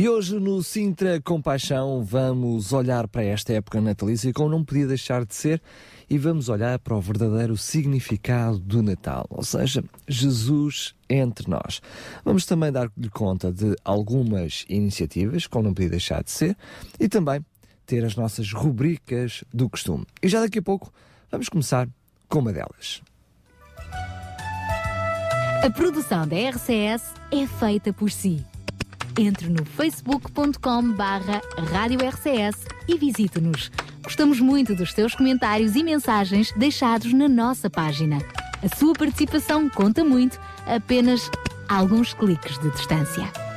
E hoje no Sintra Compaixão vamos olhar para esta época natalícia como não podia deixar de ser e vamos olhar para o verdadeiro significado do Natal, ou seja, Jesus entre nós. Vamos também dar-lhe conta de algumas iniciativas, como não podia deixar de ser, e também ter as nossas rubricas do costume. E já daqui a pouco vamos começar com uma delas. A produção da RCS é feita por si. Entre no facebook.com barra Rádio RCS e visite-nos. Gostamos muito dos seus comentários e mensagens deixados na nossa página. A sua participação conta muito, apenas alguns cliques de distância.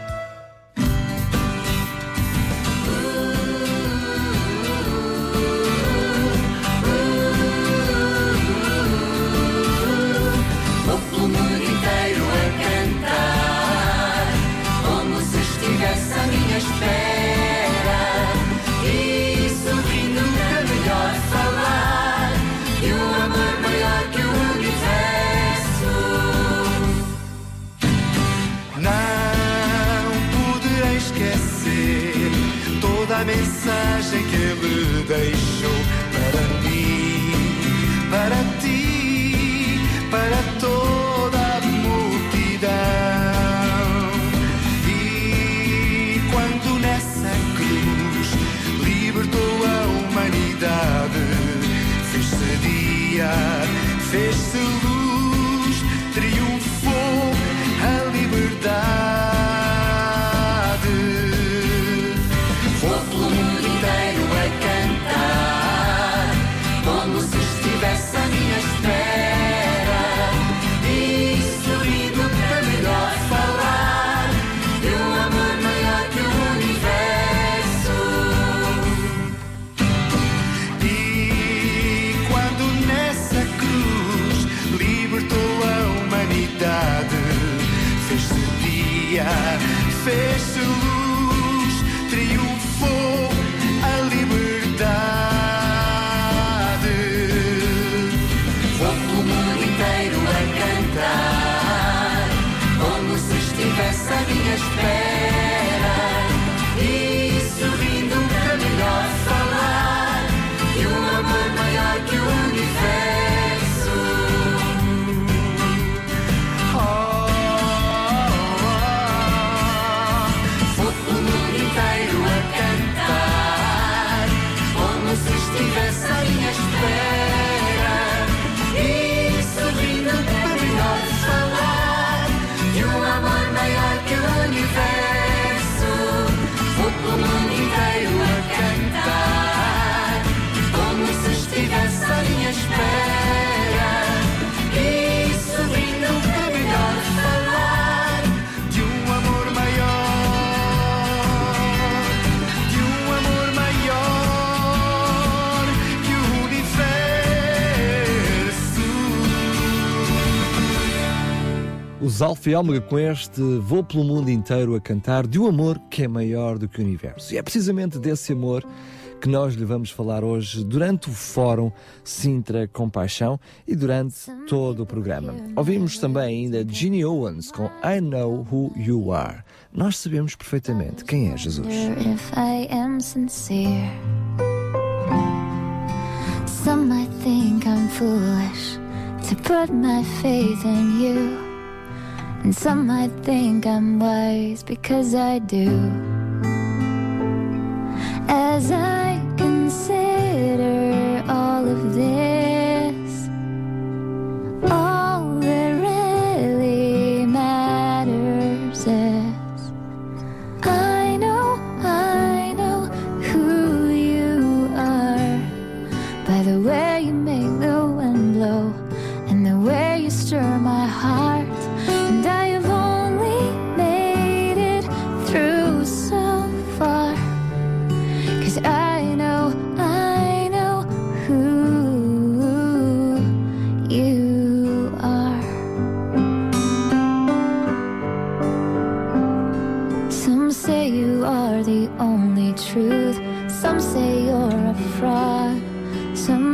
Os Alfa Ômega com este Vou pelo mundo inteiro a cantar de um amor que é maior do que o universo. E é precisamente desse amor que nós lhe vamos falar hoje durante o Fórum Sintra Compaixão e durante todo o programa. Ouvimos também ainda Ginny Owens com I Know Who You Are. Nós sabemos perfeitamente quem é Jesus. Some might think I'm foolish to put my faith in you, and some might think I'm wise because I do. As I consider all of this,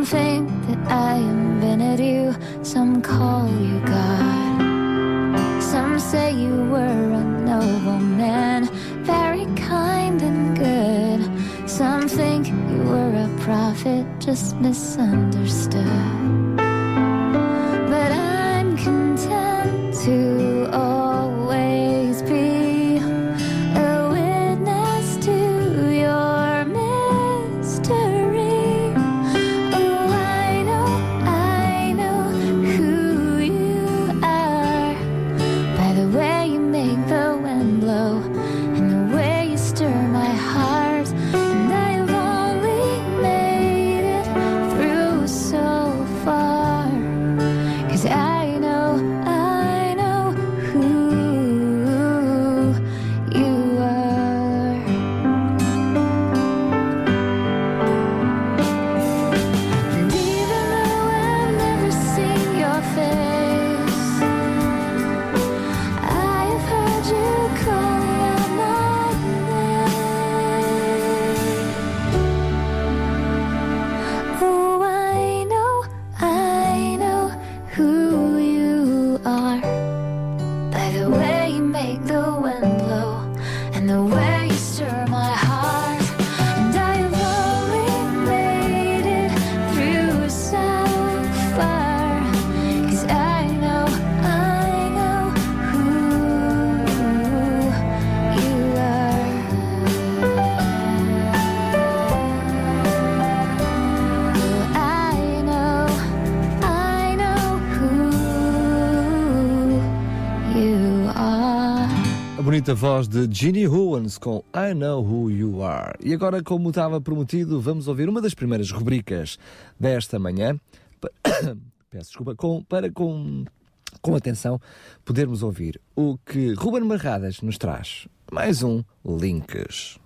think that I invented you, some call you God. Some say you were a noble man, very kind and good. Some think you were a prophet, just misunderstood. Bonita voz de Ginny Owens com I Know Who You Are. E agora, como estava prometido, vamos ouvir uma das primeiras rubricas desta manhã. Peço desculpa, com, para com, com atenção podermos ouvir o que Ruben Marradas nos traz. Mais um Links.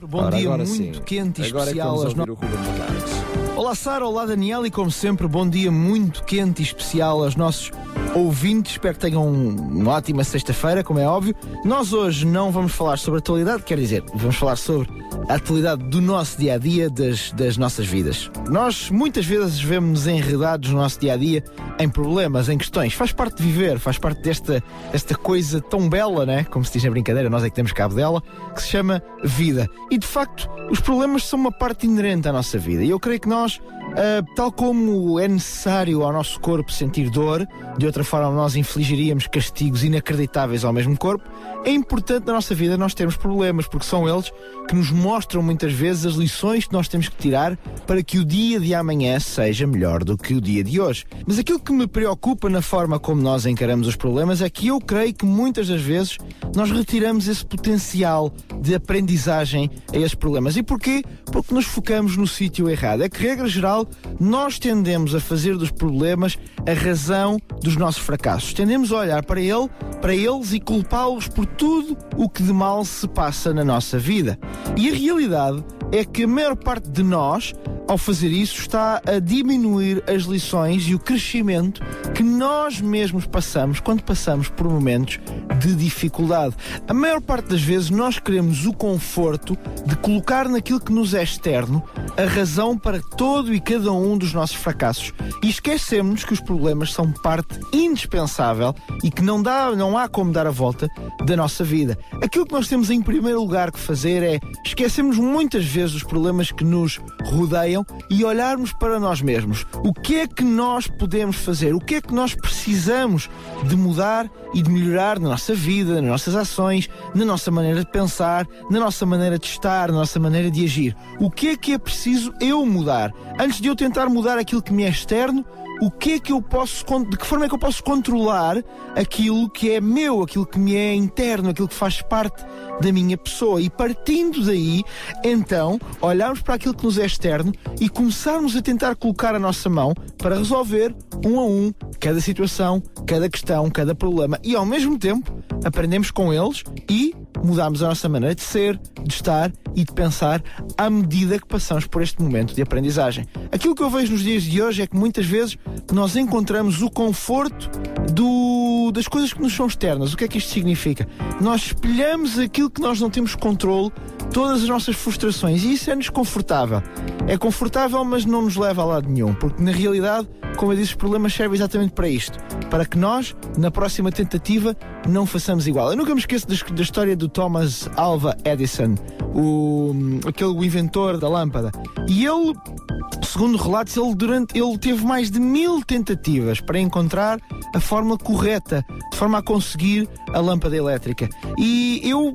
Bom Ora, dia muito sim. quente e Agora é que especial vamos aos o Ruben Marradas. Olá Sara, olá Daniel e como sempre, bom dia muito quente e especial aos nossos ouvintes. Espero que tenham um- uma ótima sexta-feira, como é óbvio. Nós hoje não vamos falar sobre atualidade, quer dizer, vamos falar sobre a atualidade do nosso dia a dia, das, das nossas vidas. Nós muitas vezes vemos-nos enredados no nosso dia a dia em problemas, em questões. Faz parte de viver, faz parte desta, desta coisa tão bela, né? Como se diz na brincadeira, nós é que temos cabo dela, que se chama vida. E de facto, os problemas são uma parte inerente à nossa vida. E eu creio que nós, Marsh ah, tal como é necessário ao nosso corpo sentir dor, de outra forma nós infligiríamos castigos inacreditáveis ao mesmo corpo, é importante na nossa vida nós termos problemas, porque são eles que nos mostram muitas vezes as lições que nós temos que tirar para que o dia de amanhã seja melhor do que o dia de hoje. Mas aquilo que me preocupa na forma como nós encaramos os problemas é que eu creio que muitas das vezes nós retiramos esse potencial de aprendizagem a esses problemas. E porquê? Porque nos focamos no sítio errado. É que, regra geral, nós tendemos a fazer dos problemas a razão dos nossos fracassos. Tendemos a olhar para ele, para eles e culpá-los por tudo o que de mal se passa na nossa vida. E a realidade é que a maior parte de nós, ao fazer isso, está a diminuir as lições e o crescimento que nós mesmos passamos quando passamos por momentos de dificuldade. A maior parte das vezes nós queremos o conforto de colocar naquilo que nos é externo a razão para todo e cada um dos nossos fracassos. E esquecemos que os problemas são parte indispensável e que não, dá, não há como dar a volta da nossa vida. Aquilo que nós temos em primeiro lugar que fazer é esquecermos muitas vezes os problemas que nos rodeiam e olharmos para nós mesmos. O que é que nós podemos fazer? O que é que nós precisamos de mudar e de melhorar na nossa vida, nas nossas ações, na nossa maneira de pensar, na nossa maneira de estar, na nossa maneira de agir? O que é que é preciso eu mudar? Antes de eu tentar mudar aquilo que me é externo, o que é que eu posso, de que forma é que eu posso controlar aquilo que é meu, aquilo que me é interno, aquilo que faz parte da minha pessoa. E partindo daí, então, olharmos para aquilo que nos é externo e começarmos a tentar colocar a nossa mão para resolver um a um cada situação, cada questão, cada problema e ao mesmo tempo aprendemos com eles e mudamos a nossa maneira de ser, de estar e de pensar à medida que passamos por este momento de aprendizagem. Aquilo que eu vejo nos dias de hoje é que muitas vezes nós encontramos o conforto do, das coisas que nos são externas. O que é que isto significa? Nós espelhamos aquilo que nós não temos controle, todas as nossas frustrações, e isso é-nos confortável. É confortável, mas não nos leva a lado nenhum, porque na realidade, como eu disse, os problemas servem exatamente para isto, para que nós, na próxima tentativa, não façamos igual. Eu nunca me esqueço da, da história do Thomas Alva Edison, o, aquele o inventor da lâmpada. E ele, segundo relatos, ele, durante, ele teve mais de mil tentativas para encontrar a forma correta, de forma a conseguir a lâmpada elétrica. E eu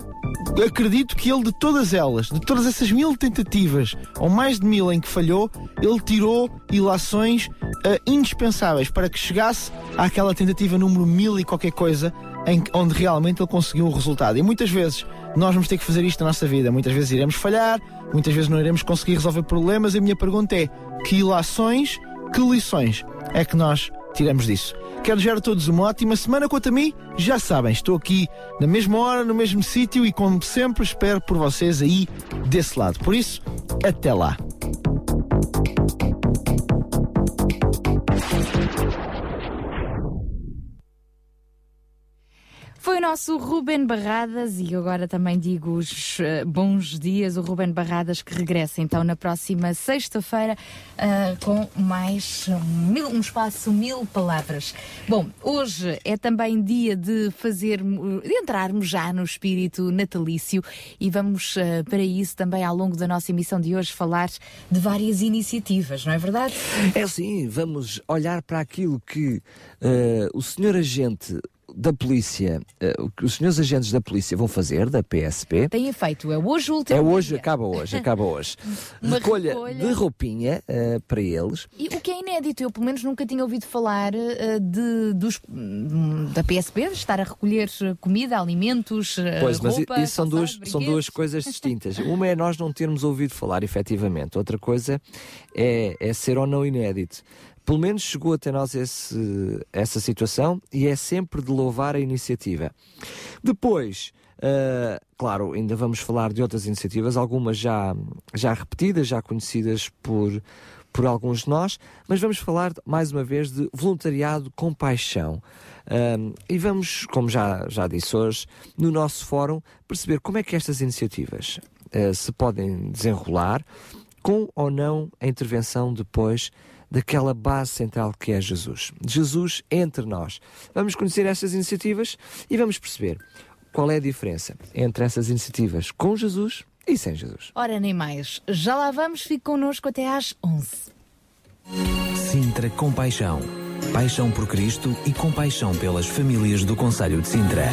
acredito que ele, de todas elas, de todas essas mil tentativas, ou mais de mil em que falhou, ele tirou ilações uh, indispensáveis para que chegasse àquela tentativa número mil e qualquer coisa, em, onde realmente ele conseguiu o resultado. E muitas vezes nós vamos ter que fazer isto na nossa vida. Muitas vezes iremos falhar, muitas vezes não iremos conseguir resolver problemas. E a minha pergunta é: que ilações, que lições é que nós tiramos disso? Quero desejar a todos uma ótima semana quanto a mim. Já sabem, estou aqui na mesma hora, no mesmo sítio e, como sempre, espero por vocês aí desse lado. Por isso, até lá. Foi o nosso Ruben Barradas e agora também digo os eh, bons dias, o Ruben Barradas que regressa então na próxima sexta-feira ah, com mais um, mil- um espaço mil palavras. Bom, hoje é também dia de fazer, de entrarmos já no espírito natalício e vamos ah, para isso também ao longo da nossa emissão de hoje falar de várias iniciativas, não é verdade? É sim, vamos olhar para aquilo que o senhor agente da polícia, eh, o que os senhores agentes da polícia vão fazer, da PSP. Tem efeito, é hoje o último É hoje, dia. acaba hoje, acaba hoje. Recolha, recolha. de roupinha eh, para eles. E o que é inédito, eu pelo menos nunca tinha ouvido falar eh, de, dos, da PSP, de estar a recolher comida, alimentos, Pois, mas roupa, isso são duas, são duas coisas distintas. Uma é nós não termos ouvido falar efetivamente, outra coisa é, é ser ou não inédito. Pelo menos chegou até nós esse, essa situação e é sempre de louvar a iniciativa. Depois, ah, claro, ainda vamos falar de outras iniciativas, algumas já, já repetidas, já conhecidas por, por alguns de nós, mas vamos falar mais uma vez de voluntariado com paixão. Um, e vamos, como já, já disse hoje, no nosso fórum, perceber como é que estas iniciativas eh, se podem desenrolar com ou não a intervenção depois daquela base central que é Jesus. Jesus entre nós. Vamos conhecer estas iniciativas e vamos perceber qual é a diferença entre essas iniciativas com Jesus e sem Jesus. Ora, nem mais. Já lá vamos, fique connosco até às 11. Sintra Compaixão. Paixão por Cristo e compaixão pelas famílias do Conselho de Sintra.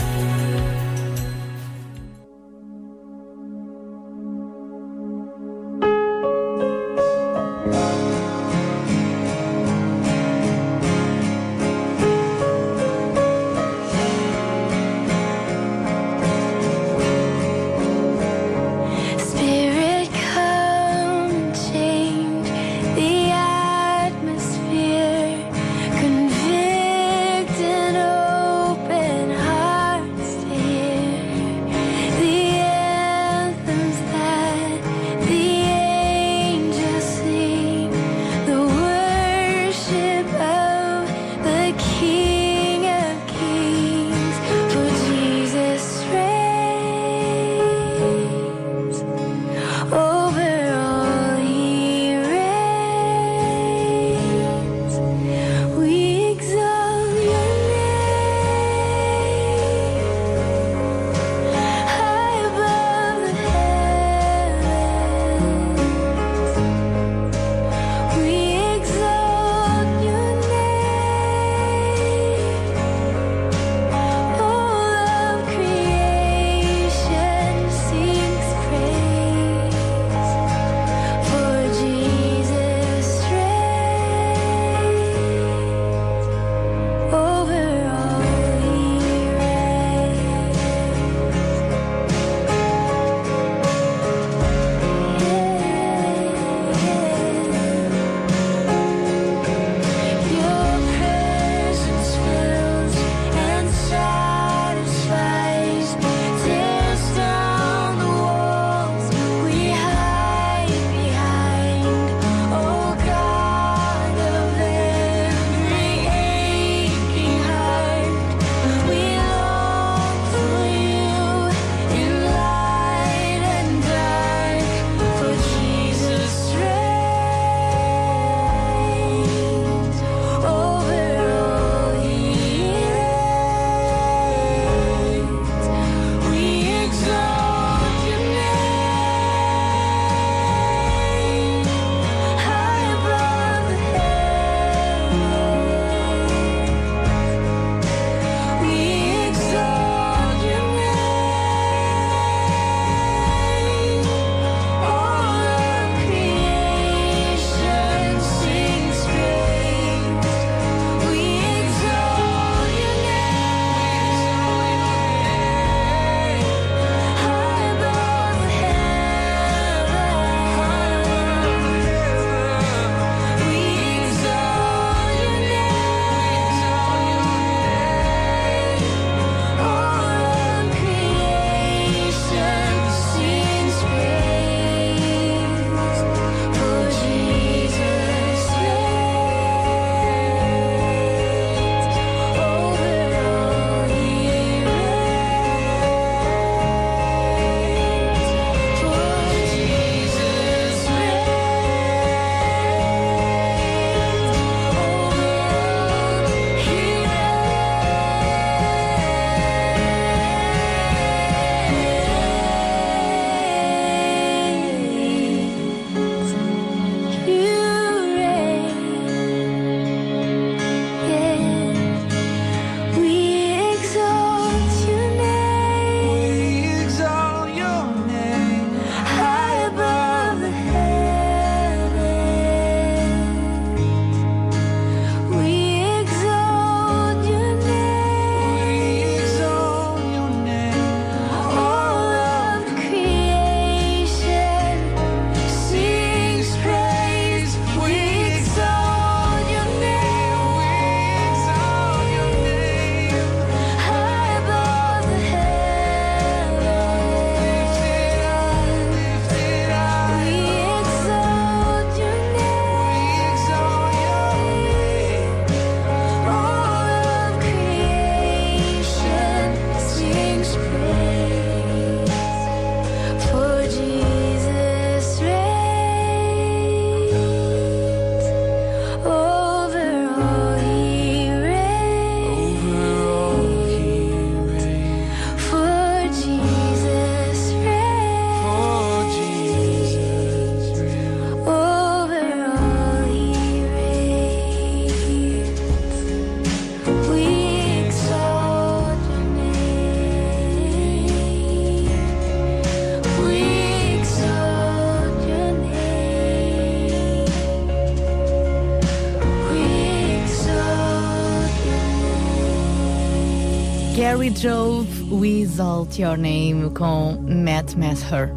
Mary Jove, We Exalt Your Name com Matt Mather.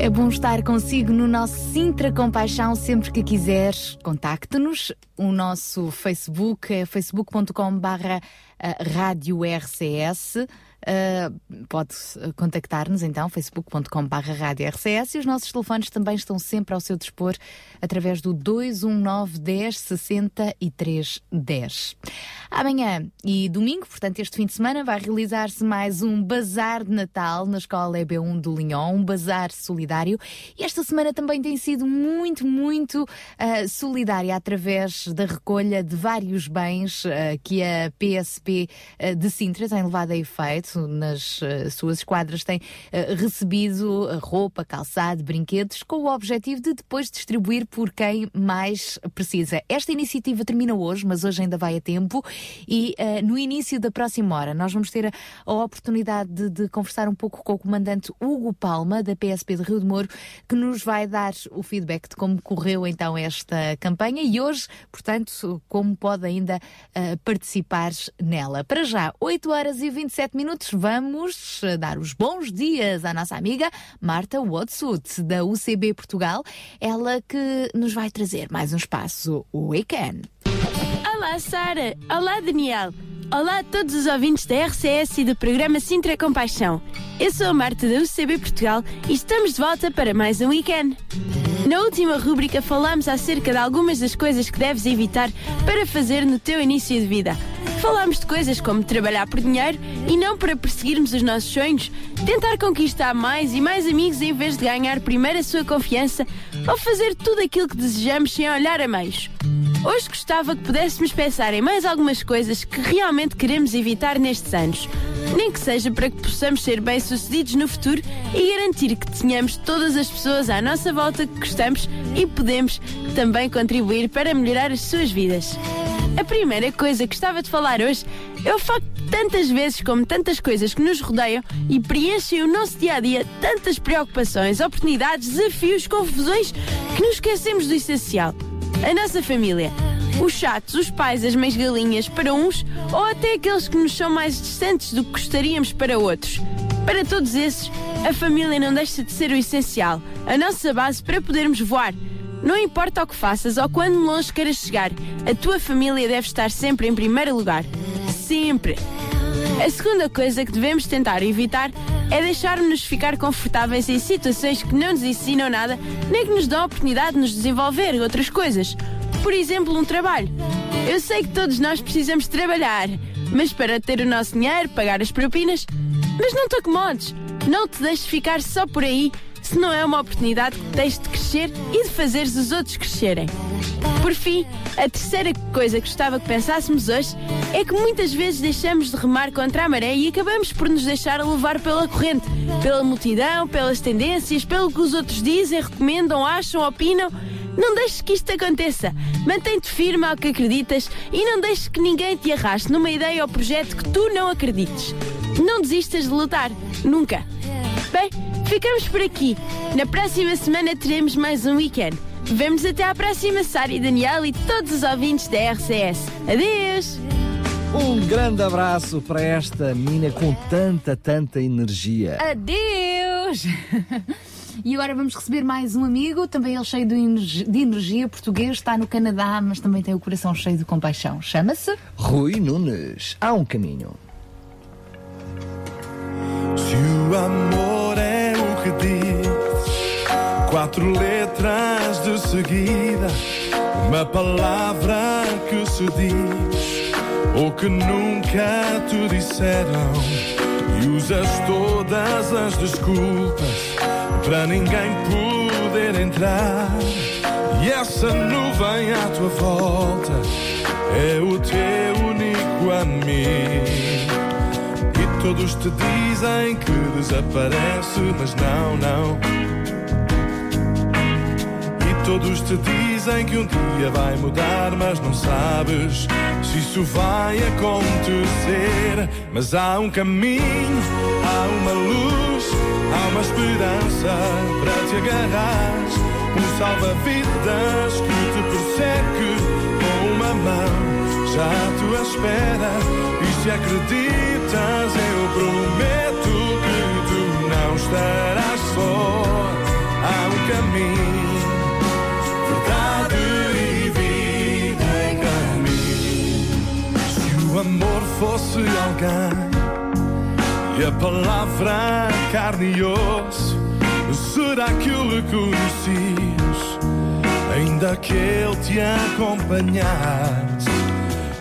É bom estar consigo no nosso Sintra Compaixão sempre que quiser. Contacte-nos. O nosso Facebook é facebook.com barra rádio RCS. Uh, pode uh, contactar-nos então, facebook.com.br rádio RCS e os nossos telefones também estão sempre ao seu dispor através do 219 10 63 10. Amanhã e domingo, portanto este fim de semana, vai realizar-se mais um bazar de Natal na Escola EB1 do Linhão, um bazar solidário e esta semana também tem sido muito, muito uh, solidária através da recolha de vários bens que a PSP de Sintra tem levado a efeito nas uh, suas esquadras têm uh, recebido roupa, calçado, brinquedos, com o objetivo de depois distribuir por quem mais precisa. Esta iniciativa termina hoje, mas hoje ainda vai a tempo e uh, no início da próxima hora nós vamos ter a, a oportunidade de, de, conversar um pouco com o comandante Hugo Palma, da PSP de Rio de Moro, que nos vai dar o feedback de como correu então esta campanha e hoje, portanto, como pode ainda participar nela. Para já, 8 horas e 27 minutos vamos dar os bons dias à nossa amiga Marta Watsut, da UCB Portugal, ela que nos vai trazer mais um espaço Weekend. Olá, Sara! Olá, Daniel! Olá a todos os ouvintes da RCS e do programa Sintra Compaixão. Eu sou a Marta da UCB Portugal e estamos de volta para mais um weekend. Na última rúbrica falámos acerca de algumas das coisas que deves evitar para fazer no teu início de vida. Falámos de coisas como trabalhar por dinheiro e não para perseguirmos os nossos sonhos, tentar conquistar mais e mais amigos em vez de ganhar primeiro a sua confiança ou fazer tudo aquilo que desejamos sem olhar a meios. Hoje gostava que pudéssemos pensar em mais algumas coisas que realmente queremos evitar nestes anos. Nem que seja para que possamos ser bem-sucedidos no futuro e garantir que tenhamos todas as pessoas à nossa volta que gostamos e podemos também contribuir para melhorar as suas vidas. A primeira coisa que gostava de falar hoje é o facto de tantas vezes, como tantas coisas que nos rodeiam e preenchem o nosso dia a dia, tantas preocupações, oportunidades, desafios, confusões, que nos esquecemos do essencial a nossa família. Os chatos, os pais, as mães galinhas para uns ou até aqueles que nos são mais distantes do que gostaríamos para outros. Para todos esses, a família não deixa de ser o essencial, a nossa base para podermos voar. Não importa o que faças ou quando longe queiras chegar, a tua família deve estar sempre em primeiro lugar. Sempre! A segunda coisa que devemos tentar evitar é deixar-nos ficar confortáveis em situações que não nos ensinam nada, nem que nos dão a oportunidade de nos desenvolver outras coisas. Por exemplo, um trabalho. Eu sei que todos nós precisamos trabalhar, mas para ter o nosso dinheiro, pagar as propinas. Mas não te acomodes. Não te deixes ficar só por aí, se não é uma oportunidade que tens de crescer e de fazeres os outros crescerem. Por fim, a terceira coisa que gostava que pensássemos hoje é que muitas vezes deixamos de remar contra a maré e acabamos por nos deixar levar pela corrente, pela multidão, pelas tendências, pelo que os outros dizem, recomendam, acham, opinam. Não deixes que isto aconteça. Mantém-te firme ao que acreditas e não deixes que ninguém te arraste numa ideia ou projeto que tu não acredites. Não desistas de lutar. Nunca. Bem, ficamos por aqui. Na próxima semana teremos mais um weekend. Vemos até à próxima, Sara e Daniel e todos os ouvintes da RCS. Adeus! Um grande abraço para esta mina com tanta, tanta energia. Adeus! E agora vamos receber mais um amigo, também ele cheio de energia, de energia, português, está no Canadá, mas também tem o coração cheio de compaixão. Chama-se Rui Nunes. Há um caminho. Se o amor quatro letras de seguida, uma palavra que se diz, ou que nunca te disseram, e usas todas as desculpas para ninguém poder entrar. E essa nuvem à tua volta é o teu único amigo. E todos te dizem que desaparece, mas não, não. Todos te dizem que um dia vai mudar, mas não sabes se isso vai acontecer. Mas há um caminho, há uma luz, há uma esperança para te agarrar. Um salva-vidas que te persegue com uma mão já à tua espera. E se acreditas, eu prometo que tu não estarás só. Há um caminho, amor fosse alguém e a palavra carne e osso, será que o reconhecias? Ainda que ele te acompanhasse.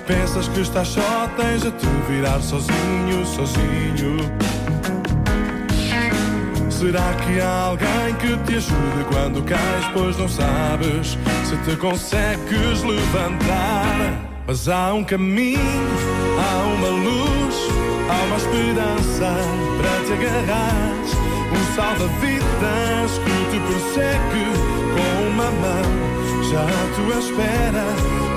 Pensas que estás só, tens a te virar sozinho, sozinho. Será que há alguém que te ajude quando cais, pois não sabes se te consegues levantar? Mas há um caminho, há uma luz, há uma esperança para te agarrar. Um salva-vidas que te persegue com uma mão já à tua espera.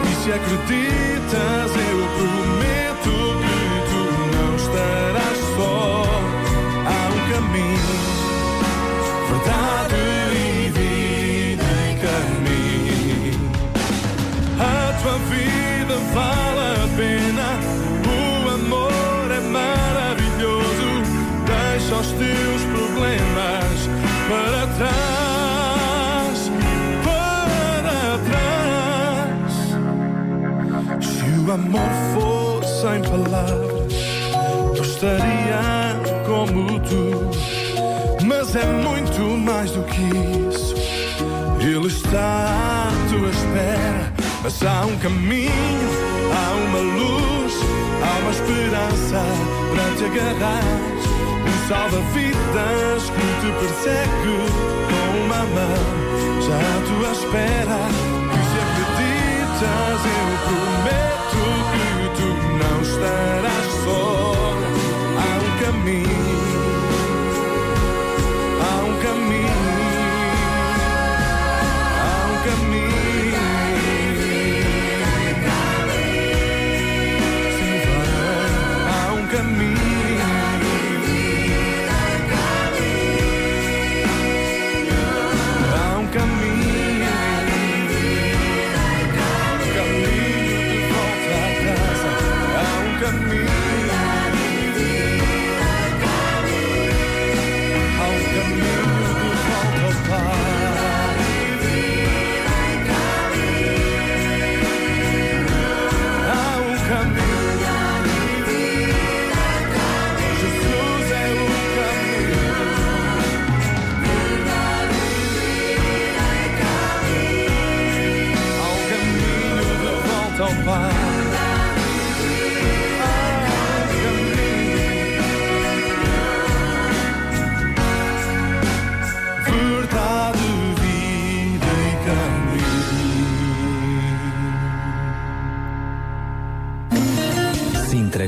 E se acreditas, eu prometo que tu não estarás só. Há um caminho, verdade os teus problemas para trás. Para trás. Se o amor fosse sem palavras, eu estaria como tu. Mas é muito mais do que isso. Ele está à tua espera, mas há um caminho, há uma luz, há uma esperança para te agarrar. Salva-vidas que te persegue com uma mão, já à tua espera. E se acreditas, eu prometo que tu não estarás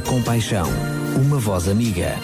Compaixão, uma voz amiga.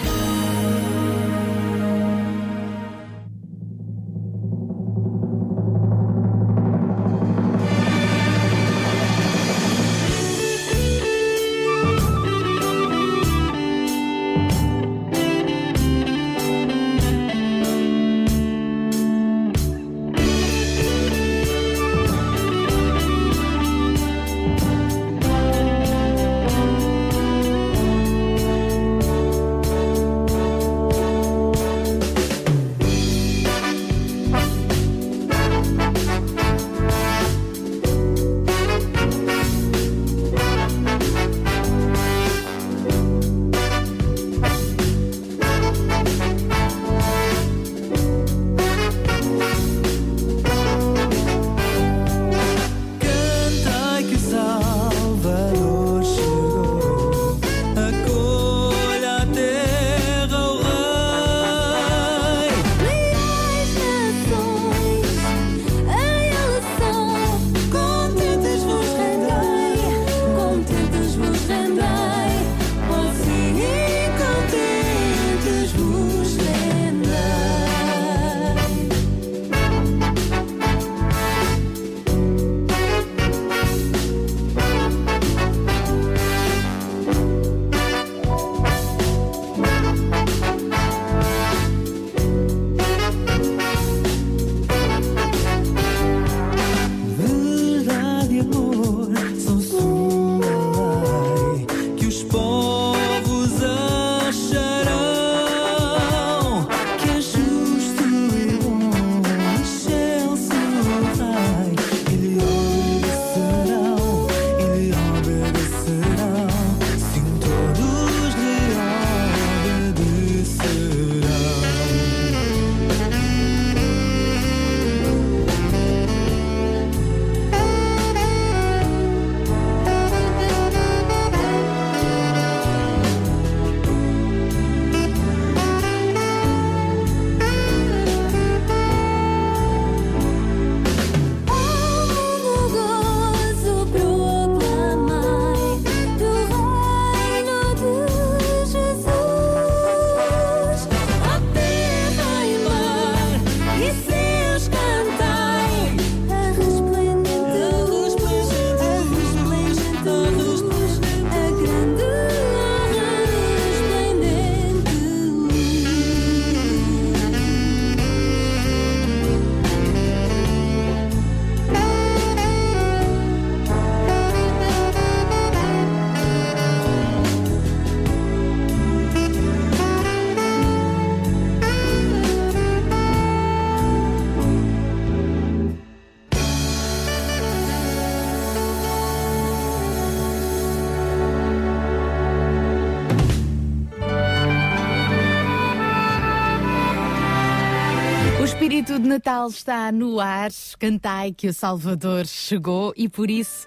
Natal está no ar. Cantai que o Salvador chegou e por isso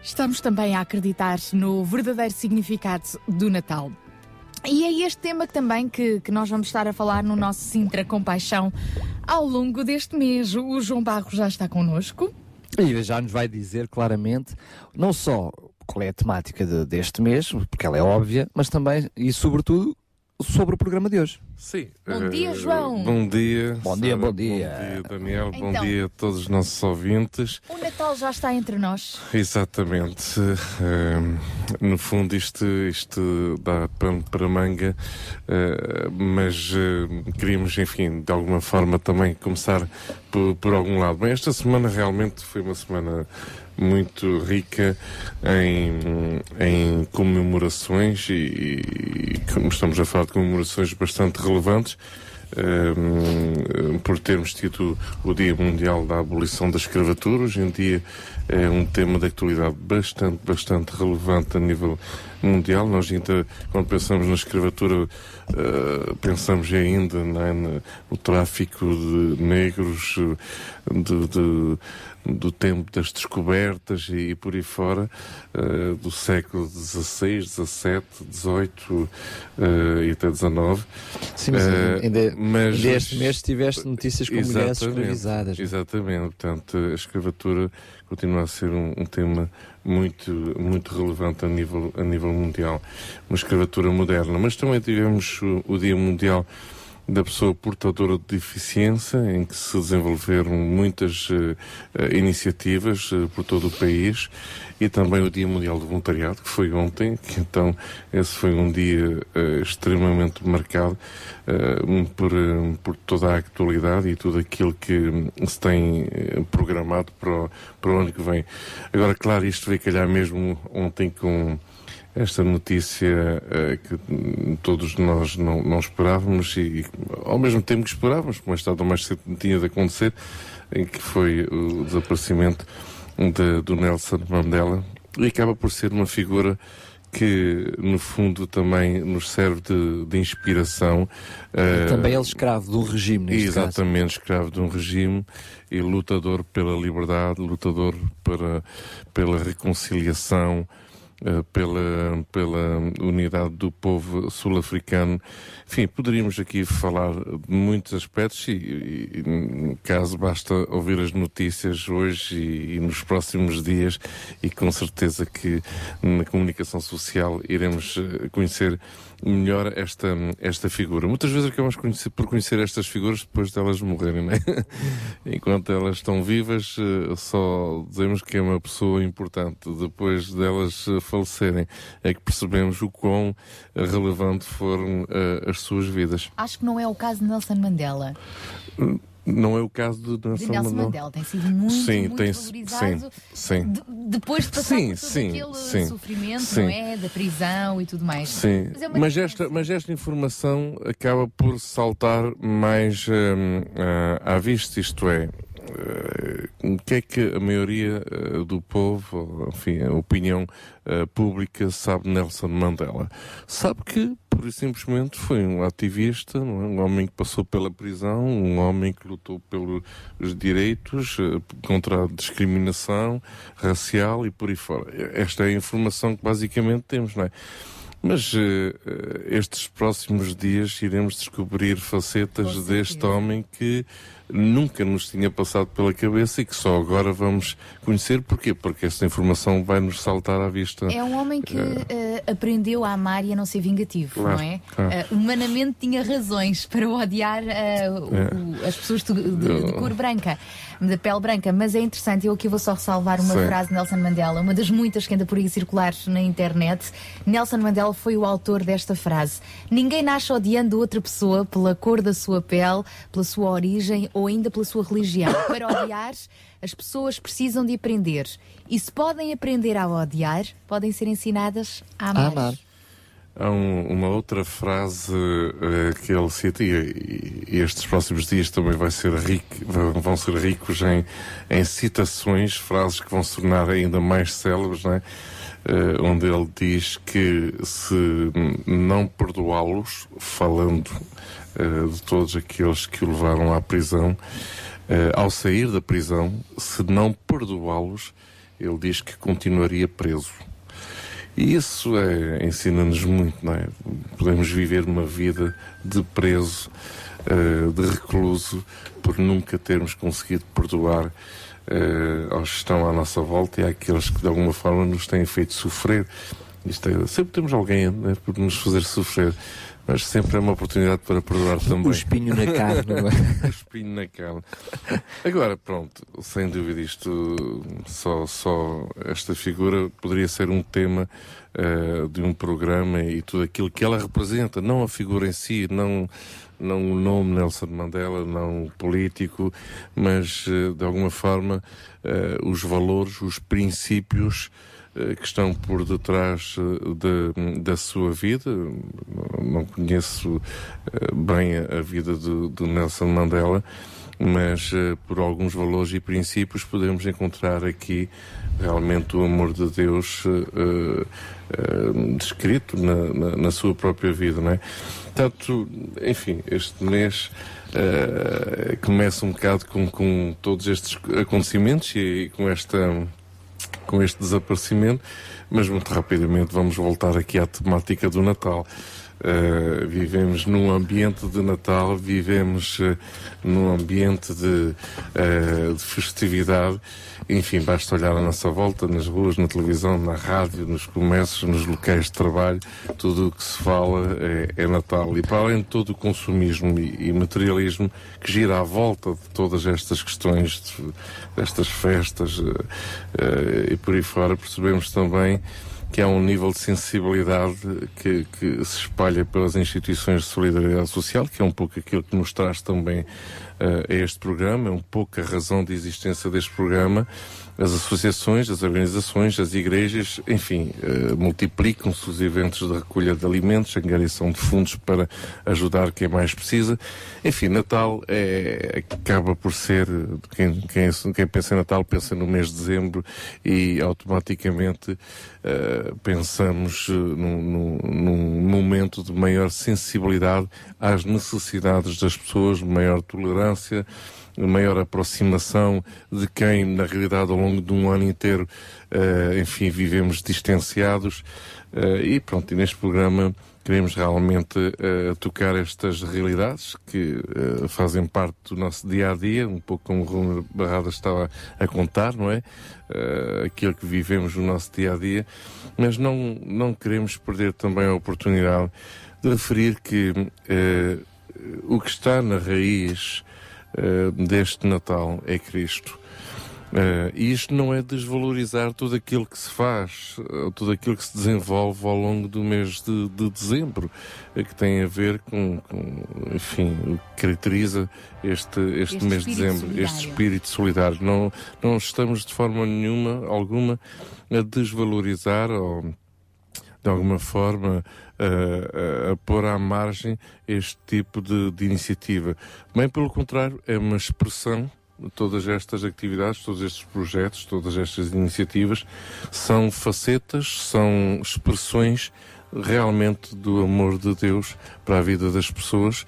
estamos também a acreditar no verdadeiro significado do Natal. E é este tema que também que, que nós vamos estar a falar no nosso Sintra Compaixão ao longo deste mês. O João Barros já está connosco. E já nos vai dizer claramente, não só qual é a temática de- deste mês, porque ela é óbvia, mas também e sobretudo sobre o programa de hoje. Sim. Bom eh, dia, João. Bom dia. Bom dia, Sara, bom dia. Bom dia, Daniel. Bom Então. dia a todos os nossos ouvintes. O Natal já está entre nós. Exatamente. Eh, no fundo, isto, isto dá pano para manga, eh, mas eh, queríamos, enfim, de alguma forma também começar por, por algum lado. Bem, esta semana realmente foi uma semana muito rica em, em comemorações e, e como estamos a falar de comemorações bastante relevantes. eh, por termos tido o Dia Mundial da Abolição da Escravatura, hoje em dia é um tema de atualidade bastante, bastante relevante a nível mundial. Nós ainda, quando pensamos na escravatura, eh, pensamos ainda não é, no, tráfico de negros, de, de- do tempo das descobertas e, e por aí fora, eh, do século XVI, XVII, XVIII eh, e até XIX. Sim, mas Eh, ainda, mas- ainda este mês tiveste notícias com mulheres escravizadas. Exatamente, portanto, a escravatura continua a ser um, um tema muito, muito relevante a nível, a nível mundial. Uma escravatura moderna, mas também tivemos o, o Dia Mundial da pessoa portadora de deficiência, em que se desenvolveram muitas eh, iniciativas eh, por todo o país, e também o Dia Mundial do Voluntariado, que foi ontem, que então esse foi um dia eh, extremamente marcado por, por toda a atualidade e tudo aquilo que se tem programado para o, para o ano que vem. Agora, claro, isto veio calhar mesmo ontem com esta notícia eh, que todos nós não, não esperávamos e, e, ao mesmo tempo que esperávamos, mais tarde ou mais cedo tinha de acontecer, em que foi o desaparecimento de- do Nelson Mandela e acaba por ser uma figura que no fundo também nos serve de, de inspiração. eh, Também ele escravo de um regime, neste caso. Exatamente, escravo de um regime e lutador pela liberdade, lutador para, pela reconciliação, pela, pela unidade do povo sul-africano. Enfim, poderíamos aqui falar de muitos aspectos e, e, e, caso basta ouvir as notícias hoje e, e nos próximos dias e com certeza que na comunicação social iremos eh, conhecer melhor esta, esta figura. Muitas vezes acabamos conhecer- por conhecer estas figuras depois delas morrerem, né? Enquanto elas estão vivas, eh, só dizemos que é uma pessoa importante. Depois delas eh, falecerem, é que percebemos o quão eh, relevante foram eh, as suas vidas. Acho que não é o caso de Nelson Mandela. Não é o caso de De Nelson Nelson Mandela. Mandela tem sido muito, Sim, muito tem- valorizado. sim, sim. de- depois de passar Sim, por todo sim, aquele sim, sofrimento, sim. não é? Da prisão e tudo mais. Sim, Mas é mas esta, mas esta informação acaba por saltar mais hum, ah, à vista, isto é, eh, o que é que a maioria eh, do povo, enfim, a opinião eh, pública sabe Nelson Mandela? Sabe que, por simplesmente, foi um ativista, é? um homem que passou pela prisão, um homem que lutou pelos direitos, eh, contra a discriminação racial e por aí fora. Esta é a informação que basicamente temos, não é? Mas eh, eh, estes próximos dias iremos descobrir facetas deste homem que nunca nos tinha passado pela cabeça e que só agora vamos conhecer. Porquê? Porque esta informação vai nos saltar à vista. É um homem que eh, aprendeu a amar e a não ser vingativo, Claro, não é? claro. Eh, humanamente tinha razões para odiar É. o- as pessoas de, de- de cor branca, de pele branca, mas é interessante. Eu aqui vou só ressalvar uma Sim. frase de Nelson Mandela, uma das muitas que anda por aí circular na internet. Nelson Mandela foi o autor desta frase: Ninguém nasce odiando outra pessoa pela cor da sua pele, pela sua origem ou ainda pela sua religião. Para odiar, as pessoas precisam de aprender. E se podem aprender a odiar, podem ser ensinadas a amar. A amar. Há um- uma outra frase eh, que ele cita, e, e estes próximos dias também vai ser rico, vão, ser ricos em, em citações, frases que vão se tornar ainda mais célebres, não é? eh, onde ele diz que se não perdoá-los, falando eh, de todos aqueles que o levaram à prisão, eh, ao sair da prisão, se não perdoá-los, ele diz que continuaria preso. E isso é, ensina-nos muito, não é? Podemos viver uma vida de preso, eh, de recluso, por nunca termos conseguido perdoar eh, aos que estão à nossa volta e àqueles que de alguma forma nos têm feito sofrer. Isto é, sempre temos alguém né, por nos fazer sofrer, mas sempre é uma oportunidade para perdoar também. O espinho na carne, não é? o espinho na carne. Agora, pronto, sem dúvida, isto só, só esta figura poderia ser um tema eh, de um programa e tudo aquilo que ela representa, não a figura em si, não, não o nome Nelson Mandela, não o político, mas eh, de alguma forma eh, os valores, os princípios que estão por detrás eh, de- da sua vida. Não conheço eh, bem a, vida de, de Nelson Mandela, mas eh, por alguns valores e princípios podemos encontrar aqui realmente o amor de Deus eh, eh, descrito na, na, na sua própria vida, não é? Portanto, enfim, este mês eh, começa um bocado com, com todos estes acontecimentos e, com esta com este desaparecimento, mas muito rapidamente vamos voltar aqui à temática do Natal. Uh, vivemos num ambiente de Natal, vivemos uh, num ambiente de, uh, de festividade. Enfim, basta olhar à nossa volta, nas ruas, na televisão, na rádio, nos comércios, nos locais de trabalho, tudo o que se fala é, é Natal. E para além de todo o consumismo e, e materialismo que gira à volta de todas estas questões, de, destas festas e por aí fora, percebemos também que há um nível de sensibilidade que, que, se espalha pelas instituições de solidariedade social, que é um pouco aquilo que nos traz também uh, a este programa, é um pouco a razão de existência deste programa. As associações, as organizações, as igrejas, enfim, uh, multiplicam-se os eventos de recolha de alimentos, angariação de fundos para ajudar quem mais precisa. Enfim, Natal é, acaba por ser, quem, quem, quem pensa em Natal pensa no mês de dezembro e automaticamente uh, pensamos num, num, num momento de maior sensibilidade às necessidades das pessoas, maior tolerância, maior aproximação de quem, na realidade, ao longo de um ano inteiro, uh, enfim, vivemos distanciados. Uh, e pronto, e neste programa queremos realmente uh, tocar estas realidades que uh, fazem parte do nosso dia a dia, um pouco como o Rune Barrada estava a contar, não é? Uh, aquilo que vivemos no nosso dia a dia, mas não, não queremos perder também a oportunidade de referir que o que está na raiz deste Natal é Cristo. Uh, e isto não é desvalorizar tudo aquilo que se faz, uh, tudo aquilo que se desenvolve ao longo do mês de, de dezembro, uh, que tem a ver com, com, enfim, o que caracteriza este, este, Este mês de dezembro, este solidário. espírito solidário. Não, não estamos de forma nenhuma, alguma, a desvalorizar ou de alguma forma a, a, pôr à margem este tipo de, de iniciativa. Bem pelo contrário, é uma expressão todas estas atividades, todos estes projetos, todas estas iniciativas são facetas, são expressões realmente do amor de Deus para a vida das pessoas.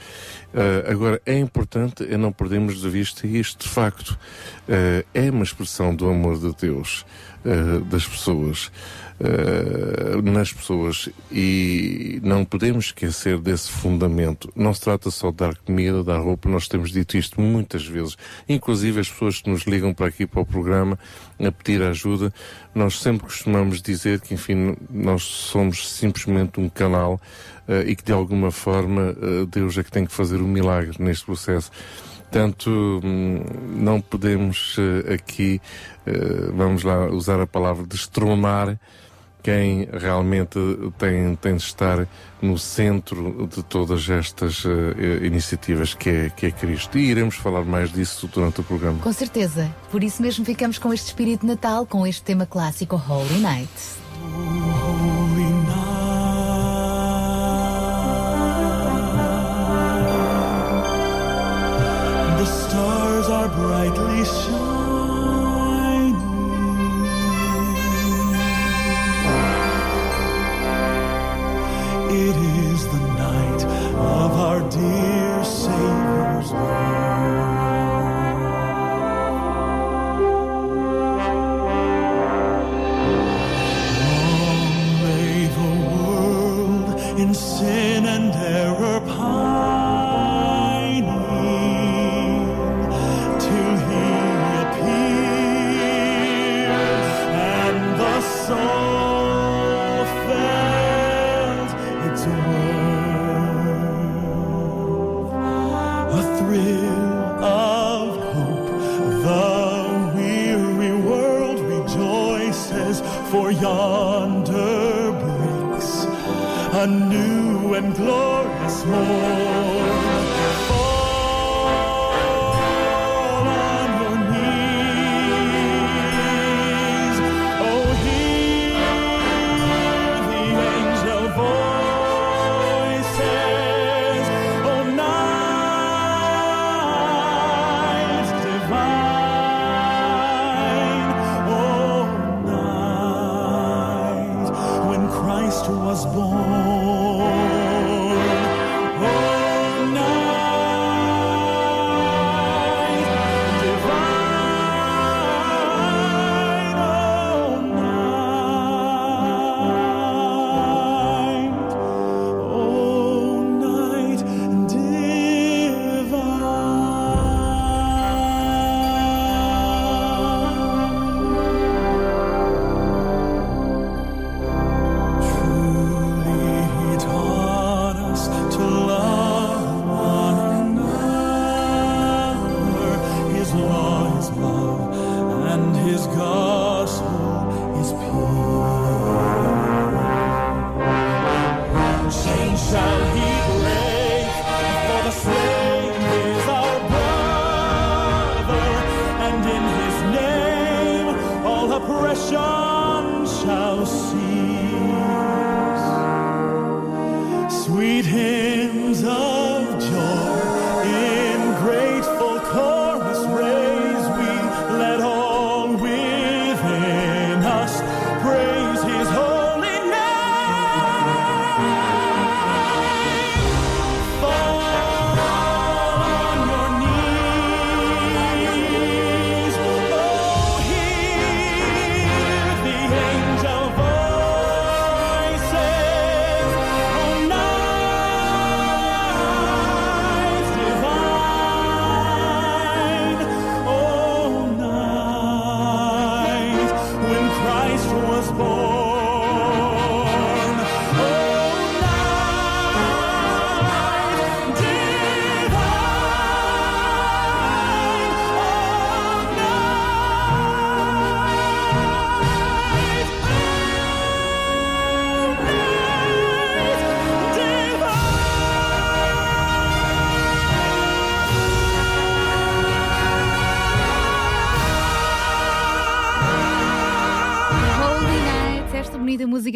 Uh, agora, é importante é não perdermos de vista isto, de facto, uh, é uma expressão do amor de Deus uh, das pessoas. Uh, nas pessoas e não podemos esquecer desse fundamento. Não se trata só de dar comida, dar roupa, nós temos dito isto muitas vezes. Inclusive as pessoas que nos ligam para aqui para o programa a pedir ajuda, nós sempre costumamos dizer que, enfim, nós somos simplesmente um canal uh, e que de alguma forma uh, Deus é que tem que fazer o milagre neste processo. Portanto, hum, não podemos aqui, vamos lá usar a palavra destronar quem realmente tem, tem de estar no centro de todas estas uh, iniciativas que é, que é Cristo. E iremos falar mais disso durante o programa. Com certeza. Por isso mesmo ficamos com este espírito de Natal, com este tema clássico Holy Night. Holy night, the stars are brightly shining. our dear Savior's birth. in sin and a new and glorious morn.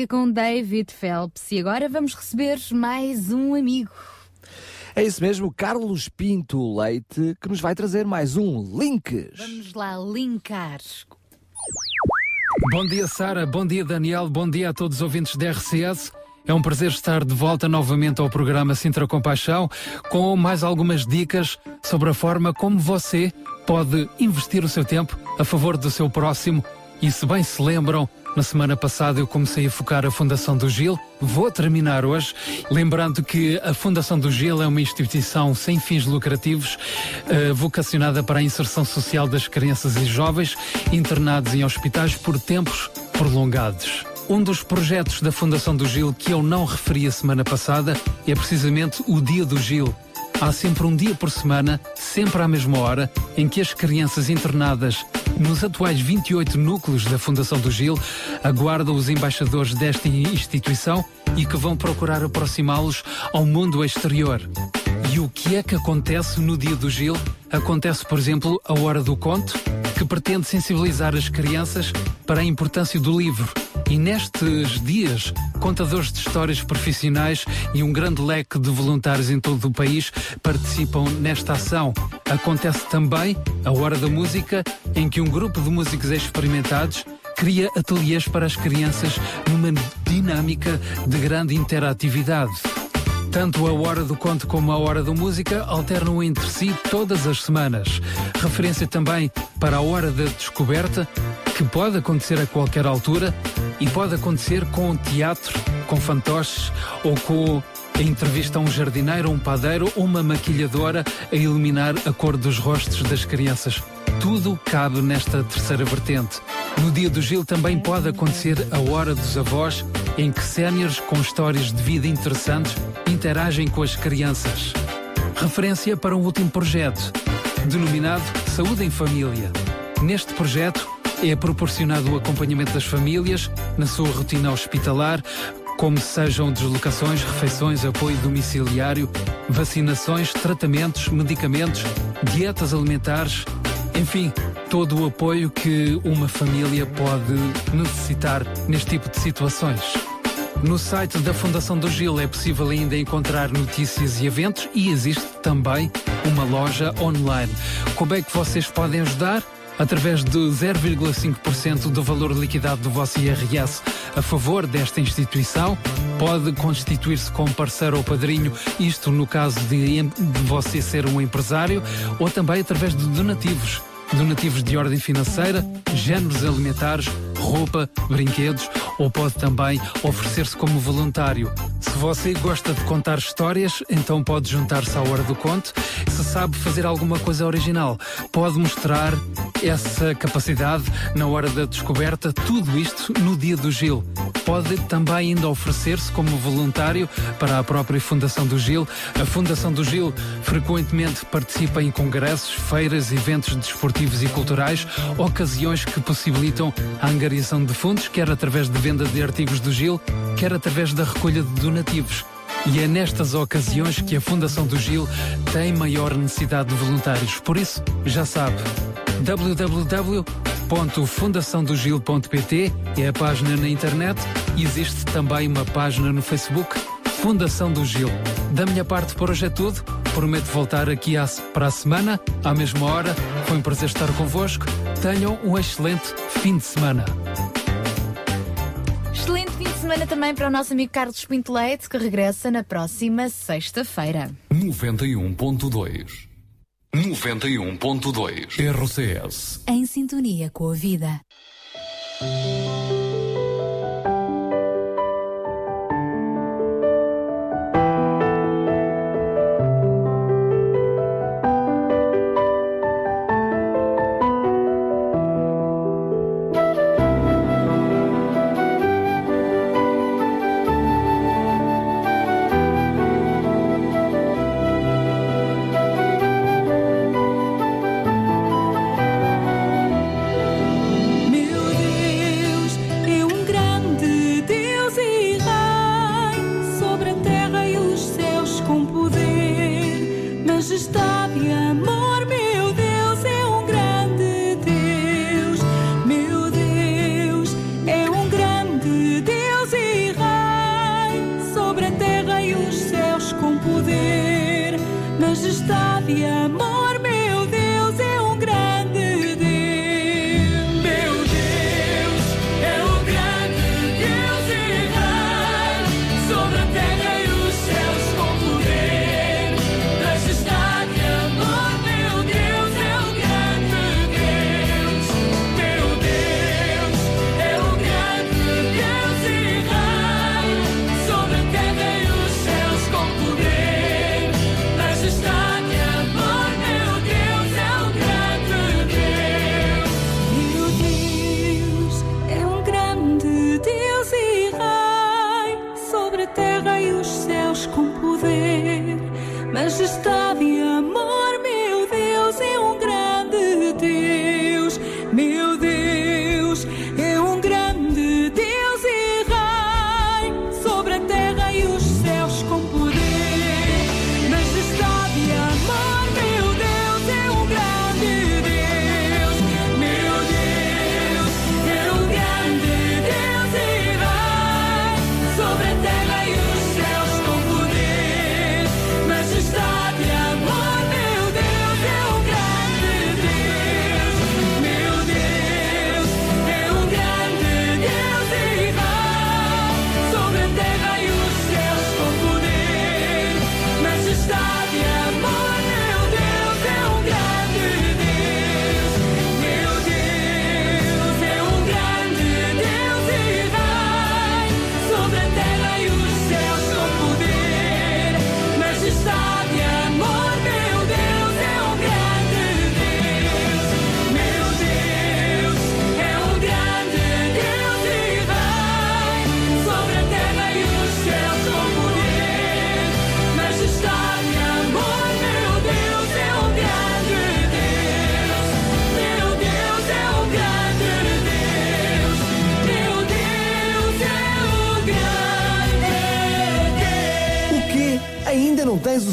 Música com David Phelps. E agora vamos receber mais um amigo. É isso mesmo, Carlos Pinto Leite, que nos vai trazer mais um Links. Vamos lá linkar. Bom dia, Sara. Bom dia, Daniel. Bom dia a todos os ouvintes da RCS. É um prazer estar de volta novamente ao programa Sintra Compaixão com mais algumas dicas sobre a forma como você pode investir o seu tempo a favor do seu próximo. E se bem se lembram, na semana passada eu comecei a focar a Fundação do Gil. Vou terminar hoje, lembrando que a Fundação do Gil é uma instituição sem fins lucrativos, eh, vocacionada para a inserção social das crianças e jovens internados em hospitais por tempos prolongados. Um dos projetos da Fundação do Gil que eu não referi a semana passada é precisamente o Dia do Gil. Há sempre um dia por semana, sempre à mesma hora, em que as crianças internadas nos atuais 28 núcleos da Fundação do Gil aguardam os embaixadores desta instituição e que vão procurar aproximá-los ao mundo exterior. E o que é que acontece no dia do Gil? Acontece, por exemplo, a Hora do Conto, que pretende sensibilizar as crianças para a importância do livro. E nestes dias, contadores de histórias profissionais e um grande leque de voluntários em todo o país participam nesta ação. Acontece também a Hora da Música, em que um grupo de músicos experimentados cria ateliês para as crianças numa dinâmica de grande interatividade. Tanto a hora do conto como a hora da música alternam entre si todas as semanas. Referência também para a hora da descoberta, que pode acontecer a qualquer altura e pode acontecer com teatro, com fantoches ou com entrevista a um jardineiro, um padeiro ou uma maquilhadora a iluminar a cor dos rostos das crianças. Tudo cabe nesta terceira vertente. No dia do Gil também pode acontecer a hora dos avós, em que séniores com histórias de vida interessantes interagem com as crianças. referência para um último projeto, denominado Saúde em Família. Neste projeto é proporcionado o acompanhamento das famílias na sua rotina hospitalar, como sejam deslocações, refeições, apoio domiciliário, vacinações, tratamentos, medicamentos, dietas alimentares, enfim, todo o apoio que uma família pode necessitar neste tipo de situações. No site da Fundação do Gil é possível ainda encontrar notícias e eventos e existe também uma loja online. Como é que vocês podem ajudar? Através de 0,5% do valor liquidado do vosso IRS a favor desta instituição, pode constituir-se como parceiro ou padrinho, isto no caso de, de você ser um empresário, ou também através de donativos donativos de ordem financeira, géneros alimentares, roupa, brinquedos ou pode também oferecer-se como voluntário. Se você gosta de contar histórias, então pode juntar-se à hora do conto. Se sabe fazer alguma coisa original, pode mostrar essa capacidade na hora da descoberta, tudo isto no dia do Gil. Pode também ainda oferecer-se como voluntário para a própria Fundação do Gil. A Fundação do Gil frequentemente participa em congressos, feiras, eventos desportivos e culturais, ocasiões que possibilitam a angariação de fundos, quer através de venda de artigos do Gil, quer através da recolha de donativos. E é nestas ocasiões que a Fundação do Gil tem maior necessidade de voluntários. Por isso, já sabe, www.fundaçãodogil.pt é a página na internet e existe também uma página no Facebook, Fundação do Gil. Da minha parte por hoje é tudo. Prometo voltar aqui à- para a semana, à mesma hora. Foi um prazer estar convosco. Tenham um excelente fim de semana. Excelente fim de semana também para o nosso amigo Carlos Pinto Leite, que regressa na próxima sexta-feira. 91.2 91.2 RCS Em sintonia com a vida. Majestade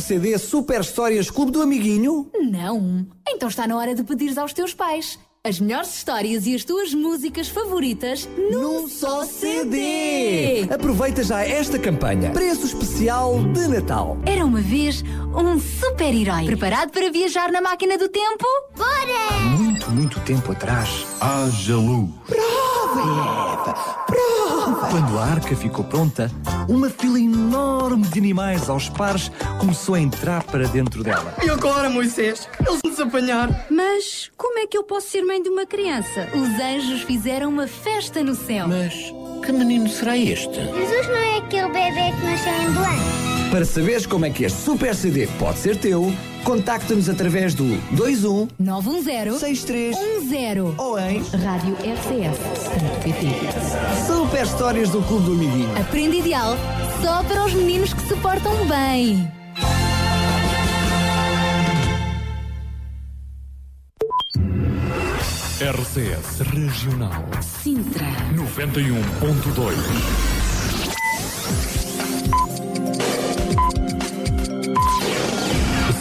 CD Super Histórias Clube do Amiguinho? Não. Então está na hora de pedires aos teus pais. As melhores histórias e as tuas músicas favoritas num só CD. Aproveita já esta campanha. Preço especial de Natal. Era uma vez um super-herói. Preparado para viajar na máquina do tempo? Bora! Muito, muito tempo atrás. Haja luz. Prova, Eva! Prova! Quando a arca ficou pronta, uma fila enorme de animais aos pares começou a entrar para dentro dela. E agora, Moisés? Eles nos apanhar. Mas como é que eu posso ser mãe de uma criança? Os anjos fizeram uma festa no céu. Mas que menino será este? Jesus não é aquele bebê que nasceu em Belém. Para saberes como é que este super CD pode ser teu, contacta-nos através do 21 910 6310 ou em Rádio RCS.pt. Super Histórias do Clube do Amiguinho. Aprende ideal só para os meninos que se portam bem. RCS Regional Sintra 91.2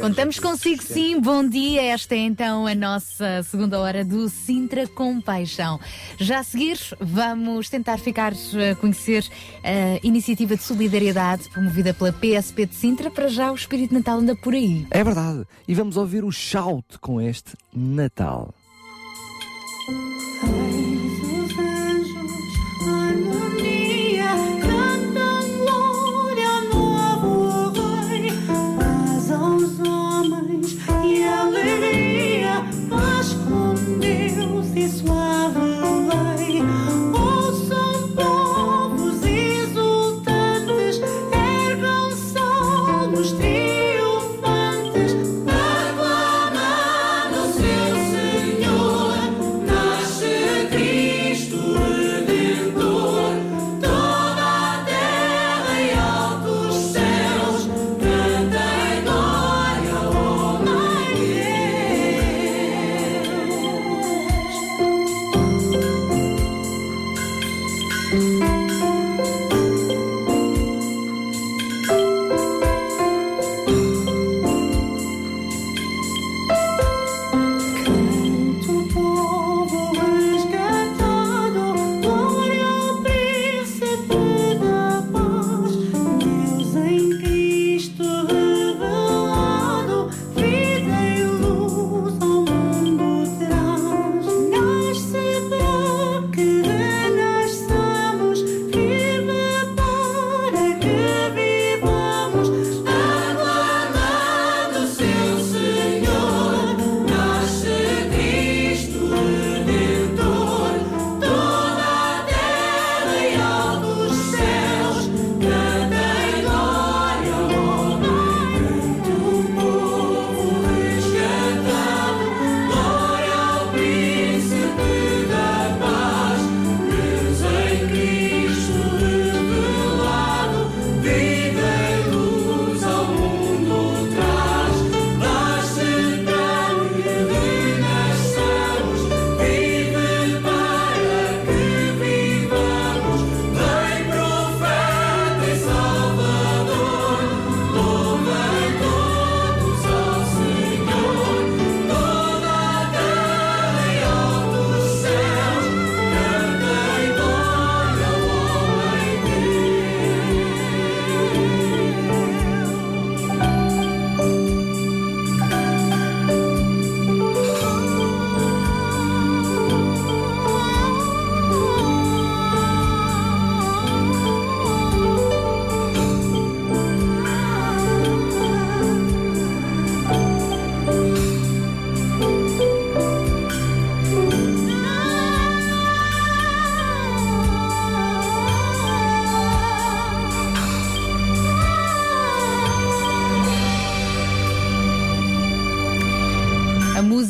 Contamos consigo, sim. Bom dia. Esta é então a nossa segunda hora do Sintra Compaixão. Já a seguir, vamos tentar ficar a conhecer a iniciativa de solidariedade promovida pela PSP de Sintra. Para já, o Espírito Natal anda por aí. É verdade. E vamos ouvir o shout com este Natal.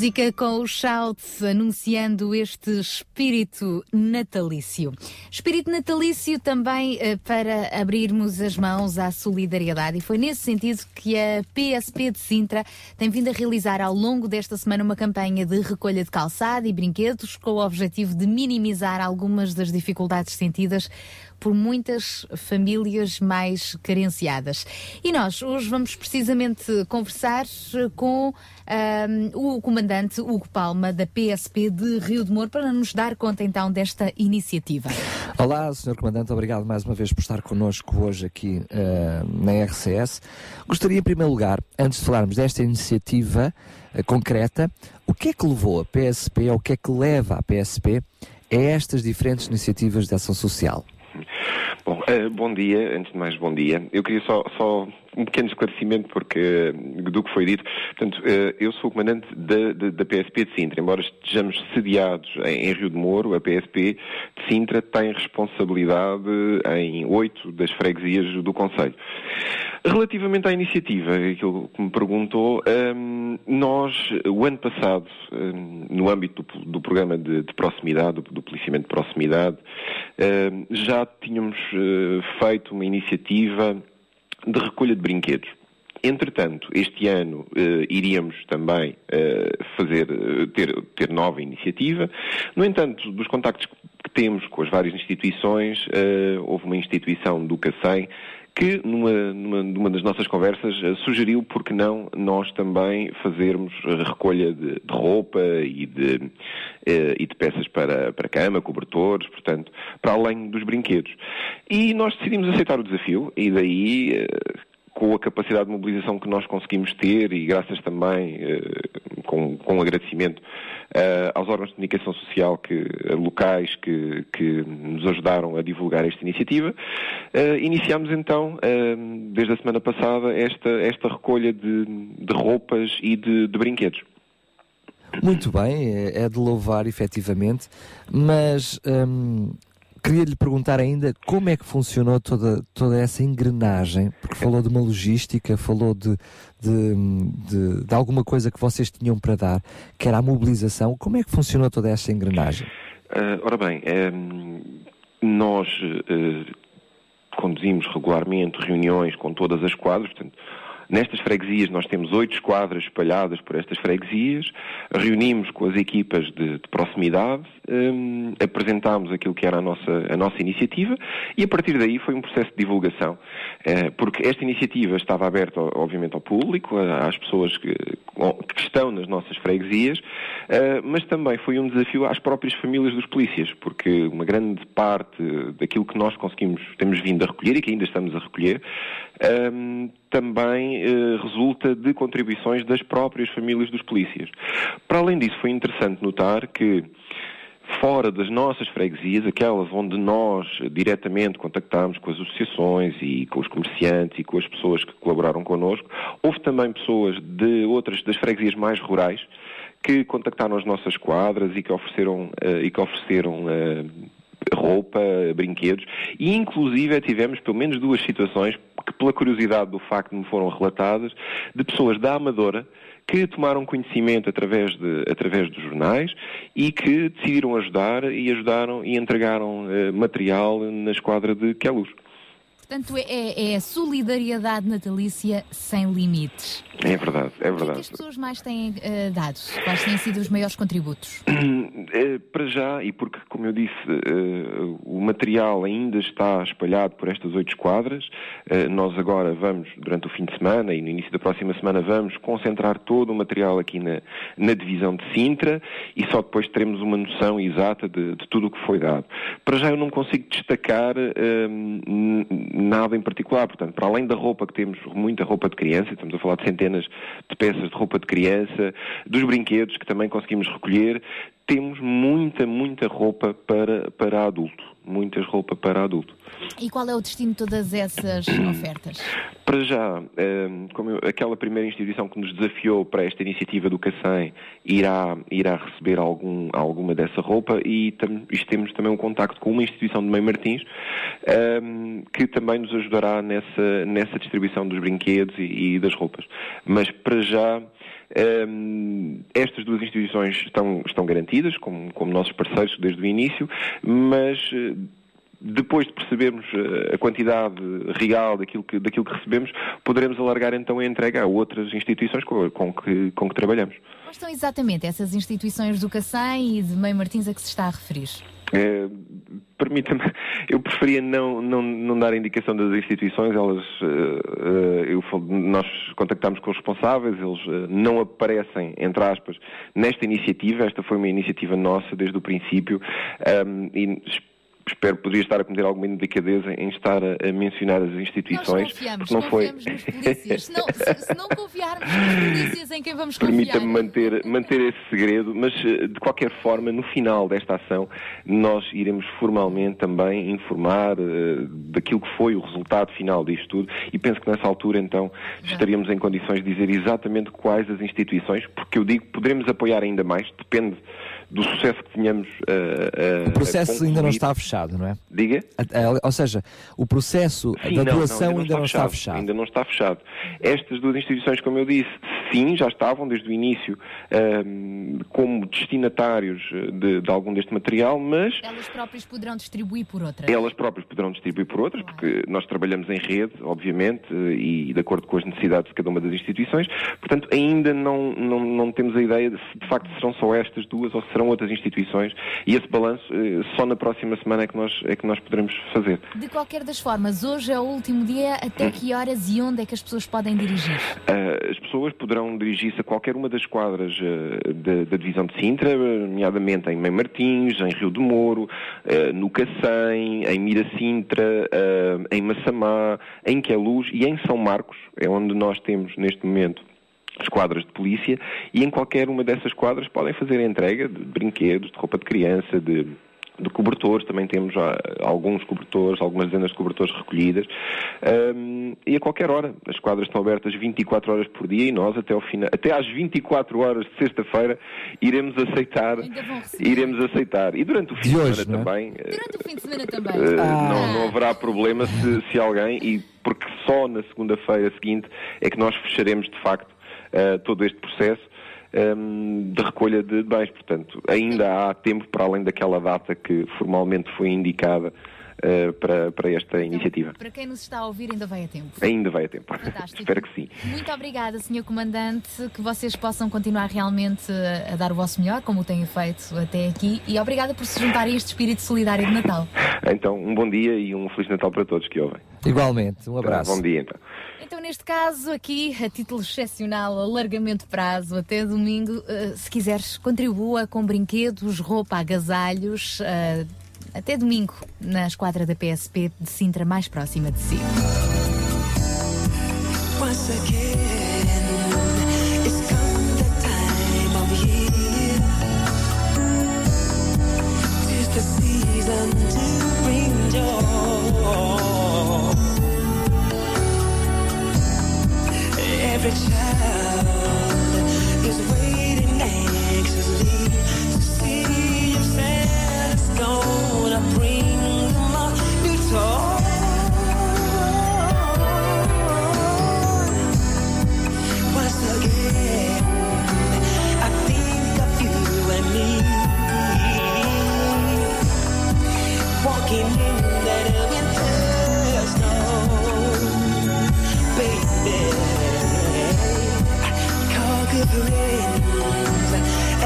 Fica com o shout anunciando este espírito natalício. Espírito natalício também eh, para abrirmos as mãos à solidariedade e foi nesse sentido que a PSP de Sintra tem vindo a realizar ao longo desta semana uma campanha de recolha de calçado e brinquedos com o objetivo de minimizar algumas das dificuldades sentidas por muitas famílias mais carenciadas. E nós hoje vamos precisamente conversar com ahm, o comandante Hugo Palma da PSP de Rio de Moro para nos dar conta então desta iniciativa. Olá, Sr. Comandante, obrigado mais uma vez por estar connosco hoje aqui eh, na RCS. Gostaria, em primeiro lugar, antes de falarmos desta iniciativa eh, concreta, o que é que levou a PSP, ou o que é que leva a PSP a estas diferentes iniciativas de ação social? Bom, eh, bom dia, antes de mais bom dia. Eu queria só, só um pequeno esclarecimento porque, eh, do que foi dito. Portanto, eh, eu sou o comandante da, da, da PSP de Sintra. Embora estejamos sediados em, Rio de Moro, a PSP de Sintra tem responsabilidade em oito das freguesias do Conselho. Relativamente à iniciativa, aquilo que me perguntou, hum, nós, o ano passado, hum, no âmbito do, programa de, de proximidade, do, do policiamento de proximidade, hum, já tínhamos eh, feito uma iniciativa de recolha de brinquedos. Entretanto, este ano eh, iríamos também eh, fazer, eh, ter, ter nova iniciativa. No entanto, dos contactos que temos com as várias instituições, houve uma instituição do CACEM que numa, numa, numa das nossas conversas eh, sugeriu por que não nós também fazermos a recolha de, de roupa e de, eh, e de peças para, para cama, cobertores, portanto, para além dos brinquedos. E nós decidimos aceitar o desafio e daí eh, com a capacidade de mobilização que nós conseguimos ter e graças também eh, com, com agradecimento eh, aos órgãos de comunicação social que, eh, locais que, que nos ajudaram a divulgar esta iniciativa, iniciamos então, desde a semana passada, esta, esta recolha de, de roupas e de, de brinquedos. Muito bem, é de louvar efetivamente, mas hum, queria lhe perguntar ainda como é que funcionou toda, toda essa engrenagem, porque falou de uma logística, falou de, de, de, de alguma coisa que vocês tinham para dar, que era a mobilização. Como é que funcionou toda essa engrenagem? Eh, ora bem, ehm, nós eh, conduzimos regularmente reuniões com todas as quadras, portanto, Nestas freguesias nós temos oito esquadras espalhadas por estas freguesias, reunimos com as equipas de, de proximidade, hum, apresentámos aquilo que era a nossa, a nossa iniciativa e a partir daí foi um processo de divulgação, porque esta iniciativa estava aberta obviamente ao público, às pessoas que, que estão nas nossas freguesias, eh, mas também foi um desafio às próprias famílias dos polícias, porque uma grande parte daquilo que nós conseguimos, temos vindo a recolher e que ainda estamos a recolher, hum, também eh, resulta de contribuições das próprias famílias dos polícias. Para além disso, foi interessante notar que fora das nossas freguesias, aquelas onde nós diretamente contactámos com as associações e com os comerciantes e com as pessoas que colaboraram connosco, houve também pessoas de outras das freguesias mais rurais que contactaram as nossas quadras e que ofereceram, eh, e que ofereceram eh, roupa, brinquedos e inclusive tivemos pelo menos duas situações que pela curiosidade do facto me foram relatadas de pessoas da Amadora que tomaram conhecimento através, de, através dos jornais e que decidiram ajudar e ajudaram e entregaram eh, material na esquadra de Queluz. Portanto, é, é a solidariedade natalícia sem limites. É verdade, é O que verdade. as pessoas mais têm eh, dado? Quais têm sido os maiores contributos? Eh, Para já, e porque, como eu disse, eh, o material ainda está espalhado por estas oito esquadras, eh, nós agora vamos, durante o fim de semana e no início da próxima semana, vamos concentrar todo o material aqui na, na divisão de Sintra e só depois teremos uma noção exata de, de tudo o que foi dado. Para já eu não consigo destacar nada em particular, portanto, para além da roupa que temos, muita roupa de criança, estamos a falar de centenas de peças de roupa de criança, dos brinquedos que também conseguimos recolher, temos muita, muita roupa para, para adulto. Muitas roupa para adulto. E qual é o destino de todas essas ofertas? Para já, ehm, como eu- aquela primeira instituição que nos desafiou para esta iniciativa do CACEM irá, irá receber algum, alguma dessa roupa e tam, isto temos também um contacto com uma instituição de Meio Martins ehm, que também nos ajudará nessa, nessa distribuição dos brinquedos e, e das roupas. Mas para já Hum, estas duas instituições estão, estão garantidas como, como nossos parceiros desde o início, mas eh, depois de percebermos eh, a quantidade real daquilo que, daquilo que recebemos, poderemos alargar então a entrega a outras instituições com, com que, com que trabalhamos. Quais são exatamente essas instituições do Cacém e de Meio Martins a que se está a referir? Eh, Permita-me, eu preferia não, não, não dar indicação das instituições, elas, eh, eu, nós contactámos com os responsáveis, eles eh, não aparecem, entre aspas, nesta iniciativa, esta foi uma iniciativa nossa desde o princípio, ahm, e es- espero poderia estar a cometer alguma indelicadeza em estar a, a mencionar as instituições, Confiamos, porque não foi... confiamos nos polícias. Se não, se, se não confiarmos nos polícias em quem vamos confiar. Permita-me manter, manter esse segredo, mas eh, de qualquer forma, no final desta ação, nós iremos formalmente também informar eh, daquilo que foi o resultado final disto tudo e penso que nessa altura, então, estaríamos em condições de dizer exatamente quais as instituições, porque eu digo, poderemos apoiar ainda mais, depende do sucesso que tenhamos eh, a O processo ainda não está fechado, não é? Diga? A- a- Ou seja, o processo Sim, da não, doação ainda não está fechado. Ainda não está fechado. Estas duas instituições, como eu disse, sim, já estavam desde o início ahm, como destinatários eh, de, de algum deste material, mas Elas próprias poderão distribuir por outras. elas próprias poderão distribuir por outras, porque nós trabalhamos em rede, obviamente, e de acordo com as necessidades de cada uma das instituições. Portanto, ainda não, não, não temos a ideia de se de facto serão só estas duas ou se serão outras instituições. E esse balanço eh, só na próxima semana é que nós, é que nós poderemos fazer. De qualquer das formas, hoje é o último dia. Até que horas e onde é que as pessoas podem dirigir? Uh, as pessoas poderão dirigir-se a qualquer uma das quadras uh, da, divisão de Sintra, nomeadamente em Mãe Martins, em Rio de Moro, no Cacém, em Miracintra, uh, em Massamá, em Queluz e em São Marcos, é onde nós temos neste momento as quadras de polícia e em qualquer uma dessas quadras podem fazer a entrega de brinquedos, de roupa de criança, de de cobertores, também temos alguns cobertores, algumas dezenas de cobertores recolhidas, Ahm, e a qualquer hora. As quadras estão abertas 24 horas por dia e nós até, ao final, até às 24 horas de sexta-feira iremos aceitar, iremos aceitar. E durante o fim de, hoje, semana não é? também, eh, Durante o fim de semana também. eh, não, não haverá problema se, se alguém, e porque só na segunda-feira seguinte é que nós fecharemos de facto eh, todo este processo ehm, de recolha de bens. Portanto, ainda há tempo para além daquela data que formalmente foi indicada eh, para, para esta iniciativa. Para quem nos está a ouvir, ainda vai a tempo. Ainda vai a tempo. Fantástico. Espero que sim. Muito obrigada, Sr. Comandante, que vocês possam continuar realmente a dar o vosso melhor, como o têm feito até aqui, e obrigada por se juntarem a este espírito solidário de Natal. Então, um bom dia e um Feliz Natal para todos que ouvem. Igualmente, um abraço. Bom dia, então. Então, neste caso, aqui, a título excepcional, alargamento de prazo até domingo, eh, se quiseres, contribua com brinquedos, roupa, agasalhos, eh, até domingo, na esquadra da PSP de Sintra, mais próxima de si. Once again, Every child is waiting anxiously to see if Santa's gonna bring them a new toy. Once again, I think of you and me walking in that winter shivering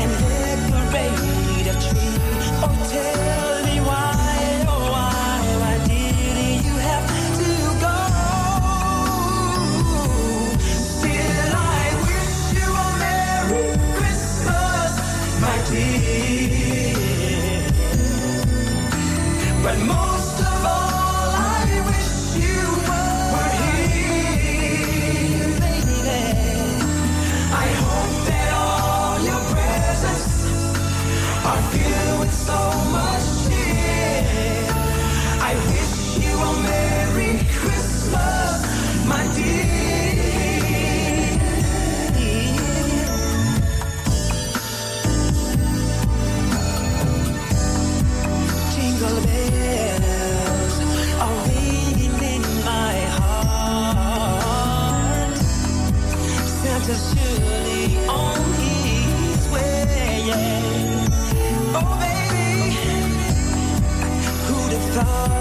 and liberate a tree or tell. yeah. Oh, baby, who'd have thought?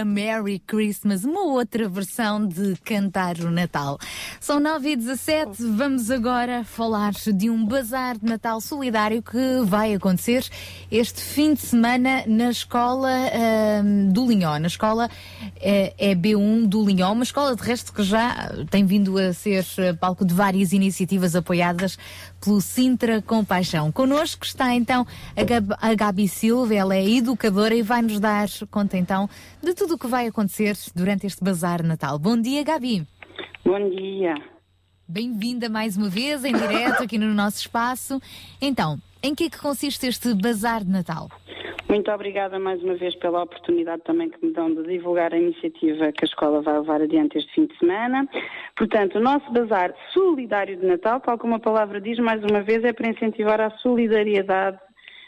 A Merry Christmas, uma outra versão de cantar o Natal. São 9 e 17 vamos agora falar de um bazar de Natal solidário que vai acontecer este fim de semana na escola ahm, do Linhó, na escola eh, EB1 do Linhó, uma escola de resto que já tem vindo a ser eh, palco de várias iniciativas apoiadas pelo Sintra Compaixão. Connosco está então a, Gab a Gabi Silva, ela é educadora e vai nos dar conta então de tudo o que vai acontecer durante este bazar Natal. Bom dia, Gabi. Bom dia. Bem-vinda mais uma vez em direto aqui no nosso espaço. Então, em que é que consiste este bazar de Natal? Muito obrigada mais uma vez pela oportunidade também que me dão de divulgar a iniciativa que a escola vai levar adiante este fim de semana. Portanto, o nosso bazar solidário de Natal, tal como a palavra diz, mais uma vez, é para incentivar a solidariedade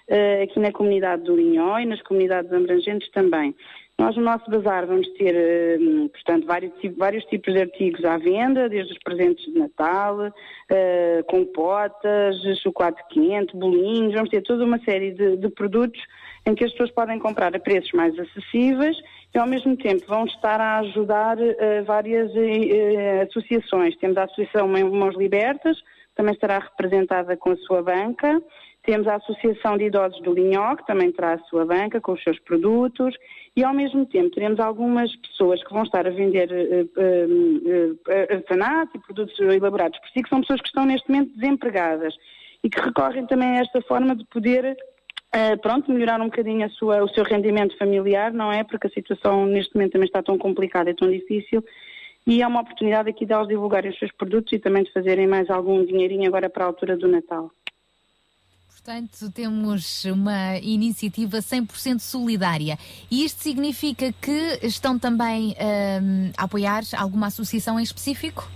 eh, aqui na comunidade do Linhó e nas comunidades abrangentes também. Nós no nosso bazar vamos ter, eh, portanto, vários, vários tipos de artigos à venda, desde os presentes de Natal, eh, compotas, chocolate quente, bolinhos, vamos ter toda uma série de, de produtos em que as pessoas podem comprar a preços mais acessíveis e ao mesmo tempo vão estar a ajudar eh, várias eh, associações. Temos a Associação Mãos Libertas, também estará representada com a sua banca. Temos a Associação de Idosos do Linhó, que também terá a sua banca com os seus produtos. E ao mesmo tempo teremos algumas pessoas que vão estar a vender artesanato e produtos elaborados por si, que são pessoas que estão neste momento desempregadas e que recorrem também a esta forma de poder Uh, pronto, melhorar um bocadinho sua- o seu rendimento familiar, não é? Porque a situação neste momento também está tão complicada e tão difícil. E é uma oportunidade aqui de eles divulgarem os seus produtos e também de fazerem mais algum dinheirinho agora para a altura do Natal. Portanto, temos uma iniciativa 100% solidária. E isto significa que estão também ahm, a apoiar alguma associação em específico?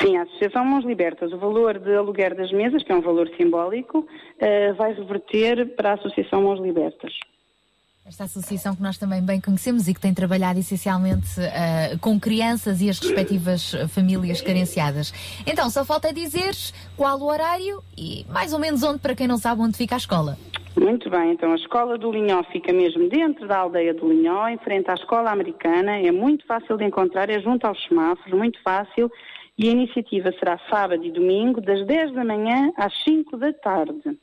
Sim, a Associação Mãos Libertas, o valor de aluguer das mesas, que é um valor simbólico, uh, vai reverter para a Associação Mãos Libertas. Esta associação que nós também bem conhecemos e que tem trabalhado essencialmente ah, com crianças e as respectivas famílias carenciadas. Então, só falta dizer qual o horário e mais ou menos onde, para quem não sabe onde fica a escola. Muito bem, então a Escola do Linhó fica mesmo dentro da aldeia do Linhó, em frente à Escola Americana, é muito fácil de encontrar, é junto aos semáforos, muito fácil, e a iniciativa será sábado e domingo, das 10 da manhã às 5 da tarde.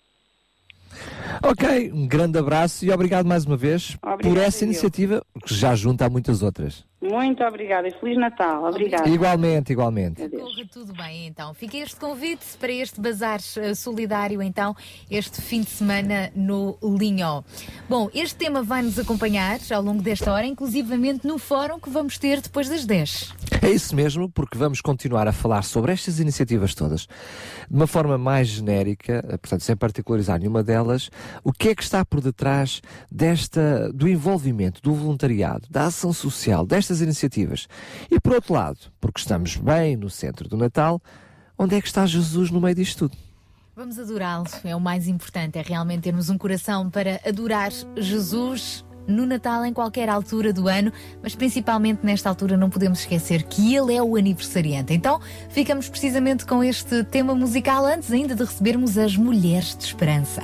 Ok, um grande abraço e obrigado mais uma vez por essa iniciativa que já junta a muitas outras. Muito obrigada e Feliz Natal. Obrigada. Igualmente, igualmente. Corra tudo bem, então. Fica este convite para este bazar eh, solidário, então, este fim de semana no Linhó. Bom, este tema vai nos acompanhar ao longo desta hora, inclusivamente no fórum que vamos ter depois das 10. É isso mesmo, porque vamos continuar a falar sobre estas iniciativas todas de uma forma mais genérica, eh, portanto, sem particularizar nenhuma delas, o que é que está por detrás desta, do envolvimento, do voluntariado, da ação social, destas iniciativas. E por outro lado, porque estamos bem no centro do Natal, onde é que está Jesus no meio disto tudo? Vamos adorá-lo, é o mais importante, é realmente termos um coração para adorar Jesus no Natal, em qualquer altura do ano, mas principalmente nesta altura não podemos esquecer que ele é o aniversariante. Então, ficamos precisamente com este tema musical antes ainda de recebermos as Mulheres de Esperança.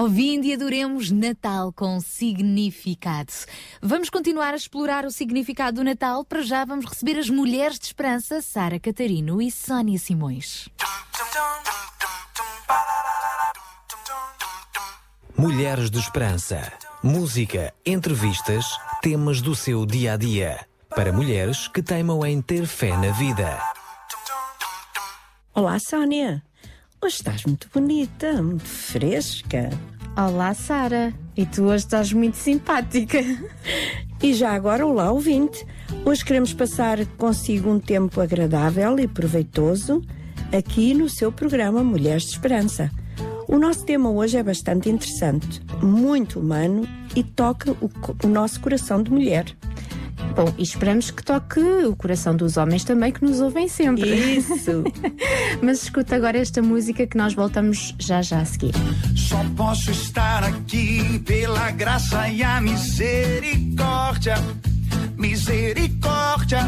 Ouvindo e adoremos Natal com significado. Vamos continuar a explorar o significado do Natal. Para já vamos receber as mulheres de esperança, Sara Catarino e Sónia Simões. Mulheres de Esperança. Música, entrevistas, temas do seu dia a dia. Para mulheres que teimam em ter fé na vida. Olá, Sónia. Hoje estás muito bonita, muito fresca. Olá, Sara. E tu hoje estás muito simpática. E já agora, olá, ouvinte. Hoje queremos passar consigo um tempo agradável e proveitoso aqui no seu programa Mulheres de Esperança. O nosso tema hoje é bastante interessante, muito humano e toca o, o nosso coração de mulher. Bom, e esperamos que toque o coração dos homens também, que nos ouvem sempre. Isso. Mas escuta agora esta música que nós voltamos já já a seguir. Só posso estar aqui pela graça e a misericórdia. Misericórdia.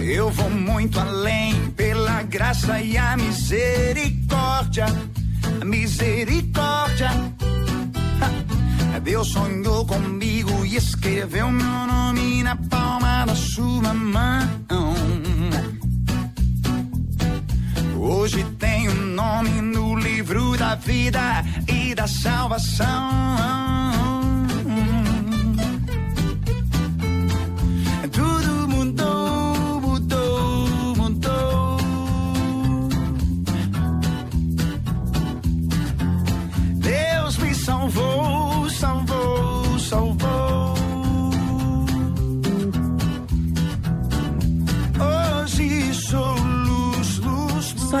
Eu vou muito além pela graça e a misericórdia. Misericórdia. Ha! Deus sonhou comigo e escreveu meu nome na palma da sua mão. Hoje tenho nome no livro da vida e da salvação.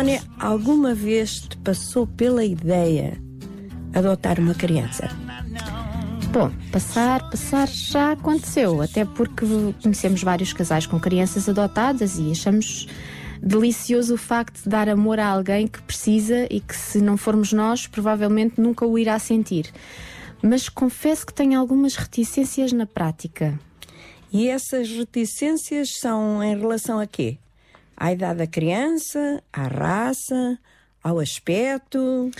Sónia, alguma vez te passou pela ideia adotar uma criança? Bom, passar, passar já aconteceu, até porque conhecemos vários casais com crianças adotadas e achamos delicioso o facto de dar amor a alguém que precisa e que, se não formos nós, provavelmente nunca o irá sentir. Mas confesso que tenho algumas reticências na prática. E essas reticências são em relação a quê? À idade da criança, à raça, ao aspecto?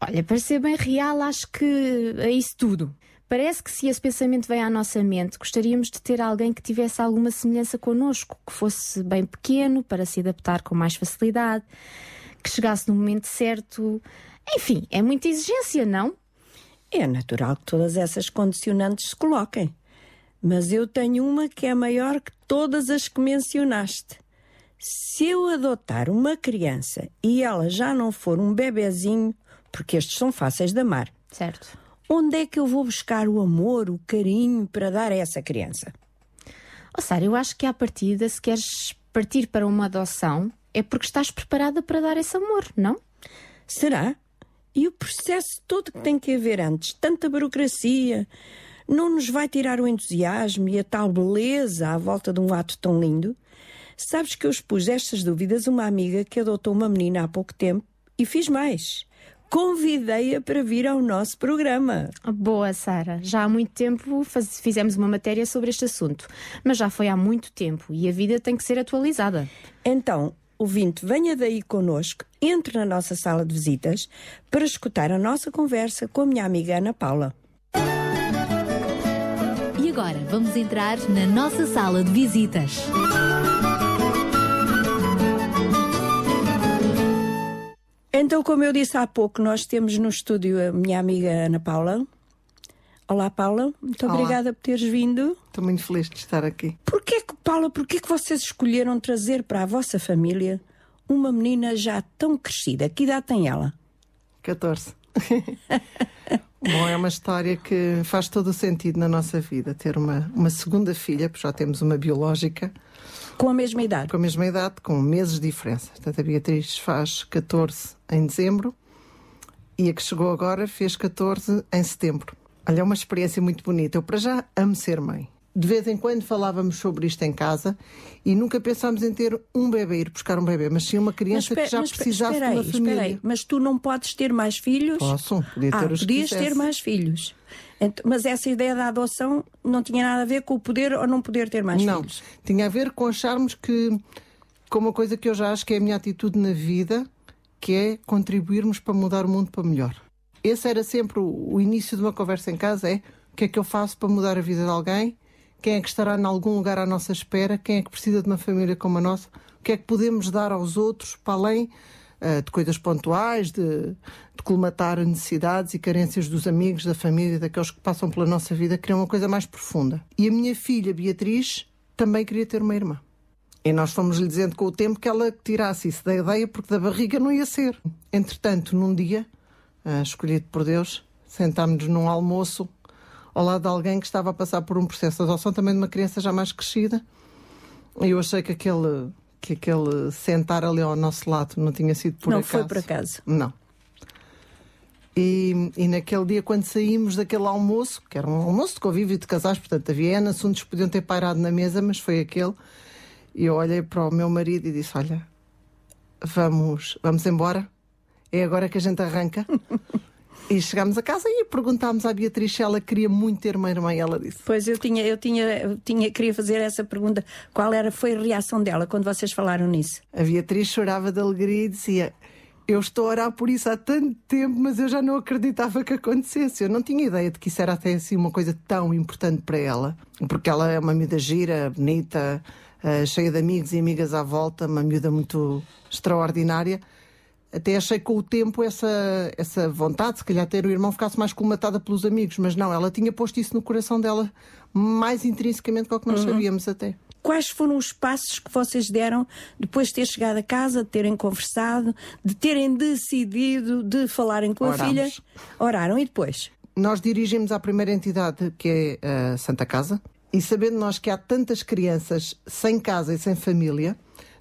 Olha, para ser bem real, acho que é isso tudo. Parece que se esse pensamento vem à nossa mente, gostaríamos de ter alguém que tivesse alguma semelhança connosco, que fosse bem pequeno para se adaptar com mais facilidade, que chegasse no momento certo. Enfim, é muita exigência, não? É natural que todas essas condicionantes se coloquem. Mas eu tenho uma que é maior que todas as que mencionaste. Se eu adotar uma criança e ela já não for um bebezinho, porque estes são fáceis de amar, Certo. onde é que eu vou buscar o amor, o carinho para dar a essa criança? Oh, Sara, eu acho que à partida, se queres partir para uma adoção, é porque estás preparada para dar esse amor, não? Será? E o processo todo que tem que haver antes, tanta burocracia, não nos vai tirar o entusiasmo e a tal beleza à volta de um ato tão lindo? Sabes que eu expus estas dúvidas a uma amiga que adotou uma menina há pouco tempo e fiz mais. Convidei-a para vir ao nosso programa. Boa, Sara. Já há muito tempo faz- fizemos uma matéria sobre este assunto, mas já foi há muito tempo e a vida tem que ser atualizada. Então, ouvinte, venha daí connosco, entre na nossa sala de visitas para escutar a nossa conversa com a minha amiga Ana Paula. E agora vamos entrar na nossa sala de visitas. Então, como eu disse há pouco, nós temos no estúdio a minha amiga Ana Paula. Olá, Paula. Muito Olá. obrigada por teres vindo. Estou muito feliz de estar aqui. Porquê que, Paula, porquê que vocês escolheram trazer para a vossa família uma menina já tão crescida? Que idade tem ela? 14. Bom, é uma história que faz todo o sentido na nossa vida. Ter uma, uma segunda filha, porque já temos uma biológica. Com a mesma idade? Com a mesma idade, com meses de diferença. Portanto, a Beatriz faz 14 em dezembro e a que chegou agora fez 14 em setembro. Olha, é uma experiência muito bonita. Eu, para já, amo ser mãe. De vez em quando falávamos sobre isto em casa e nunca pensámos em ter um bebê, ir buscar um bebê, mas sim uma criança que já mas precisasse espera de uma aí, família. aí. Mas tu não podes ter mais filhos? Posso, podia ter ah, os que podias quisesse. ter mais filhos. Mas essa ideia da adoção não tinha nada a ver com o poder ou não poder ter mais não, filhos? tinha a ver com acharmos que, com uma coisa que eu já acho que é a minha atitude na vida, que é contribuirmos para mudar o mundo para melhor. Esse era sempre o, o início de uma conversa em casa: é o que é que eu faço para mudar a vida de alguém? Quem é que estará em algum lugar à nossa espera? Quem é que precisa de uma família como a nossa? O que é que podemos dar aos outros para além de coisas pontuais, de, de colmatar necessidades e carências dos amigos, da família, daqueles que passam pela nossa vida, queria uma coisa mais profunda. E a minha filha, Beatriz, também queria ter uma irmã. E nós fomos-lhe dizendo com o tempo que ela tirasse isso da ideia, porque da barriga não ia ser. Entretanto, num dia, uh, escolhido por Deus, sentámos-nos num almoço ao lado de alguém que estava a passar por um processo de adoção, também de uma criança já mais crescida. E eu achei que aquele, que aquele sentar ali ao nosso lado não tinha sido por não acaso. foi por acaso. Não. E, e naquele dia, quando saímos daquele almoço, que era um almoço de convívio de casais, portanto havia N assuntos que podiam ter pairado na mesa, mas foi aquele. E eu olhei para o meu marido e disse: Olha, vamos, vamos embora. É agora que a gente arranca. e chegámos a casa e perguntámos à Beatriz se ela queria muito ter uma irmã e ela disse. Pois eu tinha, eu tinha, eu tinha, queria fazer essa pergunta. Qual era, foi a reação dela quando vocês falaram nisso? A Beatriz chorava de alegria e dizia: Eu estou a orar por isso há tanto tempo, mas eu já não acreditava que acontecesse. Eu não tinha ideia de que isso era até assim uma coisa tão importante para ela, porque ela é uma miúda gira, bonita, uh, cheia de amigos e amigas à volta, uma miúda muito extraordinária. Até achei com o tempo essa, essa vontade, se calhar ter o irmão ficasse mais colmatada pelos amigos, mas não, ela tinha posto isso no coração dela mais intrinsecamente do que nós Uhum. sabíamos até. Quais foram os passos que vocês deram depois de ter chegado a casa, de terem conversado, de terem decidido de falarem com a Orámos. filha? Oraram e depois? Nós dirigimos à primeira entidade, que é a Santa Casa, e sabendo nós que há tantas crianças sem casa e sem família,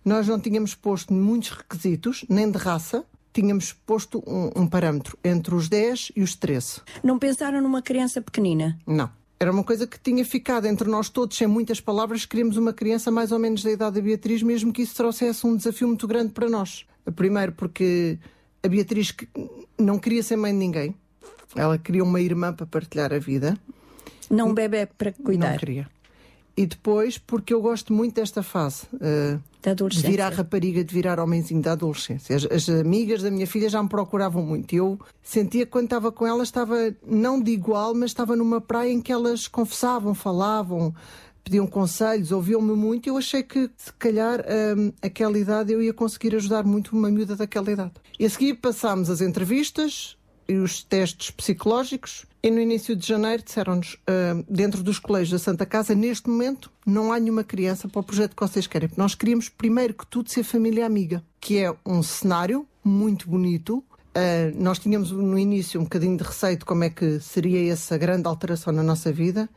nós não tínhamos posto muitos requisitos, nem de raça, tínhamos posto um, um parâmetro entre os 10 e os 13. Não pensaram numa criança pequenina? Não. Era uma coisa que tinha ficado entre nós todos, sem muitas palavras. Queríamos uma criança mais ou menos da idade da Beatriz, mesmo que isso trouxesse um desafio muito grande para nós. Primeiro, porque a Beatriz não queria ser mãe de ninguém. Ela queria uma irmã para partilhar a vida. Não um bebê para cuidar? Não queria. E depois, porque eu gosto muito desta fase. eh, Da de adolescência. virar rapariga, de virar homenzinho da adolescência. As, as amigas da minha filha já me procuravam muito. Eu sentia que quando estava com elas, estava não de igual, mas estava numa praia em que elas confessavam, falavam, pediam conselhos, ouviam-me muito. Eu achei que, se calhar, hum, aquela idade eu ia conseguir ajudar muito uma miúda daquela idade. E a seguir passámos as entrevistas e os testes psicológicos. E no início de janeiro disseram-nos, ah, dentro dos colégios da Santa Casa, neste momento não há nenhuma criança para o projeto que vocês querem. Nós queríamos, primeiro que tudo, ser família amiga, que é um cenário muito bonito. Ah, nós tínhamos no início um bocadinho de receio de como é que seria essa grande alteração na nossa vida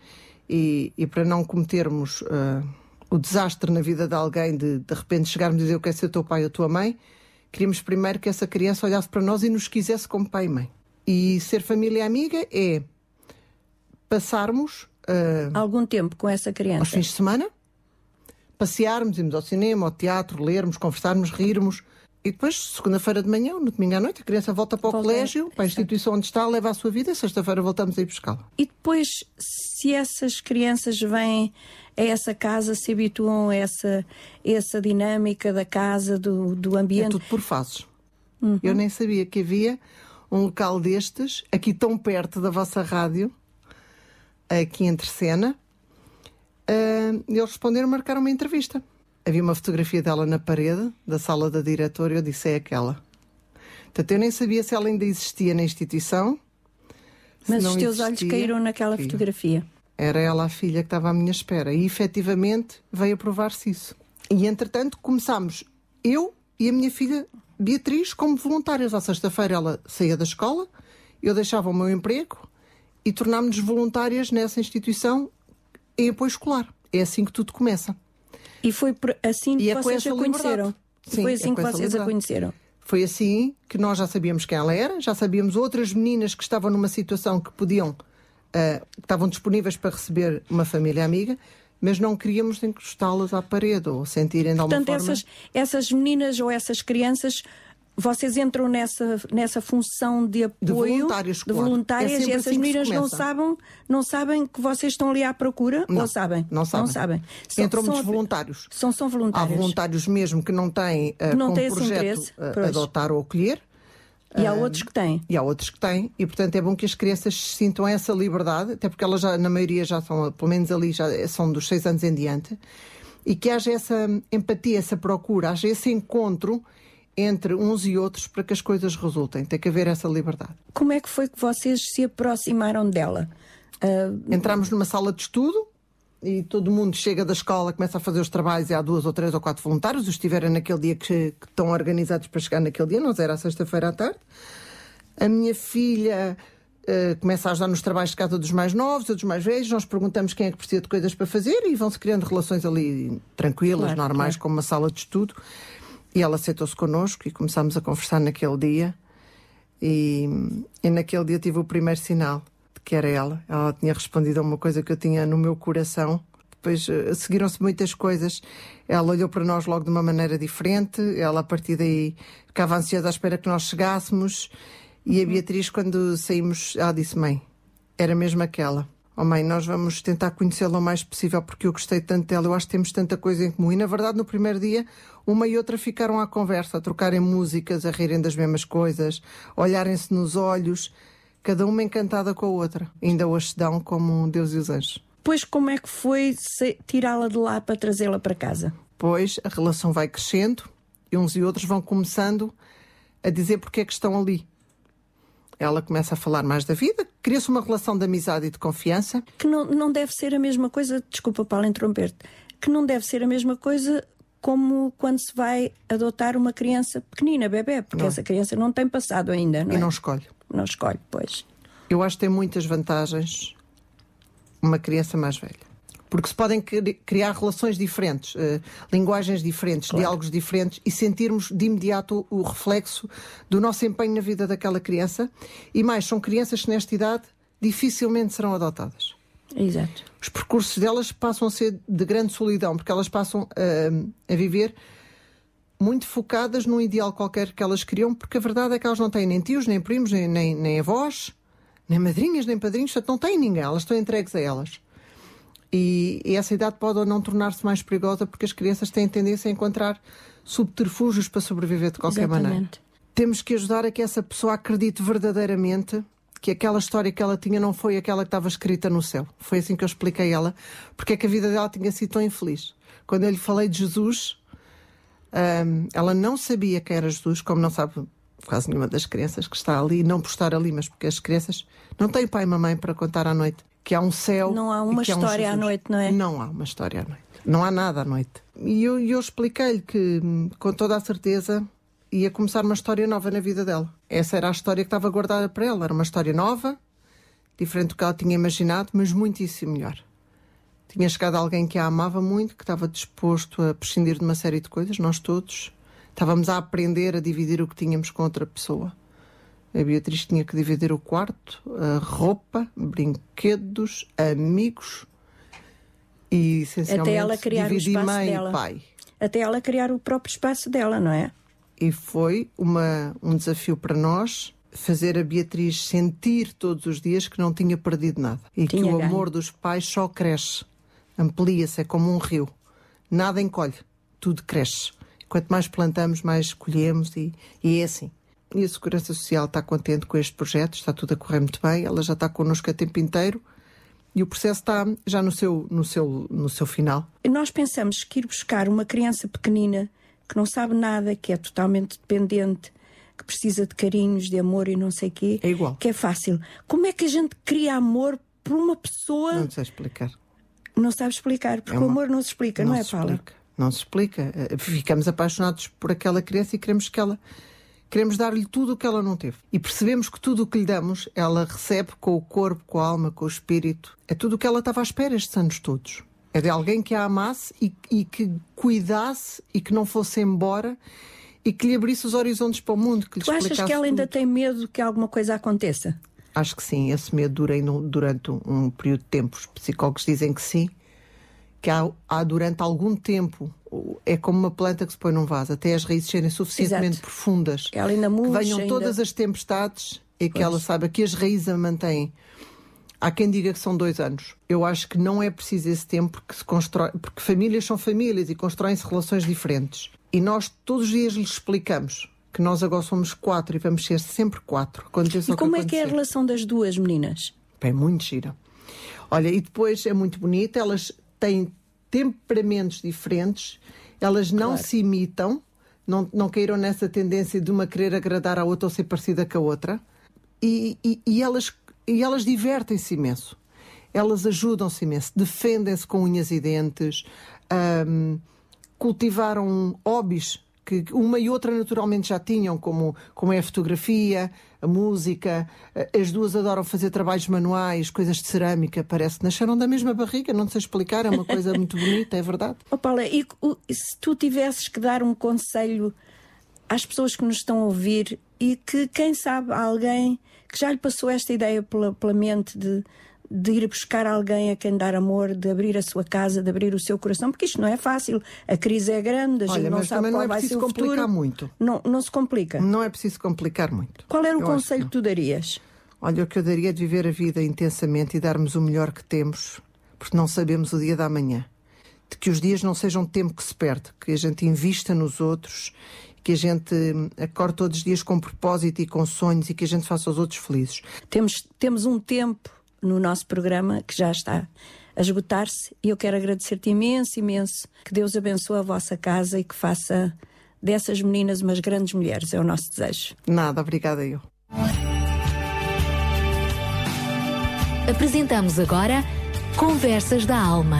e, e para não cometermos ah, o desastre na vida de alguém de de repente chegarmos e dizer eu quero ser teu pai ou tua mãe, queríamos primeiro que essa criança olhasse para nós e nos quisesse como pai e mãe. E ser família amiga é passarmos ah, Algum tempo com essa aos criança? fins de semana, passearmos, irmos ao cinema, ao teatro, lermos, conversarmos, rirmos. E depois, segunda-feira de manhã, no domingo à noite, a criança volta para o Volta, colégio, para a instituição onde está, leva a sua vida e sexta-feira voltamos a ir buscá-la. E depois, se essas crianças vêm a essa casa, se habituam a essa, essa dinâmica da casa, do, do É ambiente. tudo por fases. Uhum. Eu nem sabia que havia um local destes, aqui tão perto da vossa rádio, aqui entre cena. Ah, eles responderam, marcaram uma entrevista. Havia uma fotografia dela na parede da sala da diretora e eu disse: é aquela. Portanto, eu nem sabia se ela ainda existia na instituição. Mas os teus olhos existia. caíram naquela fotografia. Era ela a filha que estava à minha espera. E efetivamente veio a provar-se isso. E entretanto começámos, eu e a minha filha Beatriz, como voluntárias. À sexta-feira ela saía da escola, eu deixava o meu emprego e tornámos-nos voluntárias nessa instituição em apoio escolar. É assim que tudo começa. E foi por- assim que é vocês a conheceram? Sim, foi é assim com que vocês a liberdade. conheceram? Foi assim que nós já sabíamos quem ela era, já sabíamos outras meninas que estavam numa situação que podiam, ah, que estavam disponíveis para receber uma família amiga, mas não queríamos encostá-las à parede ou sentirem de alguma Portanto, forma. essas, essas meninas ou essas crianças, vocês entram nessa, nessa função de apoio voluntários, de claro. voluntárias É e essas assim meninas não sabem, não sabem que vocês estão ali à procura? Não, ou sabem? não sabem. Não sabem. São- Entram são- muitos voluntários. São, são Há voluntários. voluntários mesmo que não têm ah, Não como têm esse projeto interesse, pois. adotar ou acolher. E há outros que têm. E há outros que têm, e portanto é bom que as crianças sintam essa liberdade, até porque elas já, na maioria já são, pelo menos ali, já são dos seis anos em diante, e que haja essa empatia, essa procura, haja esse encontro entre uns e outros para que as coisas resultem. Tem que haver essa liberdade. Como é que foi que vocês se aproximaram dela? Ah, Entramos numa sala de estudo e todo mundo chega da escola, começa a fazer os trabalhos e há duas ou três ou quatro voluntários, os que estiverem naquele dia que, que estão organizados para chegar naquele dia, não era sexta-feira à tarde. A minha filha eh, começa a ajudar nos trabalhos de casa dos mais novos, ou dos mais velhos, nós perguntamos quem é que precisa de coisas para fazer e vão-se criando relações ali tranquilas, Claro, normais, claro. como uma sala de estudo. E ela aceitou-se connosco e começámos a conversar naquele dia. E, e naquele dia tive o primeiro sinal que era ela. Ela tinha respondido a uma coisa que eu tinha no meu coração. Depois eh, seguiram-se muitas coisas. Ela olhou para nós logo de uma maneira diferente. Ela, a partir daí, ficava ansiosa à espera que nós chegássemos. E a Beatriz, quando saímos, ela disse: Mãe, era mesmo aquela. Oh mãe, nós vamos tentar conhecê-la o mais possível porque eu gostei tanto dela, eu acho que temos tanta coisa em comum. E na verdade, no primeiro dia, uma e outra ficaram à conversa, a trocarem músicas, a rirem das mesmas coisas, a olharem-se nos olhos, cada uma encantada com a outra. Ainda hoje se dão como Deus e os anjos. Pois como é que foi tirá-la de lá para trazê-la para casa? Pois a relação vai crescendo e uns e outros vão começando a dizer porque é que estão ali. Ela começa a falar mais da vida, cria-se uma relação de amizade e de confiança. Que não, não deve ser a mesma coisa, desculpa Paulo interromper-te, que não deve ser a mesma coisa como quando se vai adotar uma criança pequenina, bebê, porque Não. essa criança não tem passado ainda, não E é? não escolhe. Não escolhe, pois. Eu acho que tem muitas vantagens uma criança mais velha. Porque se podem cri- criar relações diferentes, eh, linguagens diferentes, diálogos diferentes e sentirmos de imediato o, reflexo do nosso empenho na vida daquela criança. E mais, são crianças que nesta idade dificilmente serão adotadas. Exato. Os percursos delas passam a ser de grande solidão, porque elas passam ah, a viver muito focadas num ideal qualquer que elas criam, porque a verdade é que elas não têm nem tios, nem primos, nem, nem, nem avós, nem madrinhas, nem padrinhos, portanto não têm ninguém, elas estão entregues a elas. E, e essa idade pode ou não tornar-se mais perigosa porque as crianças têm tendência a encontrar subterfúgios para sobreviver de qualquer maneira. Exatamente. Temos que ajudar a que essa pessoa acredite verdadeiramente que aquela história que ela tinha não foi aquela que estava escrita no céu. Foi assim que eu expliquei a ela, porque é que a vida dela tinha sido tão infeliz. Quando eu lhe falei de Jesus, hum, ela não sabia quem era Jesus, como não sabe quase nenhuma das crianças que está ali, não por estar ali, mas porque as crianças não têm pai e mamãe para contar à noite que há um céu. Não há e uma que há um história à noite, não é? Não há uma história à noite. Não há nada à noite. E eu, eu expliquei-lhe que, com toda a certeza, ia começar uma história nova na vida dela. Essa era a história que estava guardada para ela. Era uma história nova, diferente do que ela tinha imaginado, mas muitíssimo melhor. Tinha chegado alguém que a amava muito, que estava disposto a prescindir de uma série de coisas, nós todos. Estávamos a aprender a dividir o que tínhamos com outra pessoa. A Beatriz tinha que dividir o quarto, a roupa, brinquedos, amigos e, essencialmente, Até ela criar o mãe dela. e pai. Até ela criar o próprio espaço dela, não é? E foi uma, um desafio para nós fazer a Beatriz sentir todos os dias que não tinha perdido nada. E Tinha que o ganho. amor dos pais só cresce, amplia-se, é como um rio. Nada encolhe, tudo cresce. Quanto mais plantamos, mais colhemos e, e é assim. E a Segurança Social está contente com este projeto, está tudo a correr muito bem, ela já está connosco a tempo inteiro e o processo está já no seu, no seu, no seu final. Nós pensamos que ir buscar uma criança pequenina que não sabe nada, que é totalmente dependente, que precisa de carinhos, de amor e não sei o quê, é igual. que é fácil. Como é que a gente cria amor por uma pessoa? Não sei explicar. Não sabe explicar, porque É o uma- amor não se explica, não, é, se Paula? explica. Não se explica. Eh, Ficamos apaixonados por aquela criança e queremos que ela. Queremos dar-lhe tudo o que ela não teve. E percebemos que tudo o que lhe damos, ela recebe com o corpo, com a alma, com o espírito. É tudo o que ela estava à espera estes anos todos. É de alguém que a amasse e, e que cuidasse e que não fosse embora e que lhe abrisse os horizontes para o mundo. Que lhe Tu achas que ela ainda tudo. tem medo que alguma coisa aconteça? Acho que sim, esse medo dura durante um, período de tempo. Os psicólogos dizem que sim, que há, há durante algum tempo, é como uma planta que se põe num vaso, até as raízes serem suficientemente Exato. profundas, Ela ainda que murcha, venham ainda- todas as tempestades e que Pois. ela saiba que as raízes a mantêm. Há quem diga que são dois anos. Eu acho que não é preciso esse tempo porque se constrói, porque famílias são famílias e constroem-se relações diferentes. E nós todos os dias lhes explicamos que nós agora somos quatro e vamos ser sempre quatro. Aconteça E o que como é que é a relação das duas meninas? É muito gira. Olha, e depois é muito bonita, elas têm temperamentos diferentes, elas não se imitam, não, não caíram nessa tendência de uma querer agradar à outra ou ser parecida com a outra, e, e, e elas, e elas divertem-se imenso. Elas ajudam-se imenso, defendem-se com unhas e dentes, ahm, cultivaram hobbies que uma e outra naturalmente já tinham, como, como é a fotografia, a música. Eh, As duas adoram fazer trabalhos manuais, coisas de cerâmica, parece que nasceram da mesma barriga, não sei explicar, é uma coisa muito bonita, é verdade. Ó Paula, e se tu tivesses que dar um conselho às pessoas que nos estão a ouvir e que, quem sabe, alguém que já lhe passou esta ideia pela, pela mente de, de ir buscar alguém a quem dar amor, de abrir a sua casa, de abrir o seu coração, porque isto não é fácil. A crise é grande, a gente Olha, não sabe qual não é vai ser o futuro. complicar muito. Não, não se complica. Não é preciso complicar muito. Qual era o Eu conselho que que tu darias? Olha, o que eu daria é de viver a vida intensamente e darmos o melhor que temos, porque não sabemos o dia da manhã. De que os dias não sejam tempo que se perde, que a gente invista nos outros, que a gente hum, acorde todos os dias com propósito e com sonhos e que a gente faça os outros felizes. Temos, temos um tempo no nosso programa que já está a esgotar-se e eu quero agradecer-te imenso, imenso. Que Deus abençoe a vossa casa e que faça dessas meninas umas grandes mulheres. É o nosso desejo. Nada, obrigada eu. Apresentamos agora Conversas da Alma.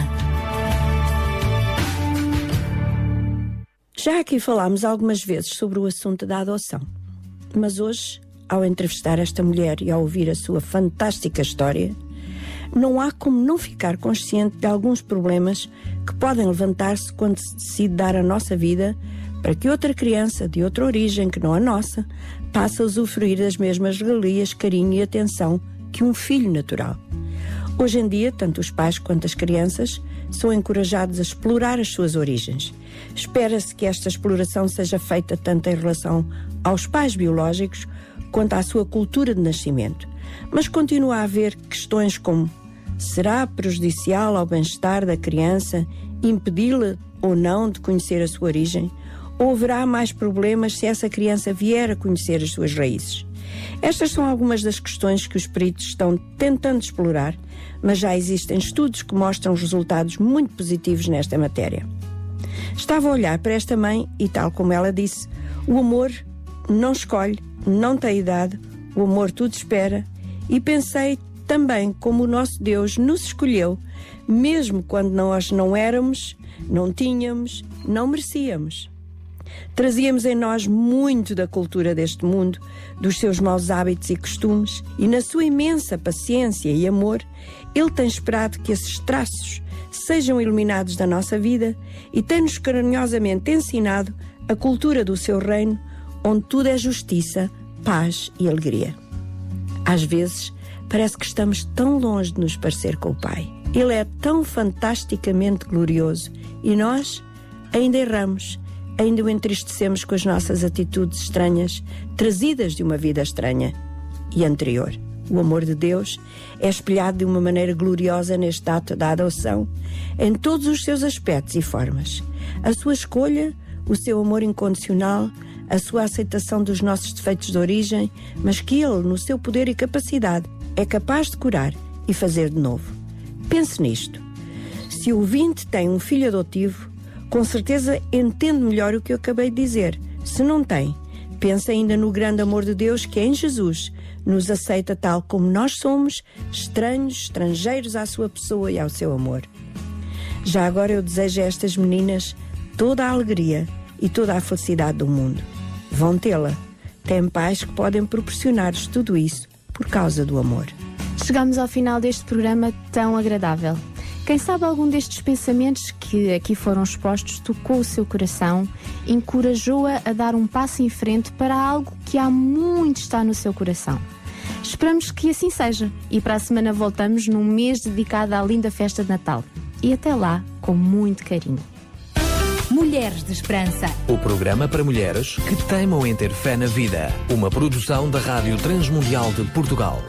Já aqui falámos algumas vezes sobre o assunto da adoção, mas hoje, ao entrevistar esta mulher e ao ouvir a sua fantástica história, não há como não ficar consciente de alguns problemas que podem levantar-se quando se decide dar a nossa vida para que outra criança de outra origem que não a nossa passe a usufruir das mesmas regalias, carinho e atenção que um filho natural. Hoje em dia, tanto os pais quanto as crianças são encorajados a explorar as suas origens. Espera-se que esta exploração seja feita tanto em relação aos pais biológicos quanto à sua cultura de nascimento. Mas continua a haver questões como: será prejudicial ao bem-estar da criança impedi-la ou não de conhecer a sua origem? Ou haverá mais problemas se essa criança vier a conhecer as suas raízes? Estas são algumas das questões que os peritos estão tentando explorar, mas já existem estudos que mostram resultados muito positivos nesta matéria. Estava a olhar para esta mãe e, tal como ela disse, o amor não escolhe, não tem idade, o amor tudo espera, e pensei também como o nosso Deus nos escolheu, mesmo quando nós não éramos, não tínhamos, não merecíamos. Trazíamos em nós muito da cultura deste mundo, dos seus maus hábitos e costumes, e na sua imensa paciência e amor, Ele tem esperado que esses traços sejam eliminados da nossa vida e tem-nos carinhosamente ensinado a cultura do seu reino, onde tudo é justiça, paz e alegria. Às vezes, parece que estamos tão longe de nos parecer com o Pai. Ele é tão fantasticamente glorioso e nós ainda erramos, ainda o entristecemos com as nossas atitudes estranhas, trazidas de uma vida estranha e anterior. O amor de Deus é espelhado de uma maneira gloriosa neste ato da adoção, em todos os seus aspectos e formas. A sua escolha, o seu amor incondicional, a sua aceitação dos nossos defeitos de origem, mas que Ele, no seu poder e capacidade, é capaz de curar e fazer de novo. Pense nisto. Se o ouvinte tem um filho adotivo, com certeza entende melhor o que eu acabei de dizer. Se não tem, pense ainda no grande amor de Deus que em Jesus nos aceita tal como nós somos, estranhos, estrangeiros à sua pessoa e ao seu amor. Já agora eu desejo a estas meninas toda a alegria e toda a felicidade do mundo. Vão tê-la. Têm pais que podem proporcionar-lhes tudo isso por causa do amor. Chegamos ao final deste programa tão agradável. Quem sabe algum destes pensamentos que aqui foram expostos tocou o seu coração, encorajou-a a dar um passo em frente para algo que há muito está no seu coração. Esperamos que assim seja e para a semana voltamos num mês dedicado à linda festa de Natal. E até lá, com muito carinho. Mulheres de Esperança. O programa para mulheres que teimam em ter fé na vida. Uma produção da Rádio Transmundial de Portugal.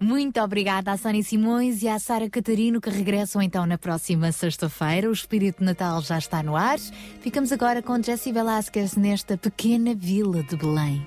Muito obrigada à Sónia Simões e à Sara Catarino que regressam então na próxima sexta-feira. O espírito de Natal já está no ar. Ficamos agora com Jessie Velasquez nesta pequena vila de Belém.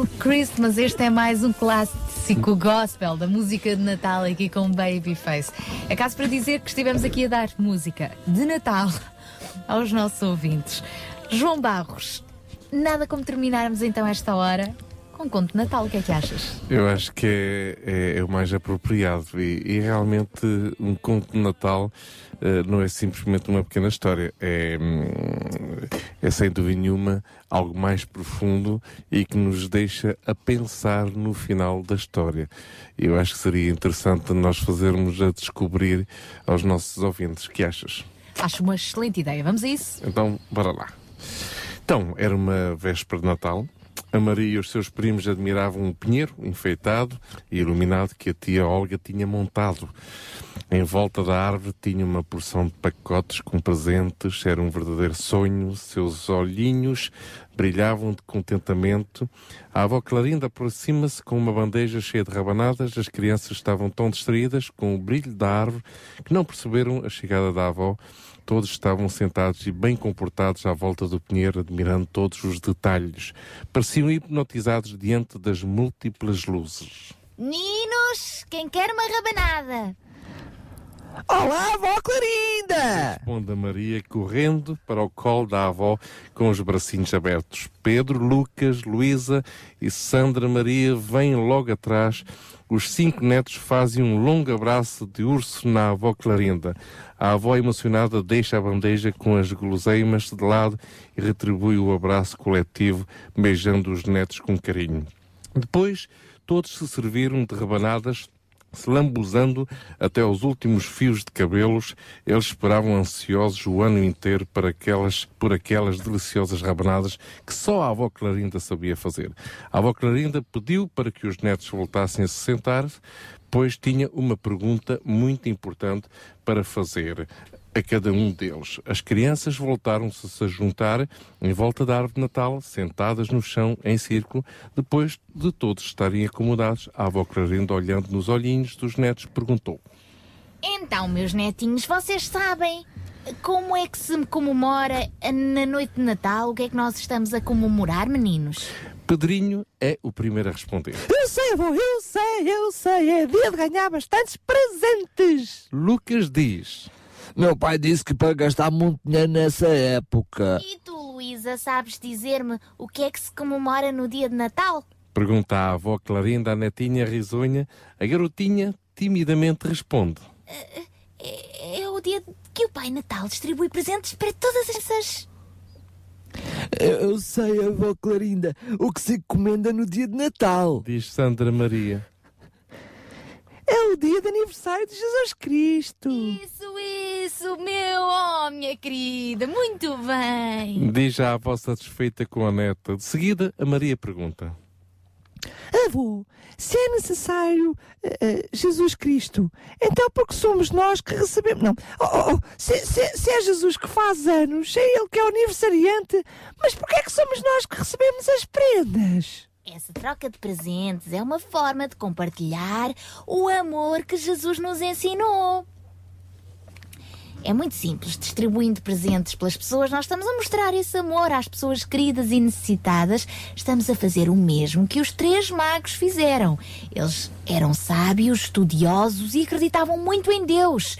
clássico Christmas, este é mais um clássico gospel da música de Natal aqui com Babyface. É caso para dizer que estivemos aqui a dar música de Natal aos nossos ouvintes. João Barros, nada como terminarmos então esta hora com um conto de Natal, o que é que achas? Eu acho que é, é, é o mais apropriado e, e, realmente um conto de Natal uh, não é simplesmente uma pequena história, é, hum, é sem dúvida nenhuma algo mais profundo e que nos deixa a pensar no final da história. Eu acho que seria interessante nós fazermos a descobrir aos nossos ouvintes. O que achas? Acho uma excelente ideia. Vamos a isso? Então, bora lá. Então, era uma véspera de Natal. A Maria e os seus primos admiravam um pinheiro enfeitado e iluminado que a tia Olga tinha montado. Em volta da árvore tinha uma porção de pacotes com presentes. Era um verdadeiro sonho. Seus olhinhos brilhavam de contentamento. A avó Clarinda aproxima-se com uma bandeja cheia de rabanadas. As crianças estavam tão distraídas com o brilho da árvore que não perceberam a chegada da avó. Todos estavam sentados e bem comportados à volta do pinheiro, admirando todos os detalhes. Pareciam hipnotizados diante das múltiplas luzes. Meninos, quem quer uma rabanada? Olá, avó Clarinda! Responde a Maria, correndo para o colo da avó com os bracinhos abertos. Pedro, Lucas, Luísa e Sandra Maria vêm logo atrás. Os cinco netos fazem um longo abraço de urso na avó Clarinda. A avó emocionada deixa a bandeja com as guloseimas de lado e retribui o abraço coletivo, beijando os netos com carinho. Depois, todos se serviram de rabanadas se lambuzando até aos últimos fios de cabelos, eles esperavam ansiosos o ano inteiro para aquelas, por aquelas deliciosas rabanadas que só a avó Clarinda sabia fazer. A avó Clarinda pediu para que os netos voltassem a se sentar, pois tinha uma pergunta muito importante para fazer a cada um deles. As crianças voltaram-se a juntar em volta da árvore de Natal, sentadas no chão, em círculo, depois de todos estarem acomodados. A avó Clarinda, olhando nos olhinhos dos netos, perguntou. Então, meus netinhos, vocês sabem como é que se comemora na noite de Natal? O que é que nós estamos a comemorar, meninos? Pedrinho é o primeiro a responder. Eu sei, avó, eu sei, eu sei. É dia de ganhar bastantes presentes. Lucas diz. Meu pai disse que para gastar muito dinheiro nessa época. E tu, Luísa, sabes dizer-me o que é que se comemora no dia de Natal? Pergunta a avó Clarinda à netinha risonha. A garotinha timidamente responde. É, é o dia que o Pai Natal distribui presentes para todas essas. Eu sei, avó Clarinda, o que se encomenda no dia de Natal. Diz Sandra Maria. É o dia de aniversário de Jesus Cristo. Isso, isso, meu, oh, minha querida, muito bem. Diz a avó satisfeita com a neta. De seguida, a Maria pergunta. Avô, se é necessário eh, Jesus Cristo, então porque somos nós que recebemos. Não, oh, oh, oh, se, se- se é Jesus que faz anos, é Ele que é o aniversariante, mas porque é que somos nós que recebemos as prendas? Essa troca de presentes é uma forma de compartilhar o amor que Jesus nos ensinou. É muito simples, distribuindo presentes pelas pessoas, nós estamos a mostrar esse amor às pessoas queridas e necessitadas. Estamos a fazer o mesmo que os três magos fizeram. Eles eram sábios, estudiosos e acreditavam muito em Deus.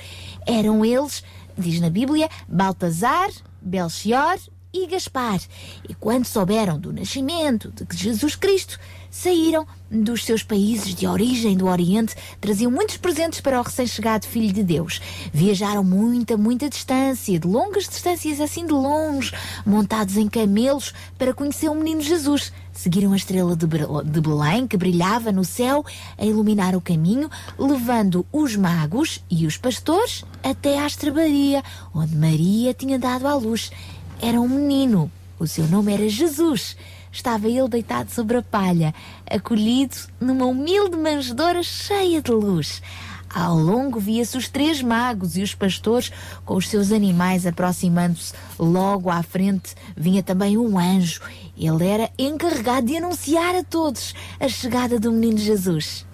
Eram eles, diz na Bíblia, Baltazar, Belchior e Gaspar. E quando souberam do nascimento de Jesus Cristo, saíram dos seus países de origem do Oriente, traziam muitos presentes para o recém-chegado Filho de Deus. Viajaram muita, muita distância, de longas distâncias assim de longe, montados em camelos para conhecer o menino Jesus. Seguiram a estrela de Bel- de Belém, que brilhava no céu, a iluminar o caminho, levando os magos e os pastores até à estrebaria, onde Maria tinha dado à luz. Era um menino. O seu nome era Jesus. Estava ele deitado sobre a palha, acolhido numa humilde manjedoura cheia de luz. Ao longo via-se os três magos e os pastores com os seus animais aproximando-se. Logo à frente vinha também um anjo. Ele era encarregado de anunciar a todos a chegada do menino Jesus.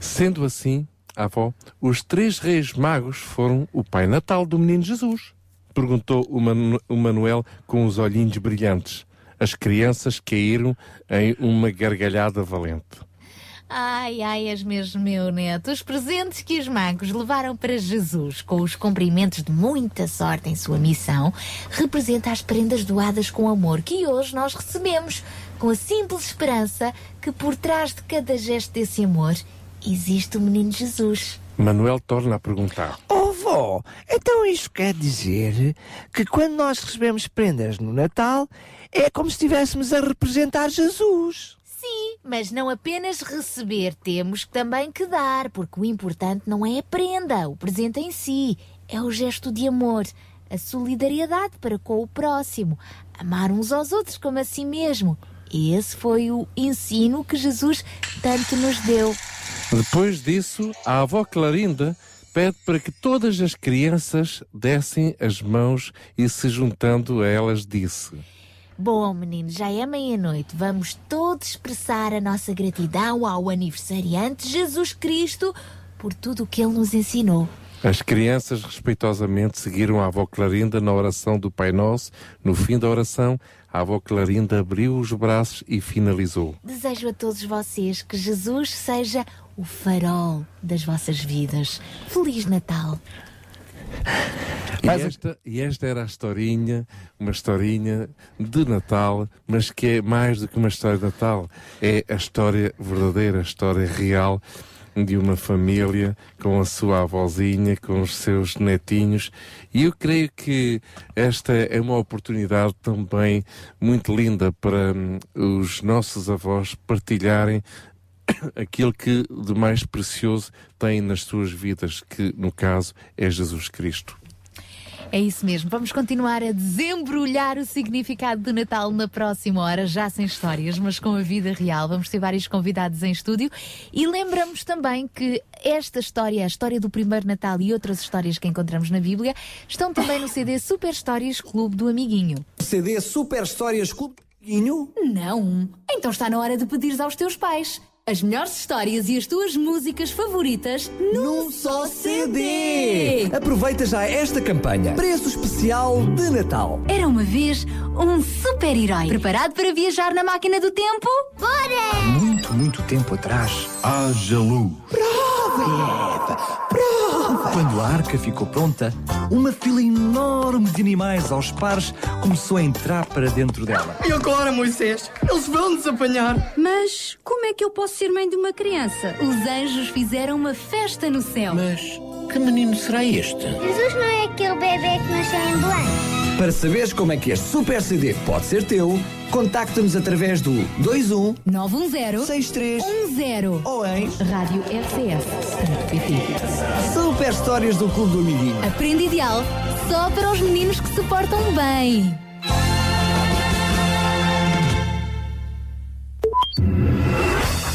Sendo assim, avó, os três reis magos foram o Pai Natal do menino Jesus? Perguntou o, Manu- o Manuel com os olhinhos brilhantes. As crianças caíram em uma gargalhada valente. Ai, ai, és mesmo meu neto. Os presentes que os magos levaram para Jesus com os cumprimentos de muita sorte em sua missão representa as prendas doadas com amor que hoje nós recebemos, com a simples esperança que por trás de cada gesto desse amor existe o menino Jesus. Manuel torna a perguntar. Oh, vó, então isto quer dizer que quando nós recebemos prendas no Natal é como se estivéssemos a representar Jesus. Sim, mas não apenas receber, temos também que dar, porque o importante não é a prenda, o presente em si, é o gesto de amor, a solidariedade para com o próximo, amar uns aos outros como a si mesmo. Esse foi o ensino que Jesus tanto nos deu. Depois disso, a avó Clarinda pede para que todas as crianças dessem as mãos e, se juntando a elas, disse: Bom, meninos, já é meia-noite. Vamos todos expressar a nossa gratidão ao aniversariante Jesus Cristo por tudo o que ele nos ensinou. As crianças respeitosamente seguiram a avó Clarinda na oração do Pai Nosso. No fim da oração, a avó Clarinda abriu os braços e finalizou. Desejo a todos vocês que Jesus seja o farol das vossas vidas. Feliz Natal! E esta, e esta era a historinha, uma historinha de Natal, mas que é mais do que uma história de Natal. É a história verdadeira, a história real de uma família com a sua avózinha, com os seus netinhos. E eu creio que esta é uma oportunidade também muito linda para hum, os nossos avós partilharem aquilo que de mais precioso têm nas suas vidas, que no caso é Jesus Cristo. É isso mesmo. Vamos continuar a desembrulhar o significado do Natal na próxima hora, já sem histórias, mas com a vida real. Vamos ter vários convidados em estúdio e lembramos também que esta história, a história do primeiro Natal e outras histórias que encontramos na Bíblia, estão também no CD Super Histórias Clube do Amiguinho. CD Super Histórias Clube do Amiguinho? Não. Então está na hora de pedires aos teus pais. As melhores histórias e as tuas músicas favoritas num só CD. Aproveita já esta campanha. Preço especial de Natal. Era uma vez um super-herói. Preparado para viajar na máquina do tempo? Bora! Muito, muito tempo atrás. Haja luz. Prova, Eva! Prova! Quando a arca ficou pronta, uma fila enorme de animais aos pares começou a entrar para dentro dela. E agora, Moisés? Eles vão-nos apanhar. Mas como é que eu posso ser mãe de uma criança? Os anjos fizeram uma festa no céu. Mas que menino será este? Jesus não é aquele bebê que nasceu em Belém. Para saberes como é que este super CD pode ser teu, contacta-nos através do 21 910 6310 ou em Rádio RCS.pt. Super Histórias do Clube do Amiguinho. A prenda ideal só para os meninos que se portam bem.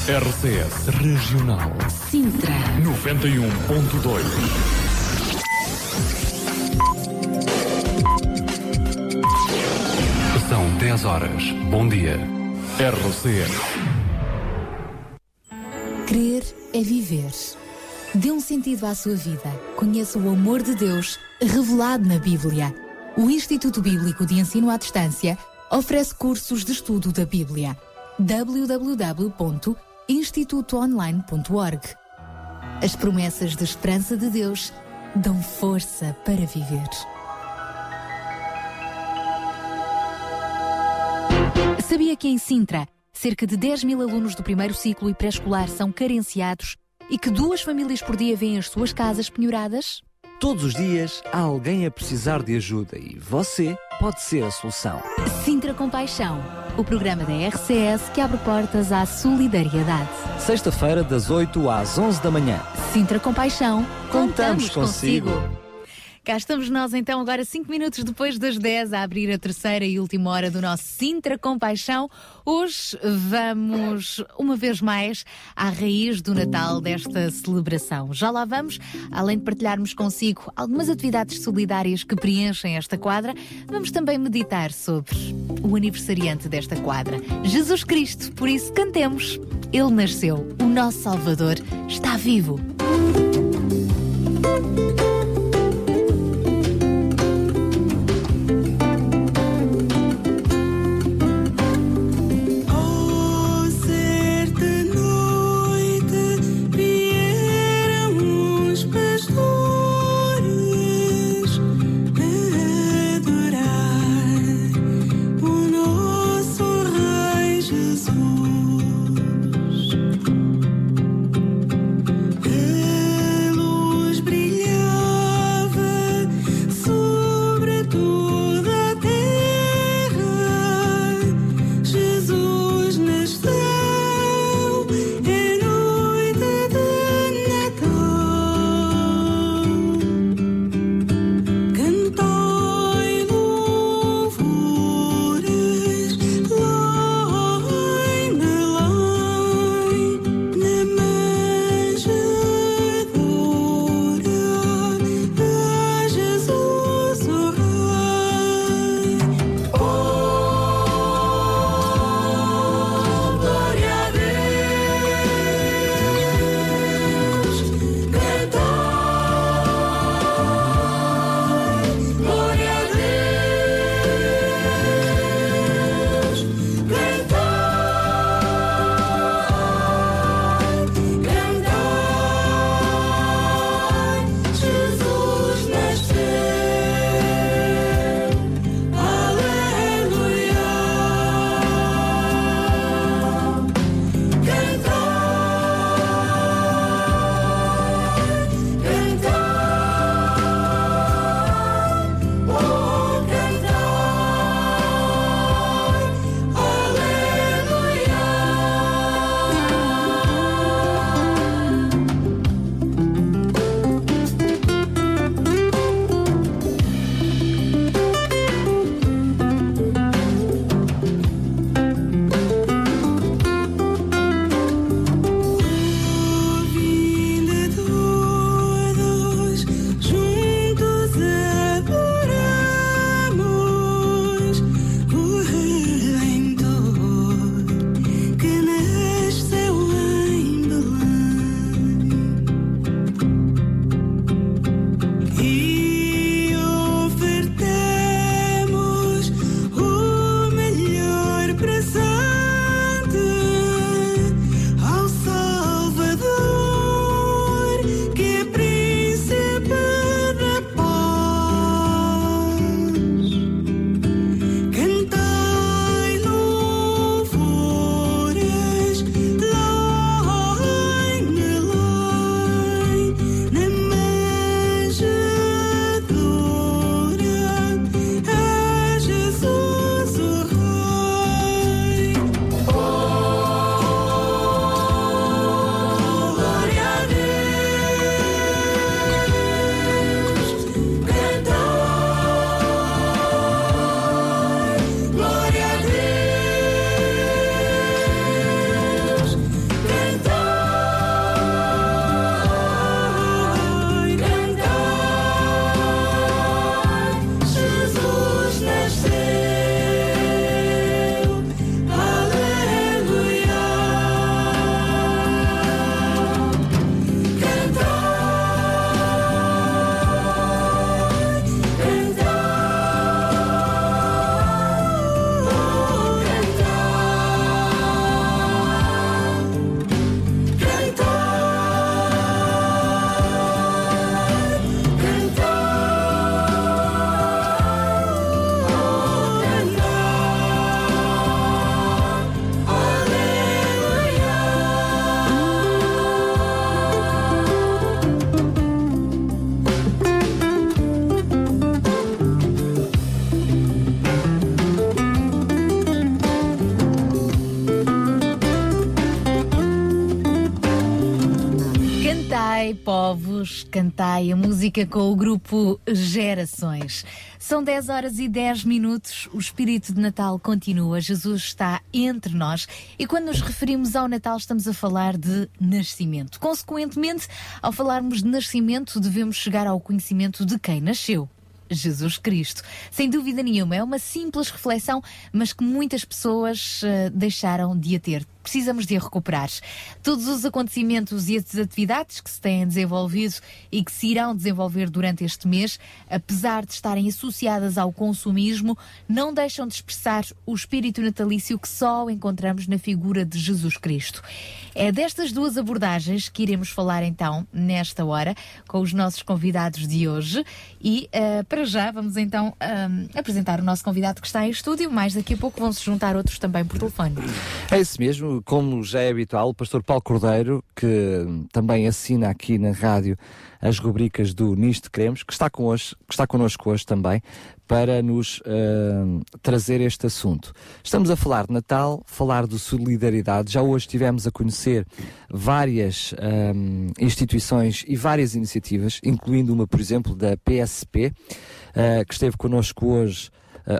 RCS Regional Sintra. 91.2 São 10 horas. Bom dia. RCS. Crer é viver. Dê um sentido à sua vida. Conheça o amor de Deus revelado na Bíblia. O Instituto Bíblico de Ensino à Distância oferece cursos de estudo da Bíblia. www.institutoonline.org As promessas de esperança de Deus dão força para viver. Sabia que em Sintra, cerca de 10 mil alunos do primeiro ciclo e pré-escolar são carenciados e que duas famílias por dia vêm as suas casas penhoradas? Todos os dias há alguém a precisar de ajuda e você pode ser a solução. Sintra Compaixão, o programa da RCS que abre portas à solidariedade. Sexta-feira, das 8 às 11 da manhã. Sintra Compaixão, Contamos consigo. Cá estamos nós então, agora 5 minutos depois das 10, a abrir a terceira e última hora do nosso Sintra Compaixão. Hoje vamos, uma vez mais, à raiz do Natal desta celebração. Já lá vamos, além de partilharmos consigo algumas atividades solidárias que preenchem esta quadra, vamos também meditar sobre o aniversariante desta quadra, Jesus Cristo. Por isso, cantemos. Ele nasceu, o nosso Salvador está vivo. Ao povos, cantai a música com o grupo Gerações. São 10 horas e 10 minutos, o espírito de Natal continua, Jesus está entre nós e quando nos referimos ao Natal estamos a falar de nascimento. Consequentemente, ao falarmos de nascimento, devemos chegar ao conhecimento de quem nasceu. Jesus Cristo. Sem dúvida nenhuma, é uma simples reflexão, mas que muitas pessoas uh, deixaram de a ter precisamos de recuperar. Todos os acontecimentos e as atividades que se têm desenvolvido e que se irão desenvolver durante este mês, apesar de estarem associadas ao consumismo, não deixam de expressar o espírito natalício que só encontramos na figura de Jesus Cristo. É destas duas abordagens que iremos falar então nesta hora com os nossos convidados de hoje e uh, para já vamos então uh, apresentar o nosso convidado que está em estúdio, mais daqui a pouco vão se juntar outros também por telefone. É isso mesmo, como já é habitual, o pastor Paulo Cordeiro, que também assina aqui na rádio as rubricas do Nisto Queremos, que está, hoje, que está connosco hoje também, para nos uh, trazer este assunto. Estamos a falar de Natal, falar de solidariedade. Já hoje estivemos a conhecer várias um, instituições e várias iniciativas, incluindo uma, por exemplo, da PSP, uh, que esteve connosco hoje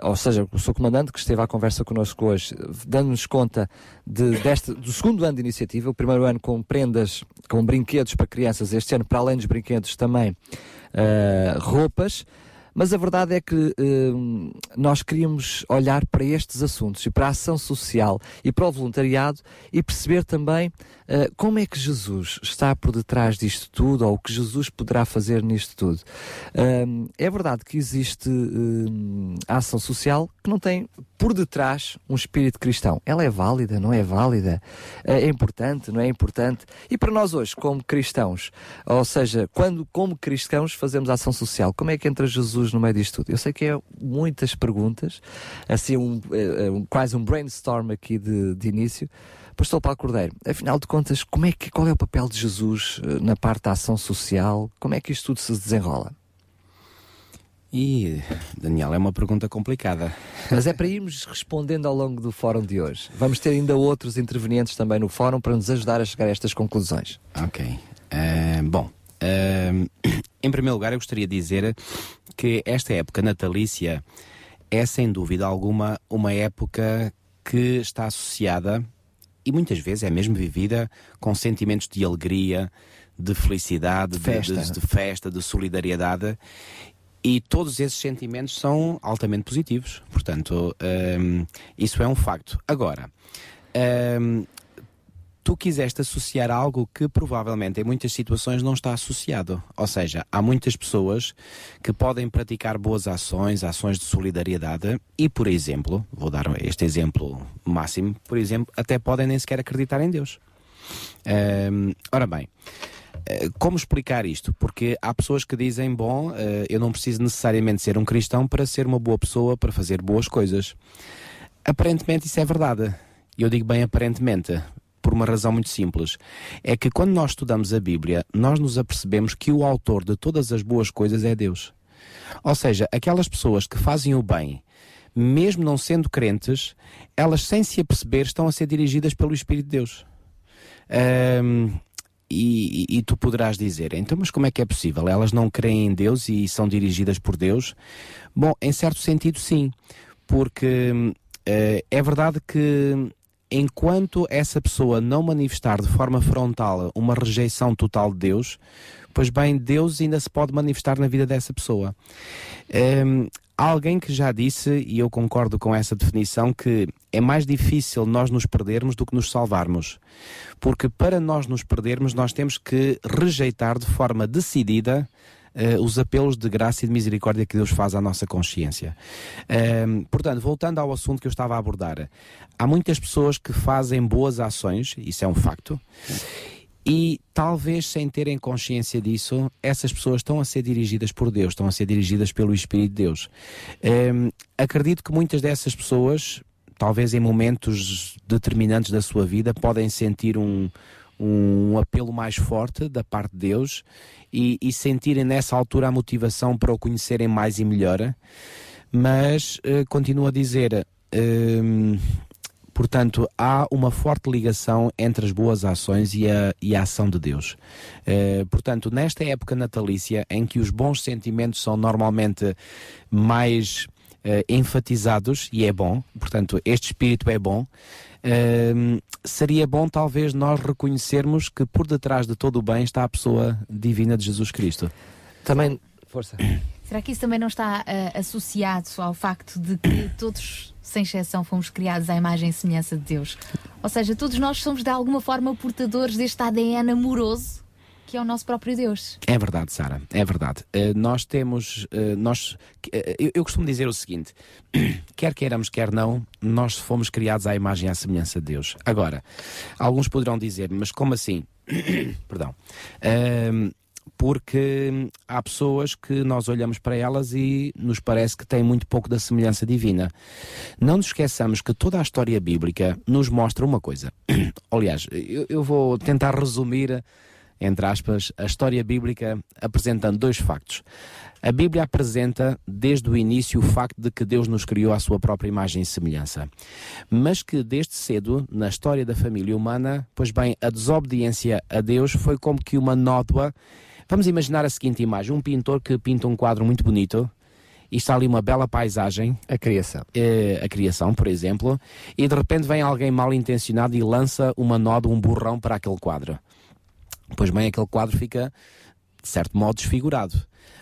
ou seja, o seu comandante que esteve à conversa connosco hoje, dando-nos conta de, deste, do segundo ano de iniciativa, o primeiro ano com prendas, com brinquedos para crianças, este ano, para além dos brinquedos, também uh, roupas. Mas a verdade é que uh, nós queríamos olhar para estes assuntos e para a ação social e para o voluntariado e perceber também uh, como é que Jesus está por detrás disto tudo ou o que Jesus poderá fazer nisto tudo. Uh, é verdade que existe a ação social que não tem por detrás um espírito cristão. Ela é válida, não é válida? É importante, não é importante? E para nós hoje, como cristãos, ou seja, quando como cristãos fazemos ação social, como é que entra Jesus no meio disto tudo? Eu sei que é muitas perguntas, assim um, é, um quase um brainstorm aqui de, de início. Pastor Paulo Cordeiro, afinal de contas, como é que, qual é o papel de Jesus eh, na parte da ação social? Como é que isto tudo se desenrola? E, Daniel, é uma pergunta complicada. Mas é para irmos respondendo ao longo do fórum de hoje. Vamos ter ainda outros intervenientes também no fórum para nos ajudar a chegar a estas conclusões. Ok. Uh, bom, uh, em primeiro lugar, eu gostaria de dizer que esta época natalícia é, sem dúvida alguma, uma época que está associada e muitas vezes é mesmo vivida com sentimentos de alegria, de felicidade, de festa, de, de, de, festa, de solidariedade e todos esses sentimentos são altamente positivos. Portanto, um, isso é um facto. Agora, um, tu quiseste associar algo que provavelmente em muitas situações não está associado. Ou seja, há muitas pessoas que podem praticar boas ações, ações de solidariedade e, por exemplo, vou dar este exemplo máximo, por exemplo, até podem nem sequer acreditar em Deus. Ora bem. Eh, como explicar isto? Porque há pessoas que dizem: bom, eh, eu não preciso necessariamente ser um cristão para ser uma boa pessoa, para fazer boas coisas. Aparentemente isso é verdade. Eu digo bem aparentemente, por uma razão muito simples. É que quando nós estudamos a Bíblia, nós nos apercebemos que o autor de todas as boas coisas é Deus. Ou seja, aquelas pessoas que fazem o bem, mesmo não sendo crentes, elas sem se aperceber estão a ser dirigidas pelo Espírito de Deus. Um, e, e, tu poderás dizer, então, mas como é que é possível? Elas não creem em Deus e são dirigidas por Deus? Bom, em certo sentido, sim, porque uh, é verdade que enquanto essa pessoa não manifestar de forma frontal uma rejeição total de Deus, pois bem, Deus ainda se pode manifestar na vida dessa pessoa. Um, alguém que já disse, e eu concordo com essa definição, que é mais difícil nós nos perdermos do que nos salvarmos. Porque para nós nos perdermos, nós temos que rejeitar de forma decidida Uh, os apelos de graça e de misericórdia que Deus faz à nossa consciência. Uh, portanto, voltando ao assunto que eu estava a abordar, há muitas pessoas que fazem boas ações, isso é um facto, e talvez sem terem consciência disso, essas pessoas estão a ser dirigidas por Deus, estão a ser dirigidas pelo Espírito de Deus. Um, acredito que muitas dessas pessoas, talvez em momentos determinantes da sua vida, podem sentir um, um apelo mais forte da parte de Deus e, e, sentirem nessa altura a motivação para o conhecerem mais e melhor. Mas uh, continuo a dizer. Um, Portanto, há uma forte ligação entre as boas ações e a, e a ação de Deus. Uh, portanto, nesta época natalícia, em que os bons sentimentos são normalmente mais uh, enfatizados, e é bom, portanto, este espírito é bom, uh, seria bom talvez nós reconhecermos que por detrás de todo o bem está a pessoa divina de Jesus Cristo. Também, força. Será que isso também não está uh, associado ao facto de que todos, sem exceção, fomos criados à imagem e semelhança de Deus? Ou seja, todos nós somos de alguma forma portadores deste ADN amoroso que é o nosso próprio Deus. É verdade, Sara, é verdade. Uh, nós temos, uh, nós, eu, eu, costumo dizer o seguinte: quer queiramos, quer não, nós fomos criados à imagem e à semelhança de Deus. Agora, alguns poderão dizer, mas como assim? Perdão porque há pessoas que nós olhamos para elas e nos parece que têm muito pouco da semelhança divina. Não nos esqueçamos que toda a história bíblica nos mostra uma coisa. Aliás, eu, eu vou tentar resumir, entre aspas, a história bíblica apresentando dois factos. A Bíblia apresenta desde o início o facto de que Deus nos criou à sua própria imagem e semelhança, mas que desde cedo, na história da família humana, pois bem, a desobediência a Deus foi como que uma nódoa Vamos imaginar a seguinte imagem: um pintor que pinta um quadro muito bonito e está ali uma bela paisagem. A criação. Eh, a criação, por exemplo, e de repente vem alguém mal intencionado e lança uma nódoa, um burrão para aquele quadro. Pois bem, aquele quadro fica, de certo modo, desfigurado.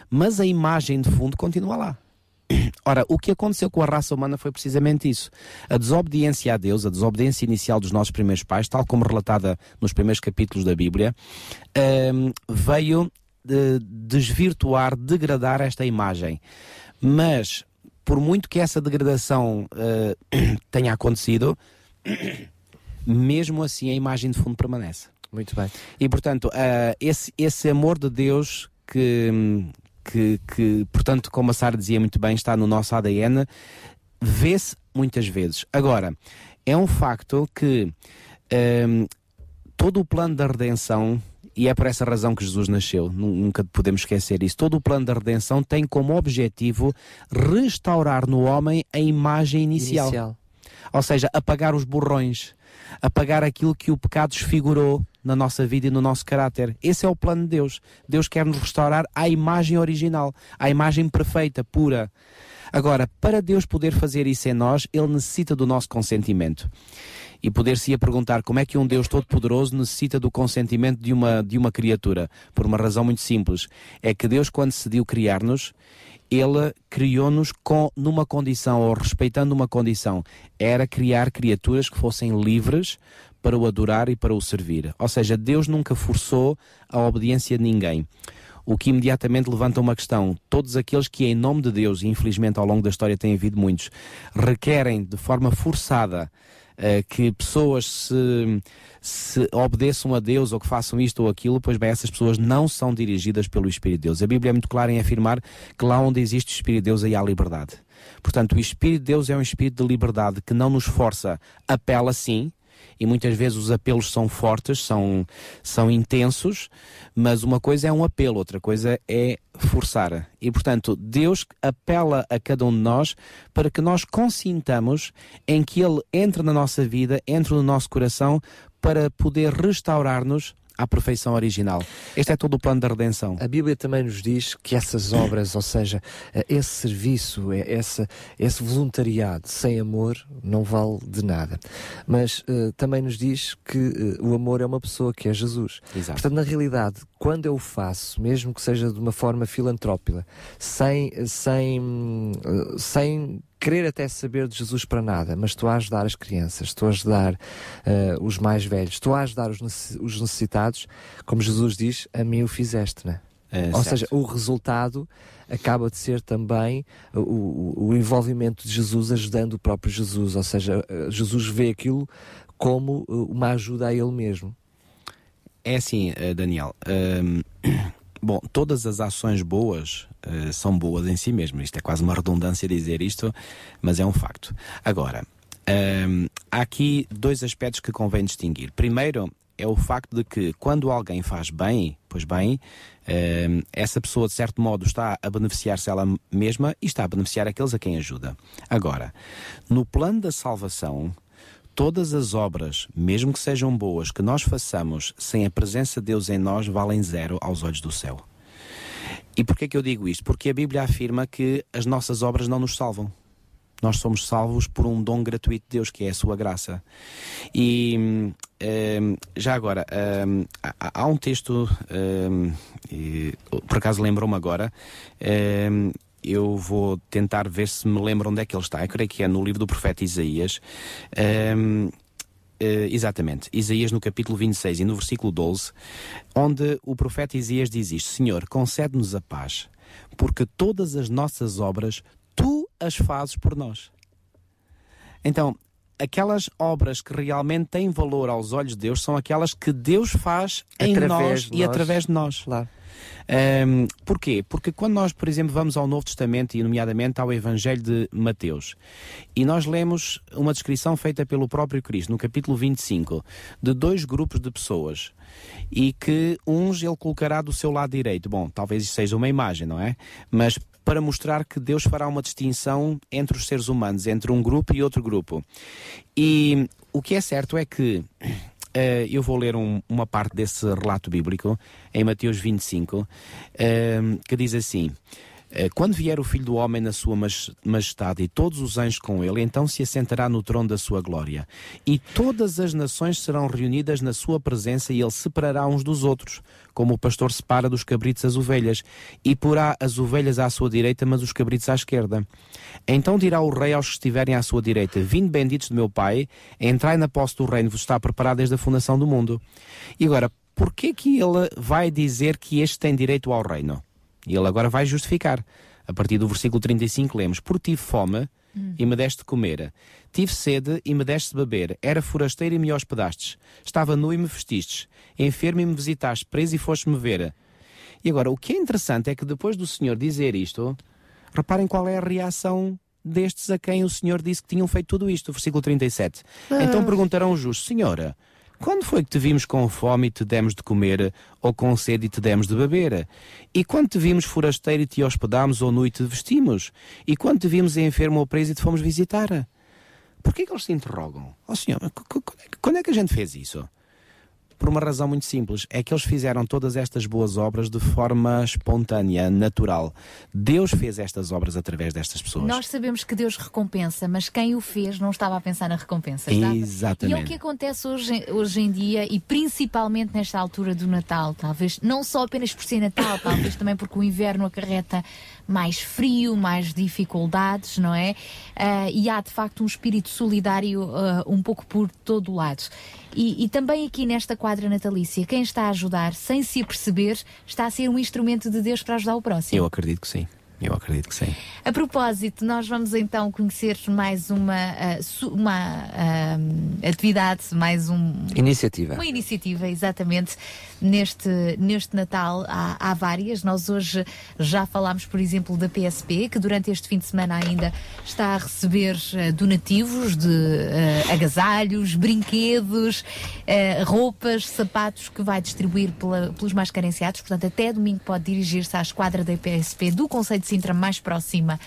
Mas a imagem de fundo continua lá. Ora, o que aconteceu com a raça humana foi precisamente isso. A desobediência a Deus, a desobediência inicial dos nossos primeiros pais, tal como relatada nos primeiros capítulos da Bíblia, um, veio de desvirtuar, degradar esta imagem. Mas, por muito que essa degradação uh, tenha acontecido, mesmo assim a imagem de fundo permanece. Muito bem. E, portanto, uh, esse, esse amor de Deus que, que, que, portanto, como a Sara dizia muito bem, está no nosso ADN, vê-se muitas vezes. Agora, é um facto que um, todo o plano da redenção, e é por essa razão que Jesus nasceu, nunca podemos esquecer isso, todo o plano da redenção tem como objetivo restaurar no homem a imagem inicial. inicial. Ou seja, apagar os borrões, apagar aquilo que o pecado desfigurou, na nossa vida e no nosso caráter. Esse é o plano de Deus. Deus quer nos restaurar à imagem original, à imagem perfeita, pura. Agora, para Deus poder fazer isso em nós, Ele necessita do nosso consentimento. E poder-se ia perguntar como é que um Deus todo-poderoso necessita do consentimento de uma, de uma criatura. Por uma razão muito simples. É que Deus, quando decidiu criar-nos, ele criou-nos numa condição ou respeitando uma condição era criar criaturas que fossem livres para o adorar e para o servir. Ou seja, Deus nunca forçou a obediência de ninguém. O que imediatamente levanta uma questão. Todos aqueles que, em nome de Deus, e infelizmente ao longo da história tem havido muitos, requerem de forma forçada que pessoas se, se obedeçam a Deus ou que façam isto ou aquilo, pois bem, essas pessoas não são dirigidas pelo Espírito de Deus. A Bíblia é muito clara em afirmar que lá onde existe o Espírito de Deus, aí há liberdade. Portanto, o Espírito de Deus é um Espírito de liberdade que não nos força, apela sim, e muitas vezes os apelos são fortes, são, são intensos, mas uma coisa é um apelo, outra coisa é forçar. E portanto, Deus apela a cada um de nós para que nós consintamos em que Ele entre na nossa vida, entre no nosso coração, para poder restaurar-nos à perfeição original. Este é todo o plano da redenção. A Bíblia também nos diz que essas obras, ou seja, eh, esse serviço, eh, esse, esse voluntariado sem amor não vale de nada. Mas uh, também nos diz que uh, o amor é uma pessoa que é Jesus. Exato. Portanto, na realidade, quando eu o faço, mesmo que seja de uma forma filantrópica, sem, sem, uh, sem querer até saber de Jesus para nada, mas estou a ajudar as crianças, estou a ajudar uh, os mais velhos, estou a ajudar os, necessitados, como Jesus diz, a mim o fizeste, né? É, Ou certo. seja, o resultado acaba de ser também o, o, envolvimento de Jesus ajudando o próprio Jesus. Ou seja, eh, Jesus vê aquilo como eh, uma ajuda a ele mesmo. É assim, Daniel. Um, bom, todas as ações boas uh, são boas em si mesmas. Isto é quase uma redundância dizer isto, mas é um facto. Agora, um, ehm, há aqui dois aspectos que convém distinguir. Primeiro, é o facto de que quando alguém faz bem, pois bem, ehm, essa pessoa de certo modo está a beneficiar-se ela mesma e está a beneficiar aqueles a quem ajuda. Agora, no plano da salvação, todas as obras, mesmo que sejam boas, que nós façamos sem a presença de Deus em nós, valem zero aos olhos do céu. E porquê que eu digo isto? Porque a Bíblia afirma que as nossas obras não nos salvam. Nós somos salvos por um dom gratuito de Deus, que é a sua graça. E hum, já agora, hum, há, há um texto, hum, e, por acaso lembrou-me agora, eu vou tentar ver se me lembro onde é que ele está. Eu creio que é no livro do profeta Isaías. Um, Uh, exatamente, Isaías no capítulo 26 e no versículo 12, onde o profeta Isaías diz isto: Senhor, concede-nos a paz, porque todas as nossas obras tu as fazes por nós. Então, aquelas obras que realmente têm valor aos olhos de Deus são aquelas que Deus faz em nós e através de nós. Claro. Um, porquê? Porque quando nós, por exemplo, vamos ao Novo Testamento e, nomeadamente, ao Evangelho de Mateus, e nós lemos uma descrição feita pelo próprio Cristo, no capítulo 25, de dois grupos de pessoas, e que uns ele colocará do seu lado direito. Bom, talvez isso seja uma imagem, não é? Mas para mostrar que Deus fará uma distinção entre os seres humanos, entre um grupo e outro grupo. E o que é certo é que eu vou ler um, uma parte desse relato bíblico em Mateus 25, uh, que diz assim: Quando vier o Filho do Homem na sua majestade e todos os anjos com ele, então se assentará no trono da sua glória. E todas as nações serão reunidas na sua presença e ele separará uns dos outros, como o pastor separa dos cabritos as ovelhas, e porá as ovelhas à sua direita, mas os cabritos à esquerda. Então dirá o rei aos que estiverem à sua direita: Vinde benditos do meu Pai, entrai na posse do reino, vos está preparado desde a fundação do mundo. E agora, por que que ele vai dizer que este tem direito ao reino? E ele agora vai justificar. A partir do versículo 35 lemos: Por tive fome hum. e me deste comer. Tive sede e me deste beber. Era forasteiro e me hospedastes. Estava nu e me vestistes. Enfermo e me visitaste. Preso e foste-me ver. E agora, o que é interessante é que depois do Senhor dizer isto, Reparem qual é a reação destes a quem o Senhor disse que tinham feito tudo isto. Versículo 37. Ah. Então perguntarão os justos: Senhora, quando foi que te vimos com fome e te demos de comer, ou com sede e te demos de beber? E quando te vimos forasteiro e te hospedamos, ou nu e te vestimos? E quando te vimos enfermo ou preso e te fomos visitar? Porquê que eles se interrogam? Ó oh, Senhor, quando é que a gente fez isso? Por uma razão muito simples: é que eles fizeram todas estas boas obras de forma espontânea, natural. Deus fez estas obras através destas pessoas. Nós sabemos que Deus recompensa, mas quem o fez não estava a pensar na recompensa. Estava? Exatamente. E é o que acontece hoje, hoje em dia e principalmente nesta altura do Natal, talvez, não só apenas por ser Natal, talvez também porque o inverno acarreta mais frio, mais dificuldades, não é? Uh, e há de facto um espírito solidário uh, um pouco por todo o lado. E, e, também aqui nesta quadra natalícia, quem está a ajudar, sem se aperceber, está a ser um instrumento de Deus para ajudar o próximo. Eu acredito que sim. Eu acredito que sim. A propósito, nós vamos então conhecer mais uma, uh, uma uh, atividade, mais um. Iniciativa. Uma iniciativa, exatamente. Neste, neste Natal há, há várias. Nós hoje já falámos, por exemplo, da PSP, que durante este fim de semana ainda está a receber uh, donativos de agasalhos, brinquedos, roupas, sapatos que vai distribuir pela, pelos mais carenciados. Portanto, até domingo pode dirigir-se à esquadra da PSP do Conselho de Sintra mais próxima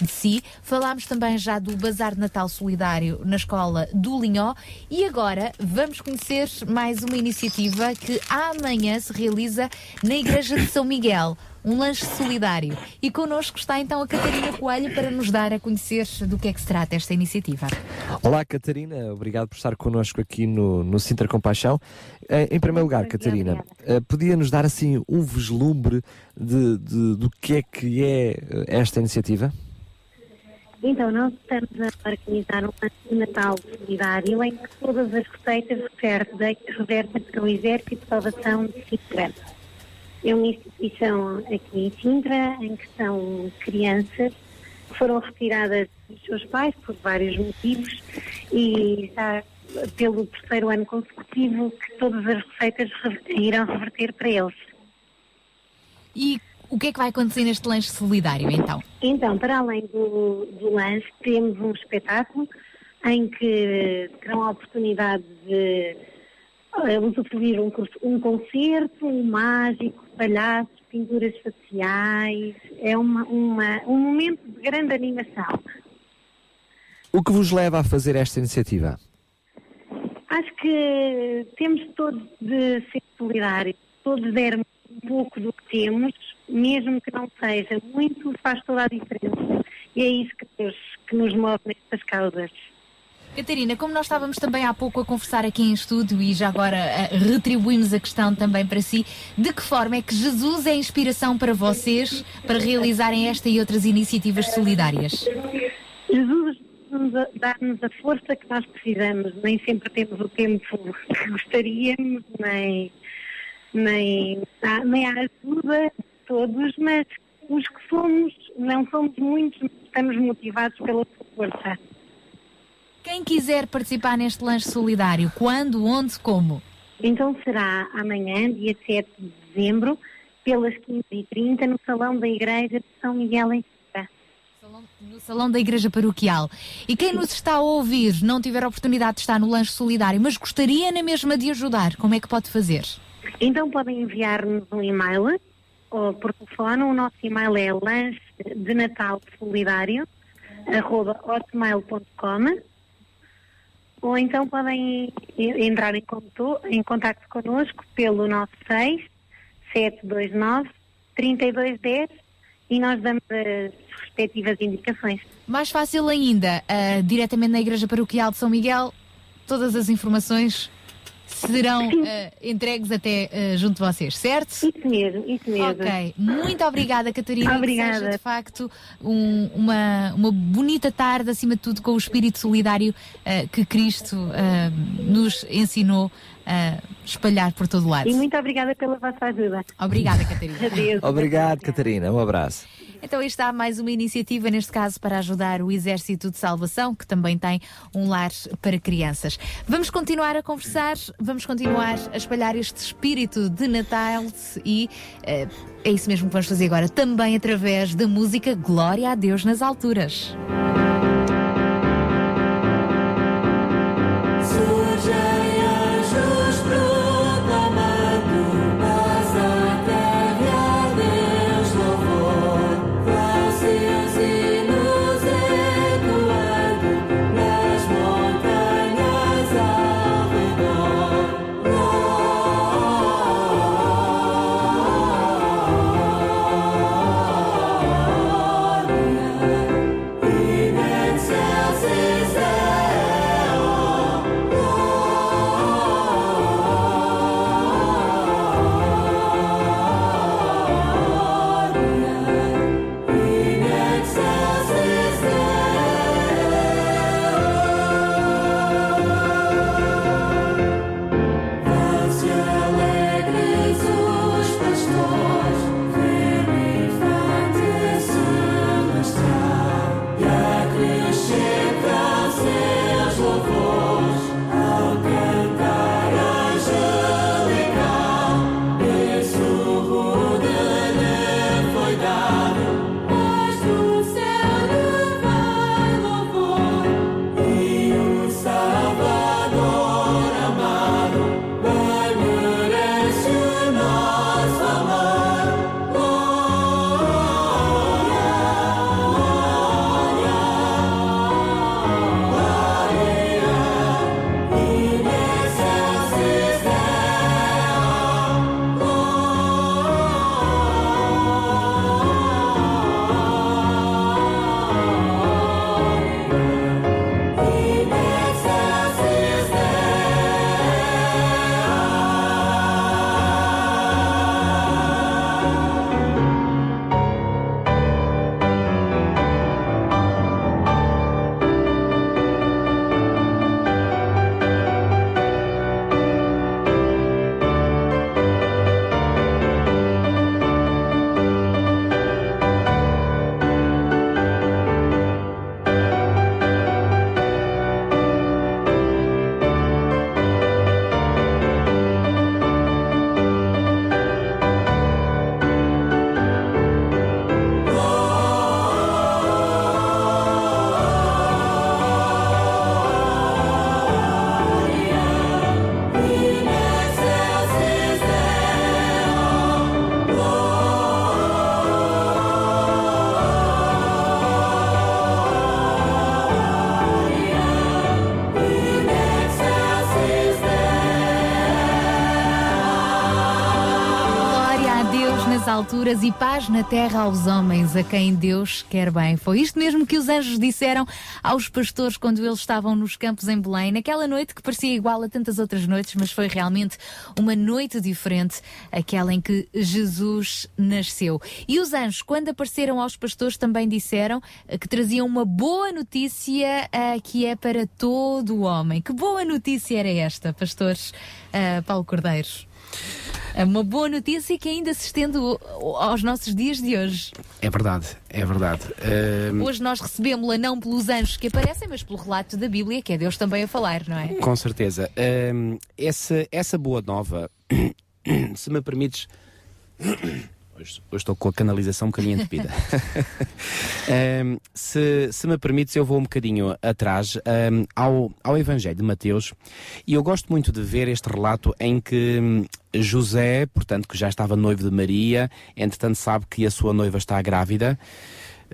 de si. Falámos também já do Bazar de Natal Solidário na Escola do Linhó e agora vamos conhecer mais uma iniciativa que amanhã se realiza na Igreja de São Miguel um lanche solidário. E connosco está então a Catarina Coelho para nos dar a conhecer do que é que se trata esta iniciativa. Olá, Catarina, obrigado por estar connosco aqui no, no Sintra Compaixão. Eh, em primeiro lugar, Catarina, eh, podia nos dar assim um vislumbre de, de, do que é que é eh, esta iniciativa? Então, nós estamos a organizar um lanche de Natal solidário em que todas as receitas revertem para o Exército de Salvação de Sintra. É uma instituição aqui em Sintra em que são crianças que foram retiradas dos seus pais por vários motivos e está pelo terceiro ano consecutivo que todas as receitas irão reverter para eles. E o que é que vai acontecer neste lanche solidário, então? Então, para além do, do lanche, temos um espetáculo em que terão a oportunidade de uh, usufruir um, um concerto, um mágico, palhaços, pinturas faciais. É uma, uma, um momento de grande animação. O que vos leva a fazer esta iniciativa? Acho que temos todos de ser solidários, todos dermos um pouco do que temos, mesmo que não seja muito, faz toda a diferença. E é isso que nos, que nos move nestas causas. Catarina, como nós estávamos também há pouco a conversar aqui em estúdio e já agora eh, retribuímos a questão também para si, de que forma é que Jesus é inspiração para vocês para realizarem esta e outras iniciativas solidárias? Jesus dá-nos a força que nós precisamos. Nem sempre temos o tempo que gostaríamos, nem, nem, há- nem a ajuda de todos, mas os que somos, não somos muitos, estamos motivados pela força. Quem quiser participar neste lanche solidário, quando, onde, como? Então será amanhã, dia 7 de dezembro, pelas 15h30, no Salão da Igreja de São Miguel em. No Salão da Igreja Paroquial. E quem nos está a ouvir não tiver a oportunidade de estar no lanche solidário, mas gostaria na mesma de ajudar, como é que pode fazer? Então podem enviar-nos um e-mail ou por telefone. O nosso e-mail é lanche de Natal solidário arroba hotmail.com ou então podem entrar em, conto, em contato connosco pelo nosso 6 729 3210 e nós damos as respectivas indicações. Mais fácil ainda, ah, diretamente na Igreja Paroquial de São Miguel, todas as informações serão ah, entregues até ah, junto de vocês, certo? Isso mesmo, isso mesmo. Ok, muito obrigada, Catarina. Obrigada. Que seja, de facto, um- uma, uma bonita tarde, acima de tudo, com o espírito solidário ah, que Cristo nos ensinou a espalhar por todo o lado. E muito obrigada pela vossa ajuda. Obrigada, Catarina. Adeus. Obrigado, Catarina. Um abraço. Então, aí está mais uma iniciativa, neste caso, para ajudar o Exército de Salvação, que também tem um lar para crianças. Vamos continuar a conversar, vamos continuar a espalhar este espírito de Natal e eh, é isso mesmo que vamos fazer agora, também através da música Glória a Deus nas Alturas. Alturas e paz na terra aos homens a quem Deus quer bem. Foi isto mesmo que os anjos disseram aos pastores quando eles estavam nos campos em Belém, naquela noite que parecia igual a tantas outras noites, mas foi realmente uma noite diferente, aquela em que Jesus nasceu. E os anjos, quando apareceram aos pastores, também disseram eh, que traziam uma boa notícia uh, que é para todo o homem. Que boa notícia era esta, pastores uh, Paulo Cordeiros? É uma boa notícia que ainda se estende aos nossos dias de hoje. É verdade, é verdade. Uh... Hoje nós recebemos-la não pelos anjos que aparecem, mas pelo relato da Bíblia, que é Deus também a falar, não é? Com certeza. Uh, essa, essa boa nova, se me permites. Hoje, hoje, estou com a canalização um bocadinho entupida. um, se, se me permites, eu vou um bocadinho atrás um, ao, ao Evangelho de Mateus e eu gosto muito de ver este relato em que José, portanto, que já estava noivo de Maria, entretanto sabe que a sua noiva está grávida.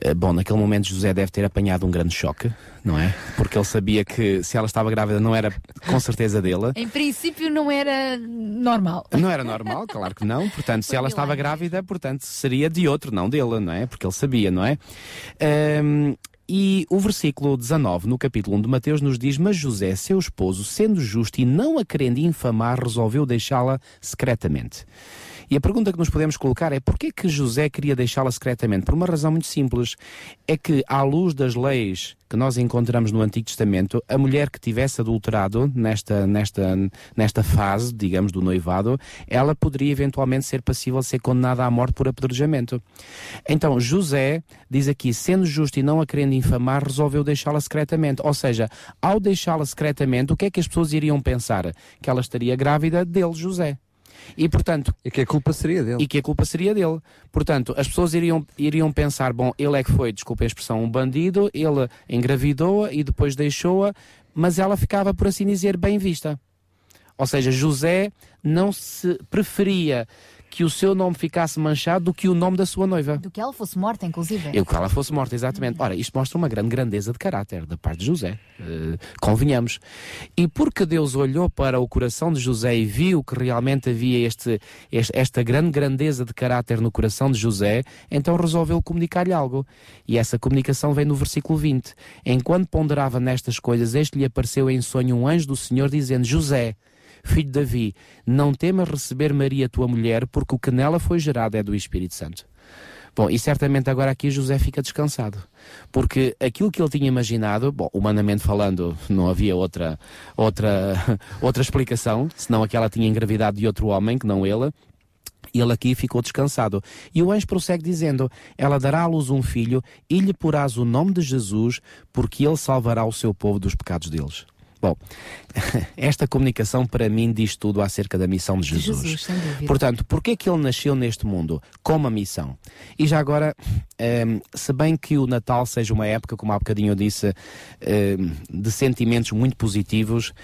Eh, bom, naquele momento José deve ter apanhado um grande choque, não é? Porque ele sabia que se ela estava grávida não era com certeza dele. Em princípio não era normal. Não era normal, claro que não. Portanto, se ela estava grávida, portanto, seria de outro, não dele, não é? Porque ele sabia, não é? Um, e o versículo 19, no capítulo 1 de Mateus, nos diz: Mas José, seu esposo, sendo justo e não a querendo infamar, resolveu deixá-la secretamente. E a pergunta que nos podemos colocar é porquê que José queria deixá-la secretamente? Por uma razão muito simples. É que, à luz das leis que nós encontramos no Antigo Testamento, a mulher que tivesse adulterado nesta, nesta, nesta fase, digamos, do noivado, ela poderia eventualmente ser passível de ser condenada à morte por apedrejamento. Então, José diz aqui, sendo justo e não a querendo infamar, resolveu deixá-la secretamente. Ou seja, ao deixá-la secretamente, o que é que as pessoas iriam pensar? Que ela estaria grávida dele, José. E portanto. E que a culpa seria dele. E que a culpa seria dele. Portanto, as pessoas iriam, iriam pensar: bom, ele é que foi, desculpe a expressão, um bandido, ele engravidou-a e depois deixou-a, mas ela ficava, por assim dizer, bem vista. Ou seja, José não se preferia que o seu nome ficasse manchado do que o nome da sua noiva. Do que ela fosse morta, inclusive. E que ela fosse morta, exatamente. Ora, isto mostra uma grande grandeza de caráter da parte de José. Uh, convenhamos. E porque Deus olhou para o coração de José e viu que realmente havia este, este esta grande grandeza de caráter no coração de José, então resolveu comunicar-lhe algo. E essa comunicação vem no versículo 20. Enquanto ponderava nestas coisas, este lhe apareceu em sonho um anjo do Senhor dizendo: José, filho de Davi, não temas receber Maria, tua mulher, porque o que nela foi gerado é do Espírito Santo. Bom, e certamente agora aqui José fica descansado, porque aquilo que ele tinha imaginado, bom, humanamente falando, não havia outra, outra, outra explicação, senão aquela tinha engravidado de outro homem, que não ele, ele aqui ficou descansado. E o anjo prossegue dizendo: Ela dará à luz um filho e lhe porás o nome de Jesus, porque ele salvará o seu povo dos pecados deles. Bom, esta comunicação para mim diz tudo acerca da missão de Jesus. Jesus Portanto, porquê é que ele nasceu neste mundo? Com uma missão. E já agora, um, ehm, se bem que o Natal seja uma época, como há bocadinho eu disse, um, ehm, de sentimentos muito positivos,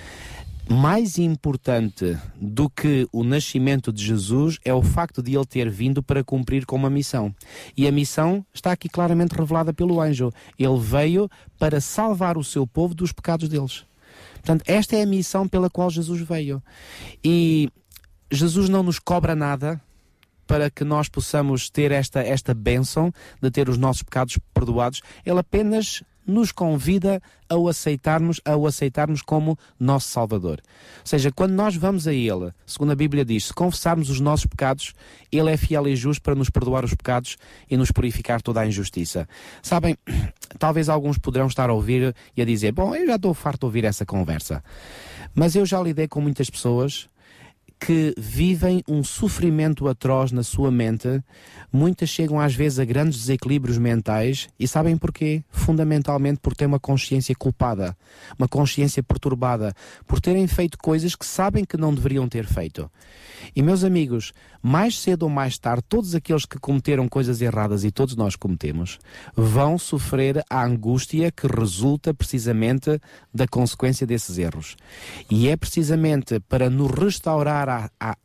mais importante do que o nascimento de Jesus é o facto de ele ter vindo para cumprir com uma missão. E a missão está aqui claramente revelada pelo anjo. Ele veio para salvar o seu povo dos pecados deles. Portanto, esta é a missão pela qual Jesus veio. E Jesus não nos cobra nada para que nós possamos ter esta, esta bênção de ter os nossos pecados perdoados. Ele apenas nos convida a o aceitarmos, a o aceitarmos como nosso Salvador. Ou seja, quando nós vamos a Ele, segundo a Bíblia diz, se confessarmos os nossos pecados, Ele é fiel e justo para nos perdoar os pecados e nos purificar toda a injustiça. Sabem, talvez alguns poderão estar a ouvir e a dizer, bom, eu já estou farto de ouvir essa conversa. Mas eu já lidei com muitas pessoas que vivem um sofrimento atroz na sua mente, muitas chegam às vezes a grandes desequilíbrios mentais e sabem porquê? Fundamentalmente por ter uma consciência culpada, uma consciência perturbada, por terem feito coisas que sabem que não deveriam ter feito. E meus amigos, mais cedo ou mais tarde, todos aqueles que cometeram coisas erradas e todos nós cometemos, vão sofrer a angústia que resulta precisamente da consequência desses erros. E é precisamente para nos restaurar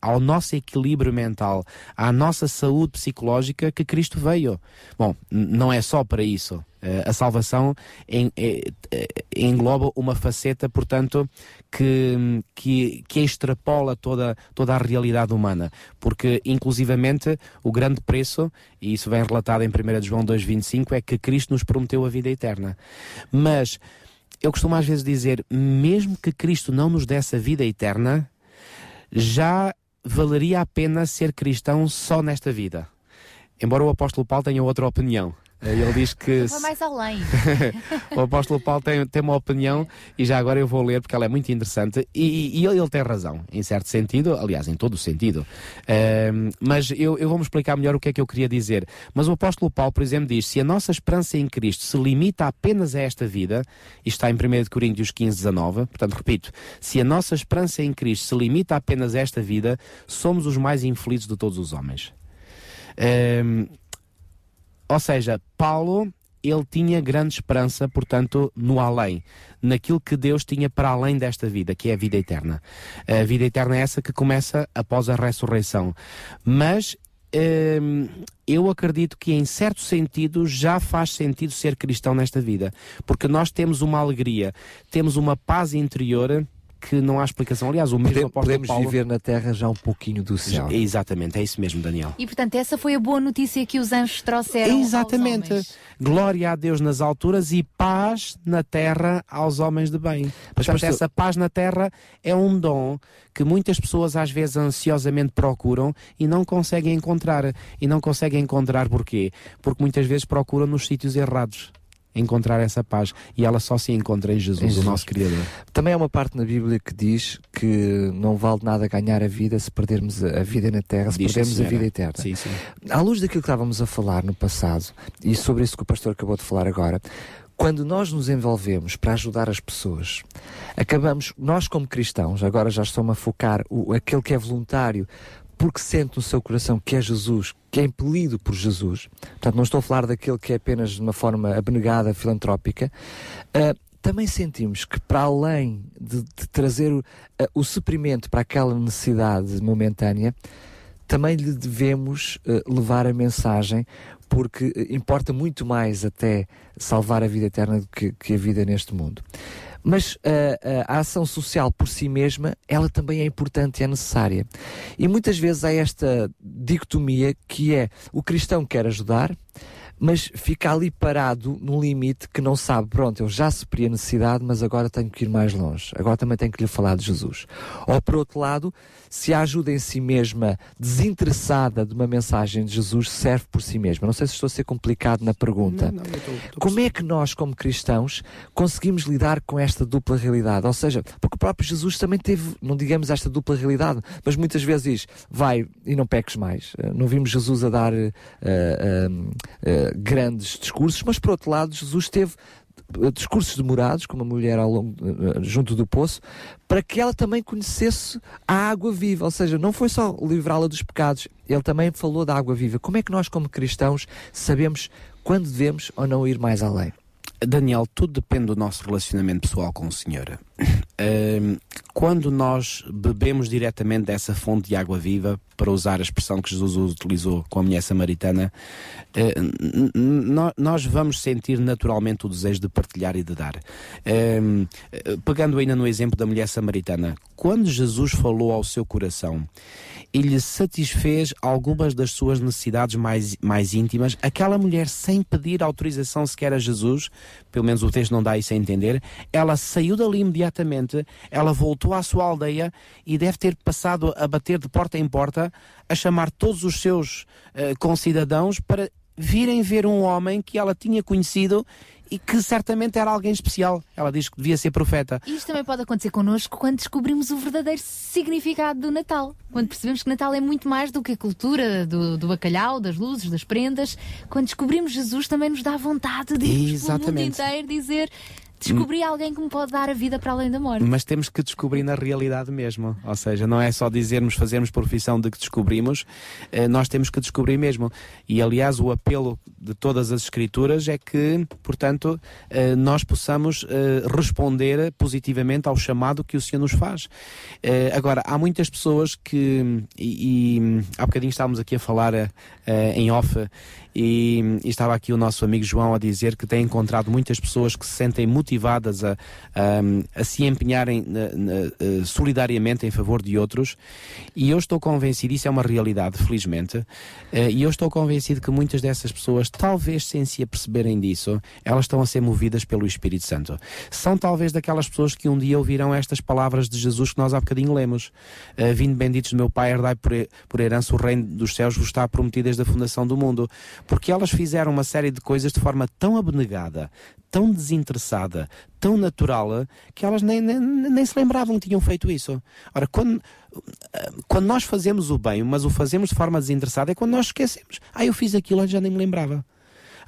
ao nosso equilíbrio mental, à nossa saúde psicológica que Cristo veio. Bom, não é só para isso. Uh, a salvação en, é, engloba uma faceta, portanto, que, que, que extrapola toda, toda a realidade humana. Porque, inclusivamente, o grande preço, e isso vem relatado em 1 João 2,25, é que Cristo nos prometeu a vida eterna. Mas eu costumo às vezes dizer, mesmo que Cristo não nos desse a vida eterna, já valeria a pena ser cristão só nesta vida. Embora o apóstolo Paulo tenha outra opinião. Eh, ele diz que. Vai mais além. o apóstolo Paulo tem, tem uma opinião e já agora eu vou ler porque ela é muito interessante e, e ele, tem razão, em certo sentido, aliás, em todo o sentido. Uh, mas eu, eu vou-me explicar melhor o que é que eu queria dizer. Mas o apóstolo Paulo, por exemplo, diz: se a nossa esperança em Cristo se limita apenas a esta vida, isto está em 1 Coríntios 15, 19, portanto, repito, se a nossa esperança em Cristo se limita apenas a esta vida, somos os mais infelizes de todos os homens. Uh, ou seja, Paulo ele tinha grande esperança, portanto, no além, naquilo que Deus tinha para além desta vida, que é a vida eterna. A vida eterna é essa que começa após a ressurreição. Mas hum, eu acredito que, em certo sentido, já faz sentido ser cristão nesta vida, porque nós temos uma alegria, temos uma paz interior que não há explicação. Aliás, o mesmo Podemos, podemos Paulo... viver na Terra já um pouquinho do céu. Exatamente, é isso mesmo, Daniel. E portanto, essa foi a boa notícia que os anjos trouxeram. Exatamente. Glória a Deus nas alturas e paz na terra aos homens de bem. Mas, portanto, essa paz na terra é um dom que muitas pessoas às vezes ansiosamente procuram e não conseguem encontrar. E não conseguem encontrar porquê? Porque muitas vezes procuram nos sítios errados encontrar essa paz e ela só se encontra em Jesus, em Jesus, o nosso Criador. Também há uma parte na Bíblia que diz que não vale nada ganhar a vida se perdermos a vida na terra, se diz perdermos a vida eterna. Sim, sim. À luz daquilo que estávamos a falar no passado e sobre isso que o pastor acabou de falar agora, quando nós nos envolvemos para ajudar as pessoas, acabamos, nós como cristãos, agora já estou-me a focar, o, aquele que é voluntário, porque sente no seu coração que é Jesus, que é impelido por Jesus, portanto, não estou a falar daquele que é apenas de uma forma abnegada, filantrópica, uh, também sentimos que, para além de, de trazer o, uh, o suprimento para aquela necessidade momentânea, também lhe devemos uh, levar a mensagem, porque importa muito mais até salvar a vida eterna do que, que a vida neste mundo. Mas uh, uh, a ação social por si mesma, ela também é importante e é necessária. E muitas vezes há esta dicotomia que é o cristão quer ajudar, mas fica ali parado num limite que não sabe, pronto, eu já superi a necessidade, mas agora tenho que ir mais longe. Agora também tenho que lhe falar de Jesus. Ou por outro lado, se a ajuda em si mesma, desinteressada de uma mensagem de Jesus, serve por si mesma. Não sei se estou a ser complicado na pergunta. Não, não, estou, estou Como é que nós, como cristãos, conseguimos lidar com esta dupla realidade? Ou seja, porque o próprio Jesus também teve, não digamos esta dupla realidade, mas muitas vezes diz, vai e não peques mais. Eh, não vimos Jesus a dar uh, uh, uh, grandes discursos, mas por outro lado, Jesus teve discursos demorados, como a mulher longo, junto do poço, para que ela também conhecesse a água viva. Ou seja, não foi só livrá-la dos pecados, ele também falou da água viva. Como é que nós, como cristãos, sabemos quando devemos ou não ir mais além? Daniel, tudo depende do nosso relacionamento pessoal com o Senhor. quando nós bebemos diretamente dessa fonte de água viva, para usar a expressão que Jesus utilizou com a mulher samaritana, eh, nós vamos sentir naturalmente o desejo de partilhar e de dar. Pegando ainda no exemplo da mulher samaritana, quando Jesus falou ao seu coração e lhe satisfez algumas das suas necessidades mais, mais íntimas, aquela mulher, sem pedir autorização sequer a Jesus, pelo menos o texto não dá isso a entender, ela saiu dali imediatamente, ela voltou à sua aldeia e deve ter passado a bater de porta em porta, a chamar todos os seus uh, concidadãos para virem ver um homem que ela tinha conhecido e que certamente era alguém especial. Ela diz que devia ser profeta. Isto também pode acontecer connosco quando descobrimos o verdadeiro significado do Natal. Quando percebemos que Natal é muito mais do que a cultura do, do bacalhau, das luzes, das prendas. Quando descobrimos Jesus, também nos dá vontade de ir pelo mundo inteiro dizer Descobri alguém que me pode dar a vida para além da morte. Mas temos que descobrir na realidade mesmo. Ou seja, não é só dizermos, fazermos profissão de que descobrimos, eh, nós temos que descobrir mesmo. E aliás, o apelo de todas as escrituras é que, portanto, eh, nós possamos eh, responder positivamente ao chamado que o Senhor nos faz. Agora, há muitas pessoas que, e, e há bocadinho estávamos aqui a falar em off, e, e estava aqui o nosso amigo João a dizer que tem encontrado muitas pessoas que se sentem motivadas a, a, a se empenharem eh, solidariamente em favor de outros e eu estou convencido, isso é uma realidade, felizmente, eh, e eu estou convencido que muitas dessas pessoas, talvez sem se aperceberem disso, elas estão a ser movidas pelo Espírito Santo. São talvez daquelas pessoas que um dia ouviram estas palavras de Jesus que nós há bocadinho lemos. Eh, Vindo benditos do meu Pai, herdai por, he- por herança o reino dos céus vos está prometido desde a fundação do mundo. Porque elas fizeram uma série de coisas de forma tão abnegada, tão desinteressada, tão natural, que elas nem, nem, nem se lembravam que tinham feito isso. Ora, quando, quando nós fazemos o bem, mas o fazemos de forma desinteressada, é quando nós esquecemos. Ah, eu fiz aquilo, já nem me lembrava.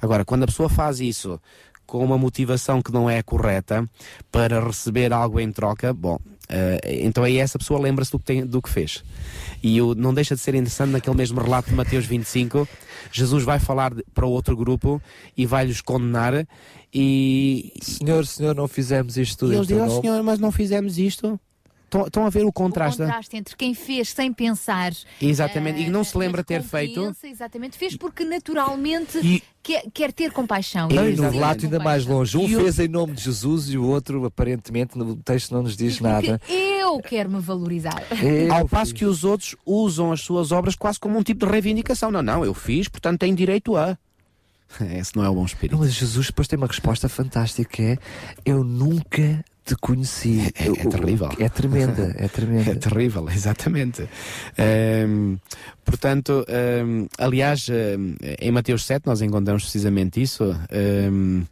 Agora, quando a pessoa faz isso com uma motivação que não é correta para receber algo em troca, bom, eh, então aí essa pessoa lembra-se do, que tem- do que fez. E o- não deixa de ser interessante naquele mesmo relato de Mateus 25, Jesus vai falar de- para outro grupo e vai-lhes condenar e... Senhor, Senhor, não fizemos isto tudo E eles dizem, oh, nome." Senhor, mas não fizemos isto? Estão, estão a ver o O contraste? contraste entre quem fez sem pensar. Exatamente, e que não se eh, lembra mas ter feito. Exatamente, fez porque naturalmente E- quer, quer ter compaixão. E no relato ainda mais longe. Um E o- fez em nome de Jesus e o outro, aparentemente, no texto não nos diz nada. eu quero me valorizar. Eu Ao passo que os outros usam as suas obras quase como um tipo de reivindicação. Não, não, eu fiz, portanto tenho direito a. Esse não é o bom espírito. Não, mas Jesus depois tem uma resposta fantástica que é eu nunca te conheci. É, é terrível. É tremenda, é tremenda. É terrível, exatamente. Ehm, portanto, ehm, aliás, em Mateus 7 nós encontramos precisamente isso ehm,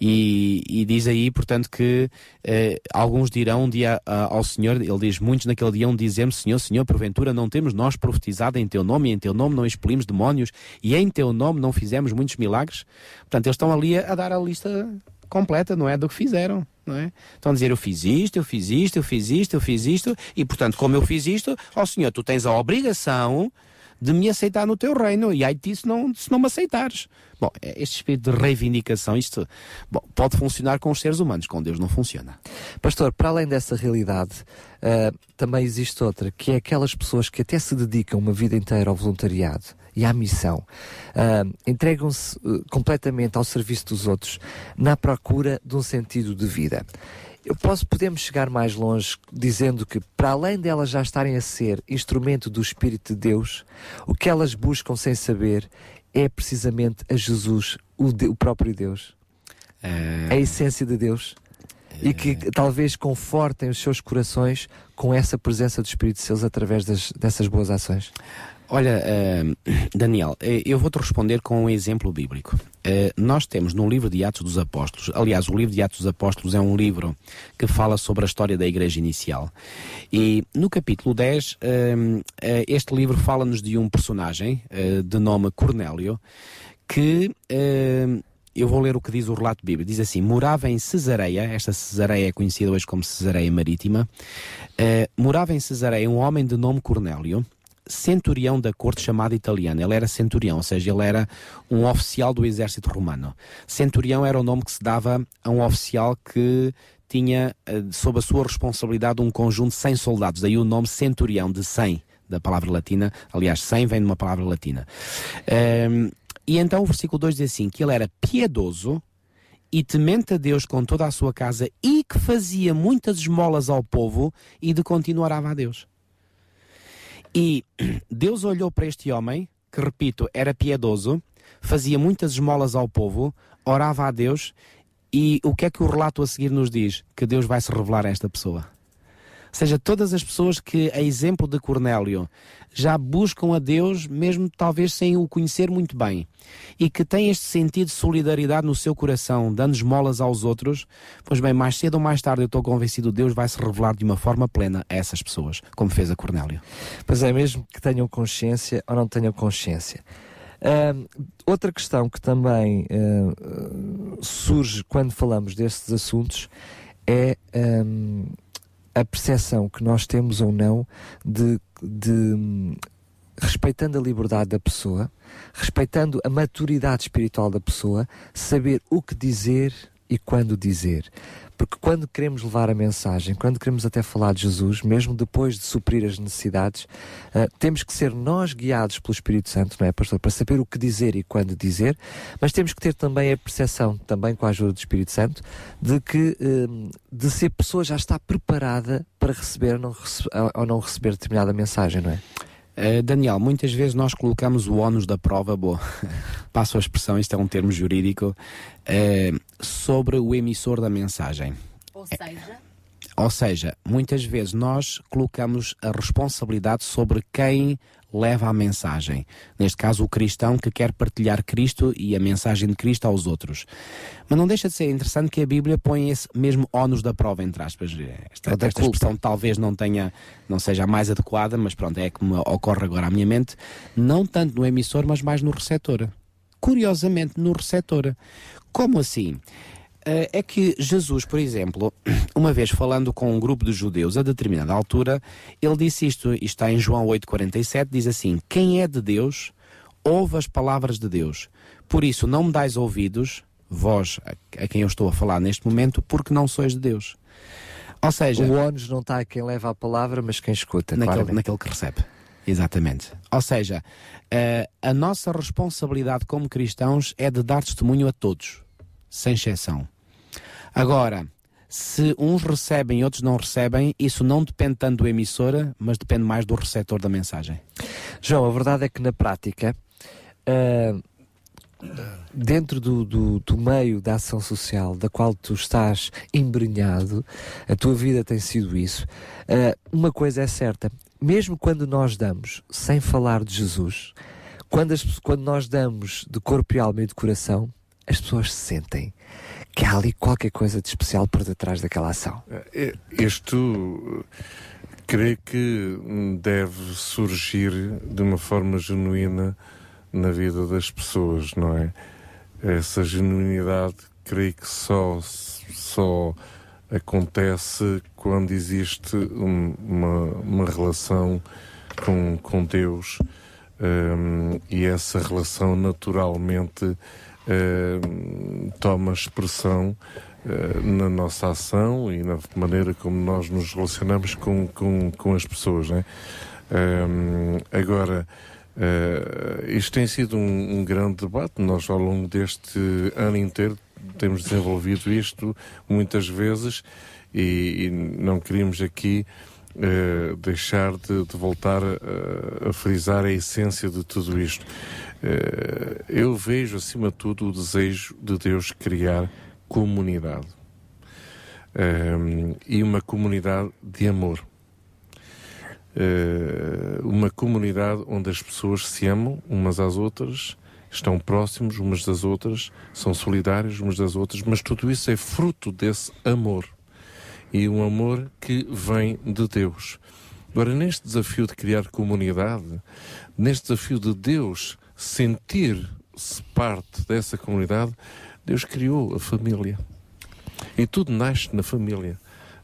e, e diz aí, portanto, que eh, alguns dirão um dia ah, ao Senhor, ele diz, muitos naquele dia um dizemos, Senhor, Senhor, porventura não temos nós profetizado em Teu nome e em Teu nome não expelimos demónios e em Teu nome não fizemos muitos milagres? Portanto, eles estão ali a, a dar a lista completa, não é? Do que fizeram, não é? Estão a dizer, eu fiz isto, eu fiz isto, eu fiz isto, eu fiz isto, e portanto, como eu fiz isto, ó Senhor, tu tens a obrigação de me aceitar no teu reino, e aí ti se não, se não me aceitares. Bom, é- este espírito de reivindicação, isto bom, pode funcionar com os seres humanos, com Deus não funciona. Pastor, para além dessa realidade, ah, também existe outra, que é aquelas pessoas que até se dedicam uma vida inteira ao voluntariado e à missão, Ah, entregam-se eh, completamente ao serviço dos outros na procura de um sentido de vida. Eu posso, podemos chegar mais longe dizendo que, para além delas já estarem a ser instrumento do Espírito de Deus, o que elas buscam sem saber é precisamente a Jesus, o, de- o próprio Deus. A essência de Deus. E que talvez confortem os seus corações com essa presença do Espírito de Deus através das- dessas boas ações. Olha, eh, Daniel, eh, eu vou-te responder com um exemplo bíblico. Eh, nós temos no livro de Atos dos Apóstolos, aliás, o livro de Atos dos Apóstolos é um livro que fala sobre a história da igreja inicial. E no capítulo 10, eh, eh, este livro fala-nos de um personagem de nome Cornélio que. eu vou ler o que diz o relato bíblico. Diz assim: morava em Cesareia, esta Cesareia é conhecida hoje como Cesareia Marítima. eh, morava em Cesareia um homem de nome Cornélio, centurião da corte chamada italiana. Ele era centurião, ou seja, ele era um oficial do exército romano. Centurião era o nome que se dava a um oficial que tinha eh, sob a sua responsabilidade um conjunto de 100 soldados. Daí o nome centurião, de 100, da palavra latina. Aliás, 100 vem de uma palavra latina. Ehm, e então o versículo 2 diz assim: que ele era piedoso e temente a Deus com toda a sua casa e que fazia muitas esmolas ao povo e de continuar a Deus. E Deus olhou para este homem, que repito, era piedoso, fazia muitas esmolas ao povo, orava a Deus, e o que é que o relato a seguir nos diz? Que Deus vai se revelar a esta pessoa. Seja, todas as pessoas que, a exemplo de Cornélio, já buscam a Deus, mesmo talvez sem o conhecer muito bem, e que têm este sentido de solidariedade no seu coração, dando esmolas aos outros, pois bem, mais cedo ou mais tarde eu estou convencido Deus vai se revelar de uma forma plena a essas pessoas, como fez a Cornélio. Pois é, mesmo que tenham consciência ou não tenham consciência. Uh, outra questão que também uh, surge quando falamos destes assuntos é a percepção que nós temos ou não de, de respeitando a liberdade da pessoa, respeitando a maturidade espiritual da pessoa, saber o que dizer e quando dizer. Porque quando queremos levar a mensagem, quando queremos até falar de Jesus, mesmo depois de suprir as necessidades, uh, temos que ser nós guiados pelo Espírito Santo, não é, pastor? Para saber o que dizer e quando dizer, mas temos que ter também a percepção, também com a ajuda do Espírito Santo, de que uh, de se a pessoa já está preparada para receber ou não, rece ou não receber determinada mensagem, não é? Uh, Daniel, muitas vezes nós colocamos o ónus da prova, boa, passo a expressão, isto é um termo jurídico, uh, sobre o emissor da mensagem. Ou seja? Ou seja, muitas vezes nós colocamos a responsabilidade sobre quem leva a mensagem. Neste caso, o cristão que quer partilhar Cristo e a mensagem de Cristo aos outros. Mas não deixa de ser interessante que a Bíblia põe esse mesmo ónus da prova, entre aspas. Esta, esta expressão talvez não tenha, não seja a mais adequada, mas pronto, é como ocorre agora à minha mente. Não tanto no emissor, mas mais no receptor. Curiosamente, no receptor. Como assim? Uh, é que Jesus, por exemplo, uma vez falando com um grupo de judeus a determinada altura, ele disse isto, isto está em João 8,47, diz assim: Quem é de Deus, ouve as palavras de Deus. Por isso, não me dais ouvidos, vós a, a quem eu estou a falar neste momento, porque não sois de Deus. Ou seja, o ónus não está a quem leva a palavra, mas quem escuta. Naquele, naquele que recebe. Exatamente. Ou seja, uh, a nossa responsabilidade como cristãos é de dar testemunho a todos, sem exceção. Agora, se uns recebem e outros não recebem, isso não depende tanto do emissora, mas depende mais do receptor da mensagem. João, a verdade é que na prática, uh, dentro do, do, do, meio da ação social da qual tu estás embrenhado, a tua vida tem sido isso. Uh, uma coisa é certa, mesmo quando nós damos sem falar de Jesus, quando, as, quando nós damos de corpo e alma e de coração, as pessoas sentem que há ali qualquer coisa de especial por detrás daquela ação. É, isto creio que deve surgir de uma forma genuína na vida das pessoas, não é? Essa genuinidade creio que só, só acontece quando existe uma, uma relação com, com Deus um, e essa relação naturalmente uh, toma expressão uh, na nossa ação e na maneira como nós nos relacionamos com, com, com as pessoas. Né? Um, agora, uh, isto tem sido um, um grande debate. Nós, ao longo deste ano inteiro, temos desenvolvido isto muitas vezes e, e não queríamos aqui uh, deixar de, de voltar a, a, frisar a essência de tudo isto. Uh, eu vejo, acima de tudo, o desejo de Deus criar comunidade. Um, e uma comunidade de amor. Uh, uma comunidade onde as pessoas se amam umas às outras, estão próximos umas das outras, são solidários umas das outras, mas tudo isso é fruto desse amor. E um amor que vem de Deus. Agora, neste desafio de criar comunidade, neste desafio de Deus sentir-se parte dessa comunidade, Deus criou a família. E tudo nasce na família.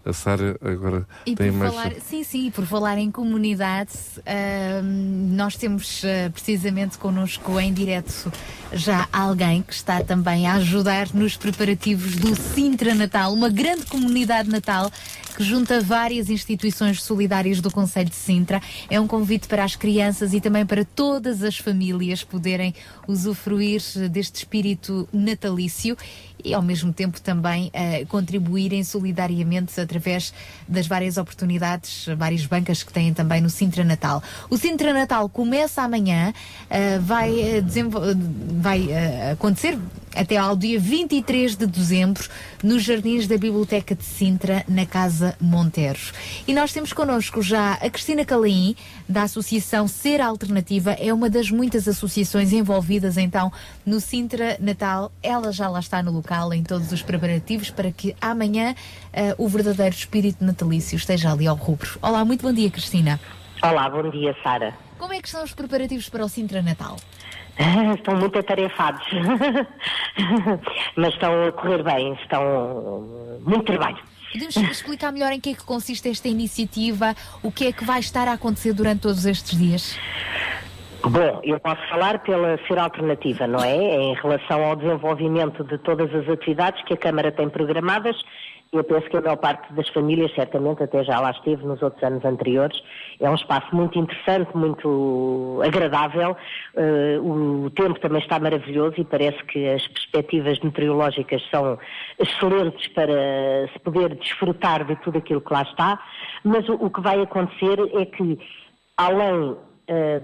A Sara agora e tem por mais. Falar, sim, sim, por falar em comunidade, uh, nós temos uh, precisamente connosco em direto já alguém que está também a ajudar nos preparativos do Sintra Natal, uma grande comunidade Natal que junta várias instituições solidárias do Conselho de Sintra. É um convite para as crianças e também para todas as famílias poderem usufruir deste espírito natalício e ao mesmo tempo também uh, contribuírem solidariamente através das várias oportunidades, várias bancas que têm também no Sintra Natal. O Sintra Natal começa amanhã, uh, vai, uh, vai acontecer até ao dia 23 de dezembro nos Jardins da Biblioteca de Sintra, na Casa Monteros. E nós temos connosco já a Cristina Calaim, da Associação Ser Alternativa, é uma das muitas associações envolvidas então no Sintra Natal. Ela já lá está no local em todos os preparativos para que amanhã uh, o verdadeiro espírito natalício esteja ali ao rubro. Olá, muito bom dia, Cristina. Olá, bom dia, Sara. Como é que estão os preparativos para o Sintra Natal? Estão muito atarefados, mas estão a correr bem, estão muito trabalho. Podemos explicar melhor em que é que consiste esta iniciativa, o que é que vai estar a acontecer durante todos estes dias? Bom, eu posso falar pela ser alternativa, não é? Em relação ao desenvolvimento de todas as atividades que a Câmara tem programadas, eu penso que a maior parte das famílias, certamente, até já lá esteve nos outros anos anteriores. É um espaço muito interessante, muito agradável. Uh, o tempo também está maravilhoso e parece que as perspectivas meteorológicas são excelentes para se poder desfrutar de tudo aquilo que lá está. Mas o, o que vai acontecer é que, além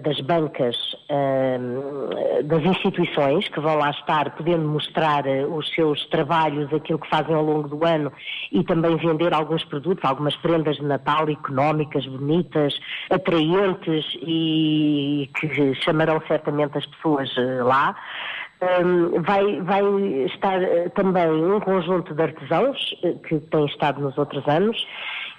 das bancas, uh, das instituições que vão lá estar podendo mostrar uh, os seus trabalhos, aquilo que fazem ao longo do ano e também vender alguns produtos, algumas prendas de Natal económicas, bonitas, atraentes e que chamarão certamente as pessoas lá. Um, vai, vai, estar também um conjunto de artesãos que tem estado nos outros anos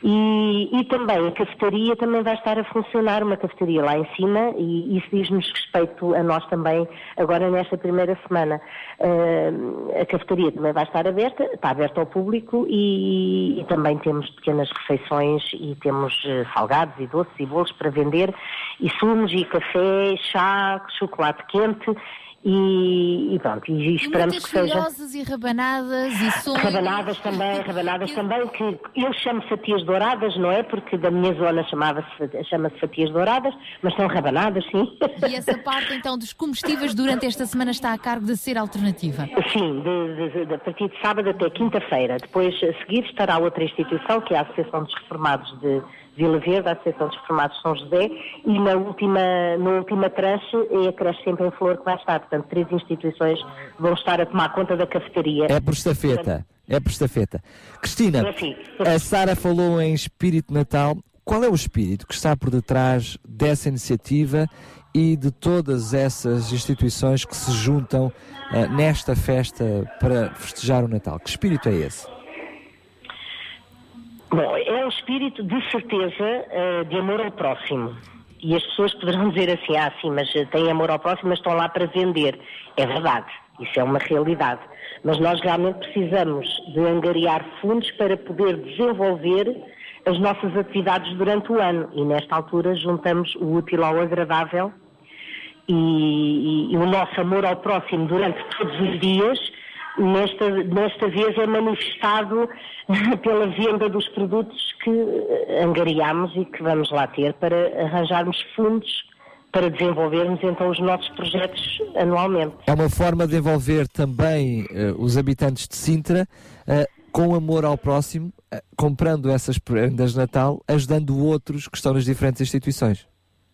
e, e, também a cafetaria também vai estar a funcionar, uma cafetaria lá em cima, e isso diz-nos respeito a nós também, agora nesta primeira semana. Uh, a cafetaria também vai estar aberta, está aberta ao público e, e também temos pequenas refeições e temos uh, salgados e doces e bolos para vender, e sumos e café, chá, chocolate quente e, e pronto, e esperamos e que seja. e rabanadas e sonhos. Rabanadas também, rabanadas também, que eu chamo fatias douradas, não é? Porque da minha zona chamava-se chama-se fatias douradas, mas são rabanadas, sim. E essa parte então dos combustíveis durante esta semana está a cargo de ser alternativa? Sim, de, de, de, a partir de sábado até quinta-feira. Depois, a seguir, estará outra instituição, que é a Associação dos Reformados de Vila Verde, a Associação dos Reformados de São José, e na última, na última tranche é a creche sempre em flor que vai estar. Portanto, três instituições vão estar a tomar conta da cafetaria. É por estafeta. É por estafeta. Cristina, assim. a Sara falou em espírito natal. Qual é o espírito que está por detrás dessa iniciativa e de todas essas instituições que se juntam eh, nesta festa para festejar o Natal? Que espírito é esse? Bom, é um espírito de certeza eh, de amor ao próximo. E as pessoas poderão dizer assim, ah, sim, mas eh, têm amor ao próximo, mas estão lá para vender. É verdade, isso é uma realidade. Mas nós realmente precisamos de angariar fundos para poder desenvolver as nossas atividades durante o ano. E nesta altura juntamos o útil ao agradável e, e- e o nosso amor ao próximo durante todos os dias, nesta, nesta vez é manifestado pela venda dos produtos que eh, angariamos e que vamos lá ter para arranjarmos fundos para desenvolvermos então os nossos projetos anualmente. É uma forma de envolver também eh, os habitantes de Sintra eh, com amor ao próximo, eh, comprando essas prendas de Natal, ajudando outros que estão nas diferentes instituições.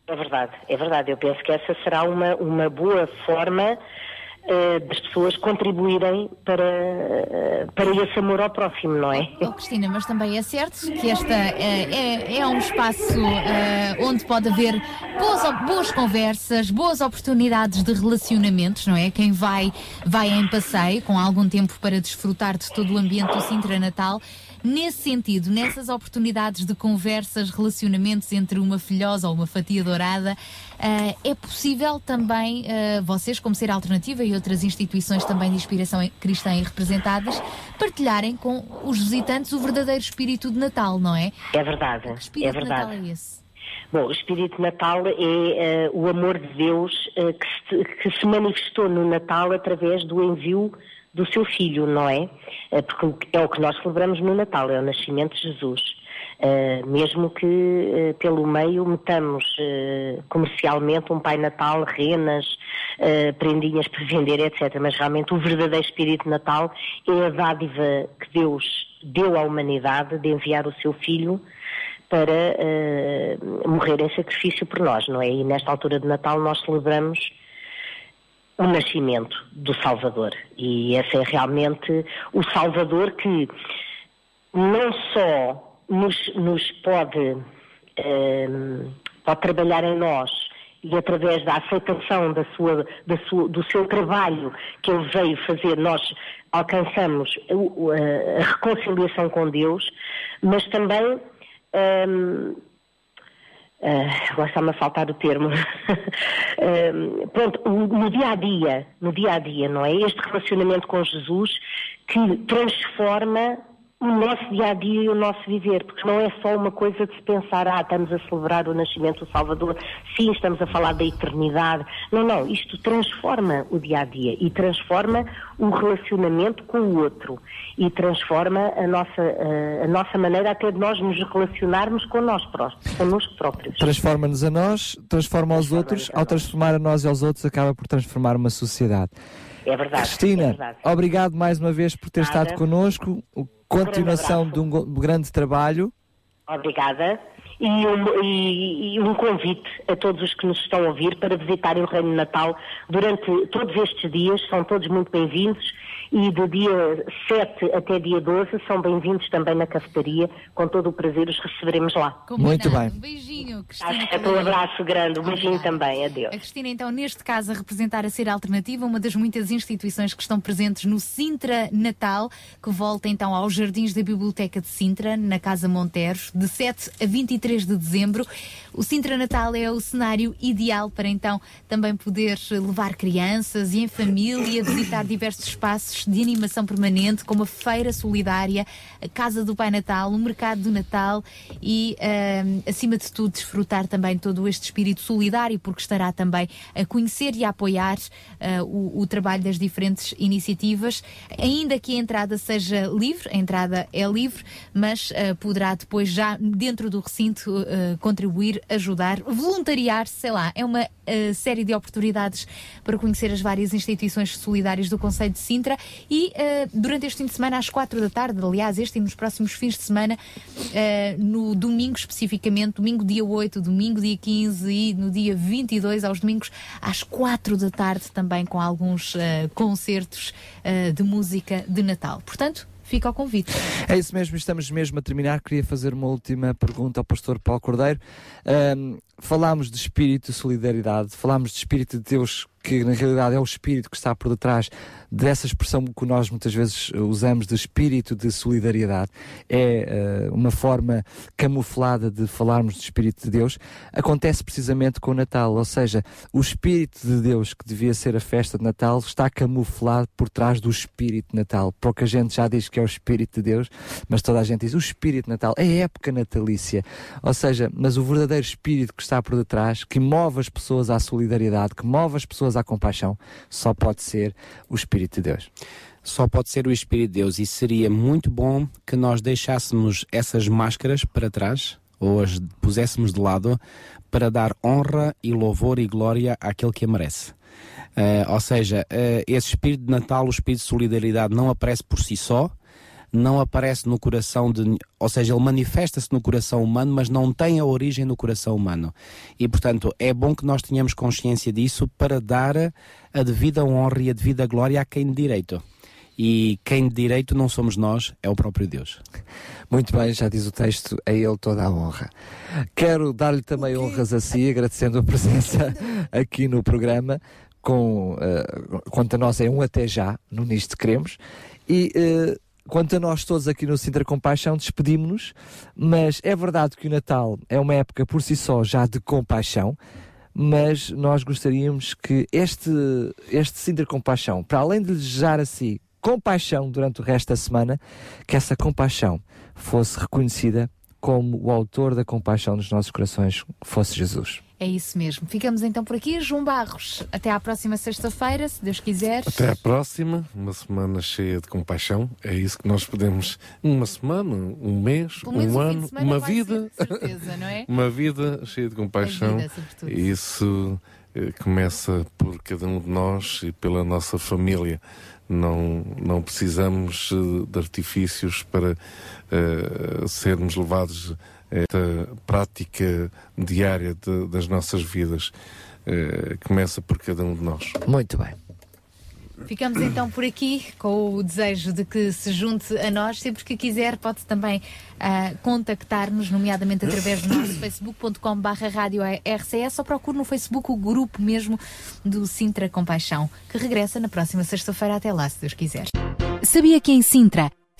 É verdade, é verdade. Eu penso que essa será uma, uma boa forma das pessoas contribuírem para, eh, para esse amor ao próximo, não é? Oh, Cristina, mas também é certo que esta eh, é, é um espaço eh, onde pode haver boas, boas conversas, boas oportunidades de relacionamentos, não é? Quem vai, vai em passeio com algum tempo para desfrutar de todo o ambiente do Sintra Natal. Nesse sentido, nessas oportunidades de conversas, relacionamentos entre uma filhosa ou uma fatia dourada, eh, é possível também eh, vocês, como ser alternativa e outras instituições também de inspiração cristã e representadas, partilharem com os visitantes o verdadeiro espírito de Natal, não é? É verdade, Que é espírito de Natal verdade. é esse? Bom, o Espírito de Natal é eh, o amor de Deus que, se, que se manifestou no Natal através do envio do seu Filho, não é? Porque é o que nós celebramos no Natal, é o nascimento de Jesus. Eh, mesmo que eh, pelo meio metamos eh, comercialmente um Pai Natal, renas, prendinhas para vender, etc. Mas realmente o verdadeiro Espírito Natal é a dádiva que Deus deu à humanidade de enviar o seu Filho para morrer em sacrifício por nós, não é? E nesta altura de Natal nós celebramos o nascimento do Salvador. E esse é realmente o Salvador que não só nos, nos pode, eh, pode trabalhar em nós e através da aceitação da sua, da sua, do seu trabalho que ele veio fazer, nós alcançamos a, a reconciliação com Deus, mas também hum, Uh, agora está-me a faltar o termo. uh, pronto, no dia a dia, no dia a dia, não é? Este relacionamento com Jesus que transforma o nosso dia a dia e o nosso viver, porque não é só uma coisa de se pensar, ah, estamos a celebrar o nascimento do Salvador, sim, estamos a falar da eternidade. Não, não, isto transforma o dia a dia e transforma o relacionamento com o outro e transforma a nossa, a, a nossa maneira até de nós nos relacionarmos com nós próprios, connosco próprios. Transforma-nos a nós, transforma aos outros, ao transformar a nós e aos outros, acaba por transformar uma sociedade. É verdade. Cristina, é verdade. obrigado mais uma vez por ter Nada. estado connosco. Continuação de um grande trabalho. Obrigada. E um, e- e um convite a todos os que nos estão a ouvir para visitarem o Reino Natal durante todos estes dias. São todos muito bem-vindos. E do dia 7 até dia 12 são bem-vindos também na cafetaria. Com todo o prazer os receberemos lá. Muito bem. Um beijinho, Cristina. Até um abraço grande. Um beijinho também. Adeus. A Cristina, então, neste caso, a representar a Ser Alternativa, uma das muitas instituições que estão presentes no Sintra Natal, que volta então aos Jardins da Biblioteca de Sintra, na Casa Monteros, de 7 a 23 de dezembro. O Sintra Natal é o cenário ideal para então também poder levar crianças e em família visitar diversos espaços de animação permanente, como a Feira Solidária, a Casa do Pai Natal, o Mercado do Natal e, ahm, acima de tudo, desfrutar também todo este espírito solidário, porque estará também a conhecer e a apoiar ah, o, o trabalho das diferentes iniciativas, ainda que a entrada seja livre, a entrada é livre, mas ah, poderá depois já dentro do recinto contribuir, ajudar, voluntariar, sei lá, é uma série de oportunidades para conhecer as várias instituições solidárias do Conselho de Sintra e ah, durante este fim de semana às quatro da tarde, aliás, este e nos próximos fins de semana, ah, no domingo especificamente, domingo dia 8, domingo dia 15 e no dia 22, aos domingos, às quatro da tarde, também com alguns ah, concertos de música de Natal. Portanto, fica ao convite. É isso mesmo, estamos mesmo a terminar. Queria fazer uma última pergunta ao pastor Paulo Cordeiro. Ahm, falámos de espírito de solidariedade, falámos de espírito de Deus, que na realidade é o espírito que está por detrás dessa expressão que nós muitas vezes usamos de espírito de solidariedade. É ah, uma forma camuflada de falarmos de espírito de Deus. Acontece precisamente com o Natal, ou seja, o espírito de Deus que devia ser a festa de Natal está camuflado por trás do espírito de Natal. Pouca gente já diz que é o espírito de Deus, mas toda a gente diz o espírito de Natal, é a época natalícia. Ou seja, mas o verdadeiro espírito que está por detrás, que move as pessoas à solidariedade, que move as pessoas à compaixão, só pode ser o espírito de Deus. Só pode ser o Espírito de Deus e seria muito bom que nós deixássemos essas máscaras para trás ou as puséssemos de lado para dar honra e louvor e glória àquele que a merece. Eh, ou seja, eh, esse espírito de Natal, o espírito de solidariedade, não aparece por si só, não aparece no coração de. Ou seja, ele manifesta-se no coração humano, mas não tem a origem no coração humano. E, portanto, é bom que nós tenhamos consciência disso para dar a devida honra e a devida glória a quem de direito. E quem de direito não somos nós, é o próprio Deus. Muito bem, já diz o texto, a ele toda a honra. Quero dar-lhe também honras a si, agradecendo a presença aqui no programa. Com, eh, quanto a nós é um até já, no Nisto Queremos. E eh, quanto a nós todos aqui no Sintra Compaixão, despedimos-nos, mas é verdade que o Natal é uma época por si só já de compaixão, mas nós gostaríamos que este, este Sintra Compaixão, para além de desejar a si compaixão durante o resto da semana, que essa compaixão fosse reconhecida como o autor da compaixão nos nossos corações fosse Jesus. É isso mesmo. Ficamos então por aqui. João Barros, até à próxima sexta-feira, se Deus quiser. Até à próxima, uma semana cheia de compaixão. É isso que nós podemos. Uma semana, um mês, um ano, uma vida. ser, certeza, não é? uma vida cheia de compaixão. Vida, isso eh, começa por cada um de nós e pela nossa família. Não, não precisamos eh, de artifícios para eh, sermos levados esta prática diária de- das nossas vidas. Eh, começa por cada um de nós. Muito bem. Ficamos então por aqui com o desejo de que se junte a nós. Sempre que quiser, pode também ah, contactar-nos, nomeadamente através do nosso facebook.com.br rádio RCS ou procure no Facebook o grupo mesmo do Sintra Compaixão, que regressa na próxima sexta-feira. Até lá, se Deus quiser. Sabia que em Sintra,